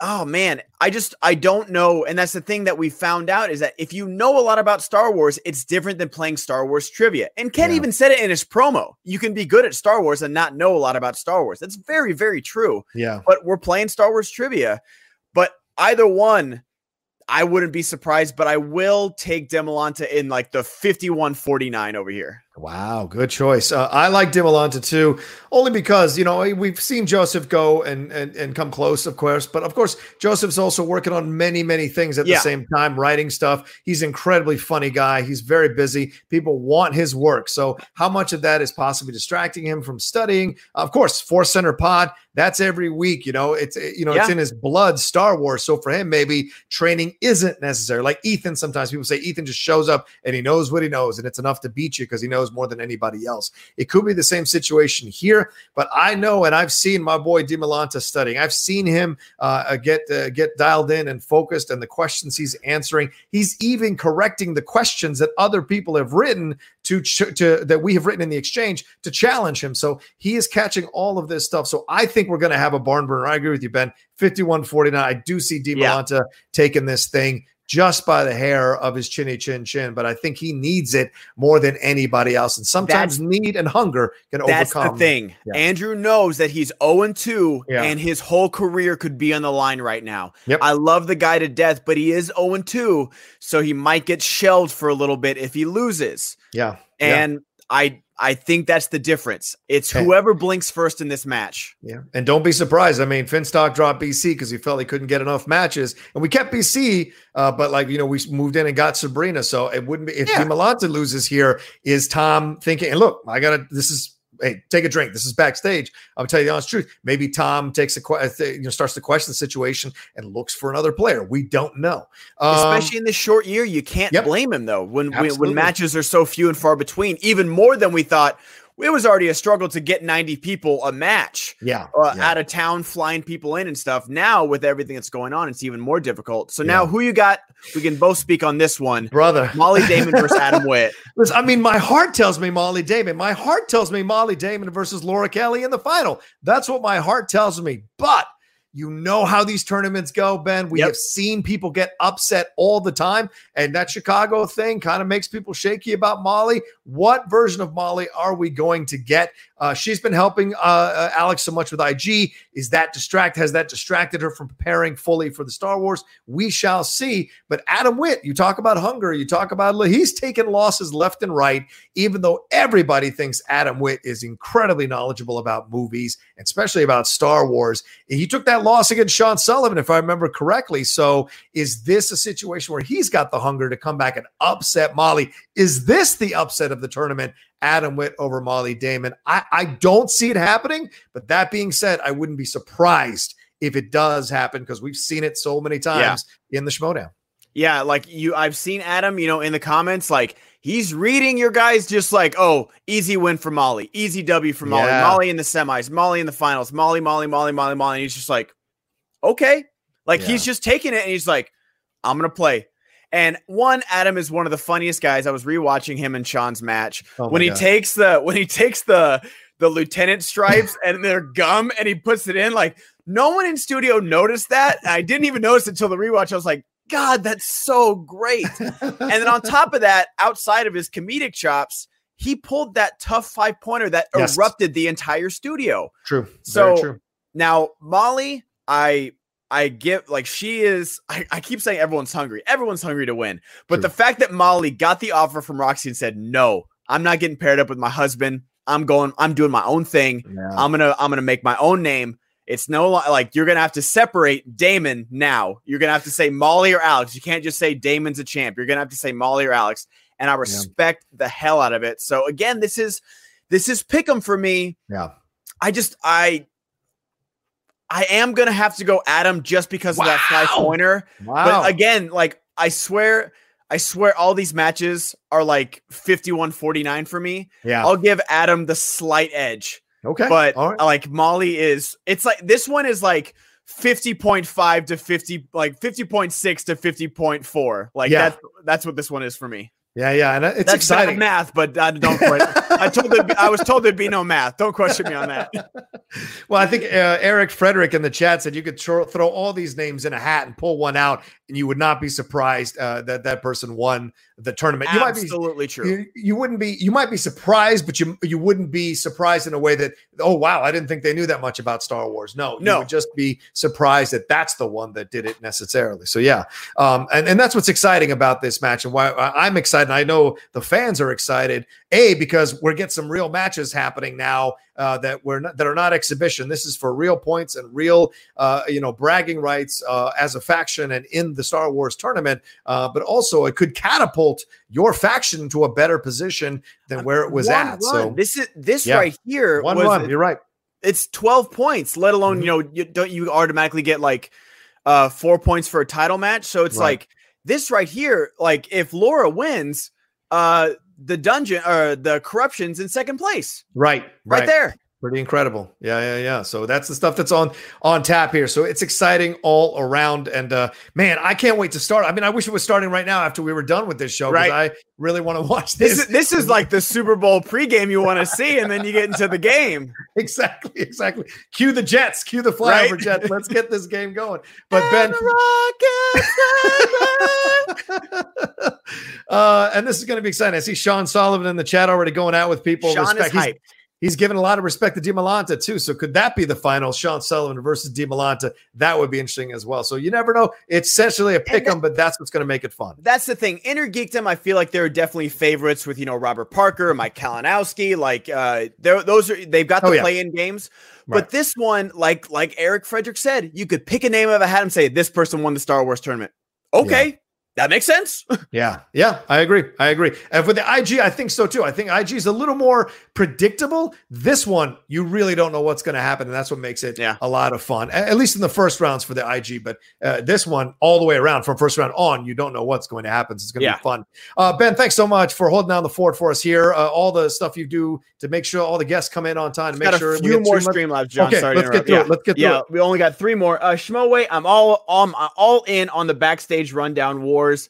oh man, I just I don't know. And that's the thing that we found out is that if you know a lot about Star Wars, it's different than playing Star Wars trivia. And Ken yeah. even said it in his promo. You can be good at Star Wars and not know a lot about Star Wars. That's very, very true. Yeah. But we're playing Star Wars trivia. But either one, I wouldn't be surprised, but I will take Demolanta in like the 51 49 over here. Wow, good choice. Uh, I like Demalante too, only because you know we've seen Joseph go and, and and come close, of course. But of course, Joseph's also working on many many things at yeah. the same time, writing stuff. He's incredibly funny guy. He's very busy. People want his work. So how much of that is possibly distracting him from studying? Of course, Force Center Pod. That's every week. You know, it's you know yeah. it's in his blood, Star Wars. So for him, maybe training isn't necessary. Like Ethan, sometimes people say Ethan just shows up and he knows what he knows, and it's enough to beat you because he knows knows more than anybody else. It could be the same situation here, but I know and I've seen my boy Demalante studying. I've seen him uh, get uh, get dialed in and focused, and the questions he's answering. He's even correcting the questions that other people have written to, ch- to that we have written in the exchange to challenge him. So he is catching all of this stuff. So I think we're going to have a barn burner. I agree with you, Ben. 51 49. I do see Demalante yeah. taking this thing just by the hair of his chinny chin chin. But I think he needs it more than anybody else. And sometimes that's, need and hunger can that's overcome. That's the thing. Yeah. Andrew knows that he's 0 2 yeah. and his whole career could be on the line right now. Yep. I love the guy to death, but he is 0 2. So he might get shelled for a little bit if he loses. Yeah. And yeah. I I think that's the difference. It's whoever blinks first in this match. Yeah. And don't be surprised. I mean, Finstock dropped BC because he felt he couldn't get enough matches. And we kept BC, uh, but like, you know, we moved in and got Sabrina. So it wouldn't be if yeah. Demalante loses here, is Tom thinking, and look, I gotta this is hey, take a drink. This is backstage. I'll tell you the honest truth. Maybe Tom takes a you know starts to question the situation and looks for another player. We don't know. Um, Especially in this short year, you can't yep. blame him though. When, when when matches are so few and far between, even more than we thought it was already a struggle to get 90 people a match. Yeah, uh, yeah. out of town, flying people in and stuff. Now with everything that's going on, it's even more difficult. So now, who you got? We can both speak on this one, brother. Molly Damon versus Adam Witt. Listen, I mean, my heart tells me Molly Damon. My heart tells me Molly Damon versus Laura Kelly in the final. That's what my heart tells me. But you know how these tournaments go, Ben. We Yep. have seen people get upset all the time, and that Chicago thing kind of makes people shaky about Molly. What version of Molly are we going to get? Uh, she's been helping uh, uh, Alex so much with IG. Is that distract? Has that distracted her from preparing fully for the Star Wars? We shall see. But Adam Witt, you talk about hunger. You talk about he's taken losses left and right. Even though everybody thinks Adam Witt is incredibly knowledgeable about movies, especially about Star Wars, he took that loss against Sean Sullivan, if I remember correctly. So, is this a situation where he's got the hunger to come back and upset Molly? Is this the upset of the tournament? Adam Witt over Molly Damon. I, I don't see it happening, but that being said, I wouldn't be surprised if it does happen because we've seen it so many times in the Schmoedown. Yeah, like you, I've seen Adam, you know, in the comments, like he's reading your guys just like, oh, easy win for Molly, easy W for Molly, Yeah. Molly in the semis, Molly in the finals, Molly, Molly, Molly, Molly, Molly. And he's just like, okay. Like he's just taking it and he's like, I'm going to play. And one, Adam is one of the funniest guys. I was rewatching him and Sean's match Oh when he God. takes the when he takes the the lieutenant stripes and their gum and he puts it in. Like no one in studio noticed that. I didn't even notice it until the rewatch. I was like, God, that's so great. and then on top of that, outside of his comedic chops, he pulled that tough five pointer that Yes. erupted the entire studio. True. So true. now Molly, I I get like she is. I, I keep saying everyone's hungry. Everyone's hungry to win. But the fact that Molly got the offer from Roxy and said, "No, I'm not getting paired up with my husband. I'm going. I'm doing my own thing. I'm gonna. I'm gonna make my own name." It's no like you're gonna have to separate Damon now. You're gonna have to say Molly or Alex. You can't just say Damon's a champ. You're gonna have to say Molly or Alex. And I respect the hell out of it. So again, this is this is pick'em for me. Yeah. I just I I am gonna have to go Adam just because of that five pointer. Wow. But again, like I swear, I swear all these matches are like 51-49 for me. Yeah. I'll give Adam the slight edge. Okay. But All right. like Molly is it's like this one is like 50.5 to 50 like 50.6 to 50.4. Like Yeah. that's that's what this one is for me. Yeah, yeah, and it's That's exciting. bad math, but uh, don't. que- I told there, I was told there'd be no math. Don't question me on that. Well, I think uh, Eric Frederick in the chat said you could throw all these names in a hat and pull one out, and you would not be surprised uh, that that person won the tournament. You might Absolutely be true. You, you wouldn't be. You might be surprised, but you you wouldn't be surprised in a way that oh wow, I didn't think they knew that much about Star Wars. No, No. you would just be surprised that that's the one that did it necessarily. So yeah, um, and and that's what's exciting about this match, and why I'm excited. I know the fans are excited. A because we're getting some real matches happening now uh, that we're not, that are not exhibition. This is for real points and real, uh, you know, bragging rights uh, as a faction and in the Star Wars tournament. Uh, but also, it could catapult your faction to a better position than where it was One at. run. So this is this Yeah. right here. One was- one. You're right. It's 12 points, let alone, you Mm-hmm. know, you don't you automatically get like uh four points for a title match. So it's Right. like this right here, like if Laura wins, uh the dungeon or the corruption's in second place. Right, Right there. Pretty incredible. Yeah, yeah, yeah. So that's the stuff that's on on tap here. So it's exciting all around. And uh man, I can't wait to start. I mean, I wish it was starting right now after we were done with this show. Right. I really want to watch This this. is this is like the Super Bowl pregame you want to see, and then you get into the game. exactly, exactly. Cue the Jets, cue the flyover Right? Jets. Let's get this game going. But Ben, uh, and this is going to be exciting. I see Sean Sullivan in the chat already going out with people. Sean is hyped. He's given a lot of respect to DiMolanta too. So could that be the final? Sean Sullivan versus DiMolanta. That would be interesting as well. So you never know. It's essentially a pick 'em, but that's what's going to make it fun. That's the thing. Inner Geekdom, I feel like there are definitely favorites with you know Robert Parker, Mike Kalinowski. Like uh, they're- those are they've got the Oh, yeah. play-in games. Right. But this one, like like Eric Frederick said, you could pick a name of a hat and say this person won the Star Wars tournament. Okay, That makes sense. yeah, yeah, I agree. I agree. And for the IG, I think so too. I think IG is a little more predictable. This one, you really don't know what's going to happen, and that's what makes it yeah. a lot of fun. At least in the first rounds for the IG, but uh, this one, all the way around from first round on, you don't know what's going to happen. So it's going to Yeah. be fun. Uh, ben, thanks so much for holding down the fort for us here. Uh, all the stuff you do to make sure all the guests come in on time. To make got sure a few more stream Streamlabs, John. Okay, Sorry let's get through yeah. it. Let's get through yeah, it. we only got three more. Uh, Schmoe, I'm all um, all in on the backstage rundown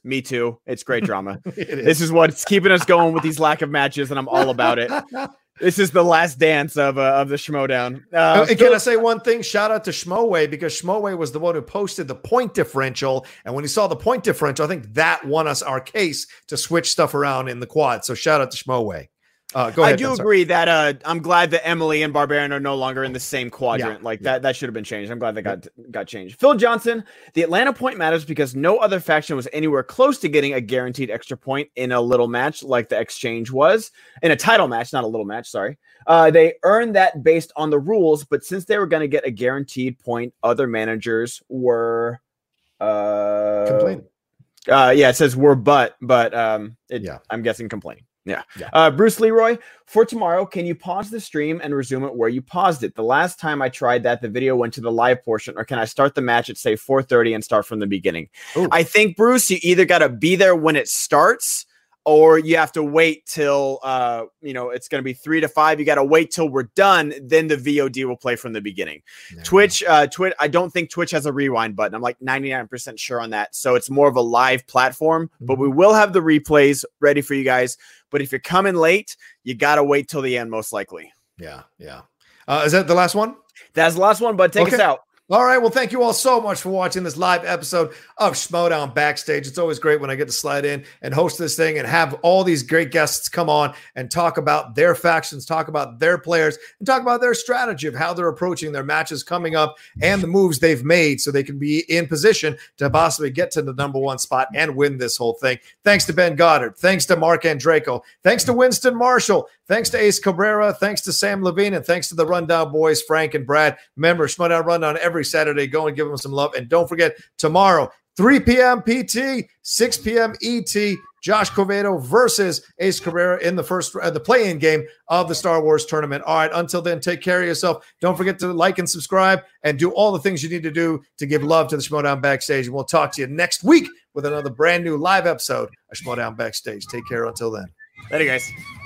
Me too. It's great drama. This is what's keeping us going with these lack of matches, and I'm all about it. This is the last dance of uh, of the Schmoedown. Uh, Uh, can I say one thing? Shout out to Schmoe because Schmoe was the one who posted the point differential. And when he saw the point differential, I think that won us our case to switch stuff around in the quad. So shout out to Schmoe. Uh, go ahead. I do Ben, agree that uh, I'm glad that Emily and Barbarian are no longer in the same quadrant. like that, that should have been changed. I'm glad that got got changed. Phil Johnson, the Atlanta point matters because no other faction was anywhere close to getting a guaranteed extra point in a little match like the exchange was in a title match, not a little match. Sorry, uh, they earned that based on the rules, but since they were going to get a guaranteed point, other managers were uh, Complaining. uh, yeah, it says we're but, but um, it, yeah, I'm guessing complaining. Yeah. Uh, Bruce Leroy, for tomorrow, can you pause the stream and resume it where you paused it? The last time I tried that, the video went to the live portion, or can I start the match at say 4:30 and start from the beginning? I think Bruce, you either got to be there when it starts, or you have to wait till uh, you know it's going to be three to five. You got to wait till we're done, then the VOD will play from the beginning. Twitch, uh, Twitch. I don't think Twitch has a rewind button. I'm like 99% sure on that. So it's more of a live platform, but we will have the replays ready for you guys. But if you're coming late, you got to wait till the end, most likely. Yeah, yeah. Uh, is that the last one? That's the last one, but take us out. All right. Well, thank you all so much for watching this live episode of Schmoedown Backstage. It's always great when I get to slide in and host this thing and have all these great guests come on and talk about their factions, talk about their players, and talk about their strategy of how they're approaching their matches coming up and the moves they've made so they can be in position to possibly get to the number one spot and win this whole thing. Thanks to Ben Goddard. Thanks to Marc Andreyko. Thanks to Winston Marshall. Thanks to Ace Cabrera. Thanks to Samm Levine. And thanks to the Rundown boys, Frank and Brad. Remember, Schmoedown Rundown every Saturday. Go and give them some love. And don't forget, tomorrow, 3 p.m. PT, 6 p.m. ET, Josh Quevedo versus Ace Cabrera in the first uh, the play-in game of the Star Wars tournament. All right, until then, take care of yourself. Don't forget to like and subscribe and do all the things you need to do to give love to the Schmoedown Backstage. And we'll talk to you next week with another brand new live episode of Schmoedown Backstage. Take care until then. Later, guys.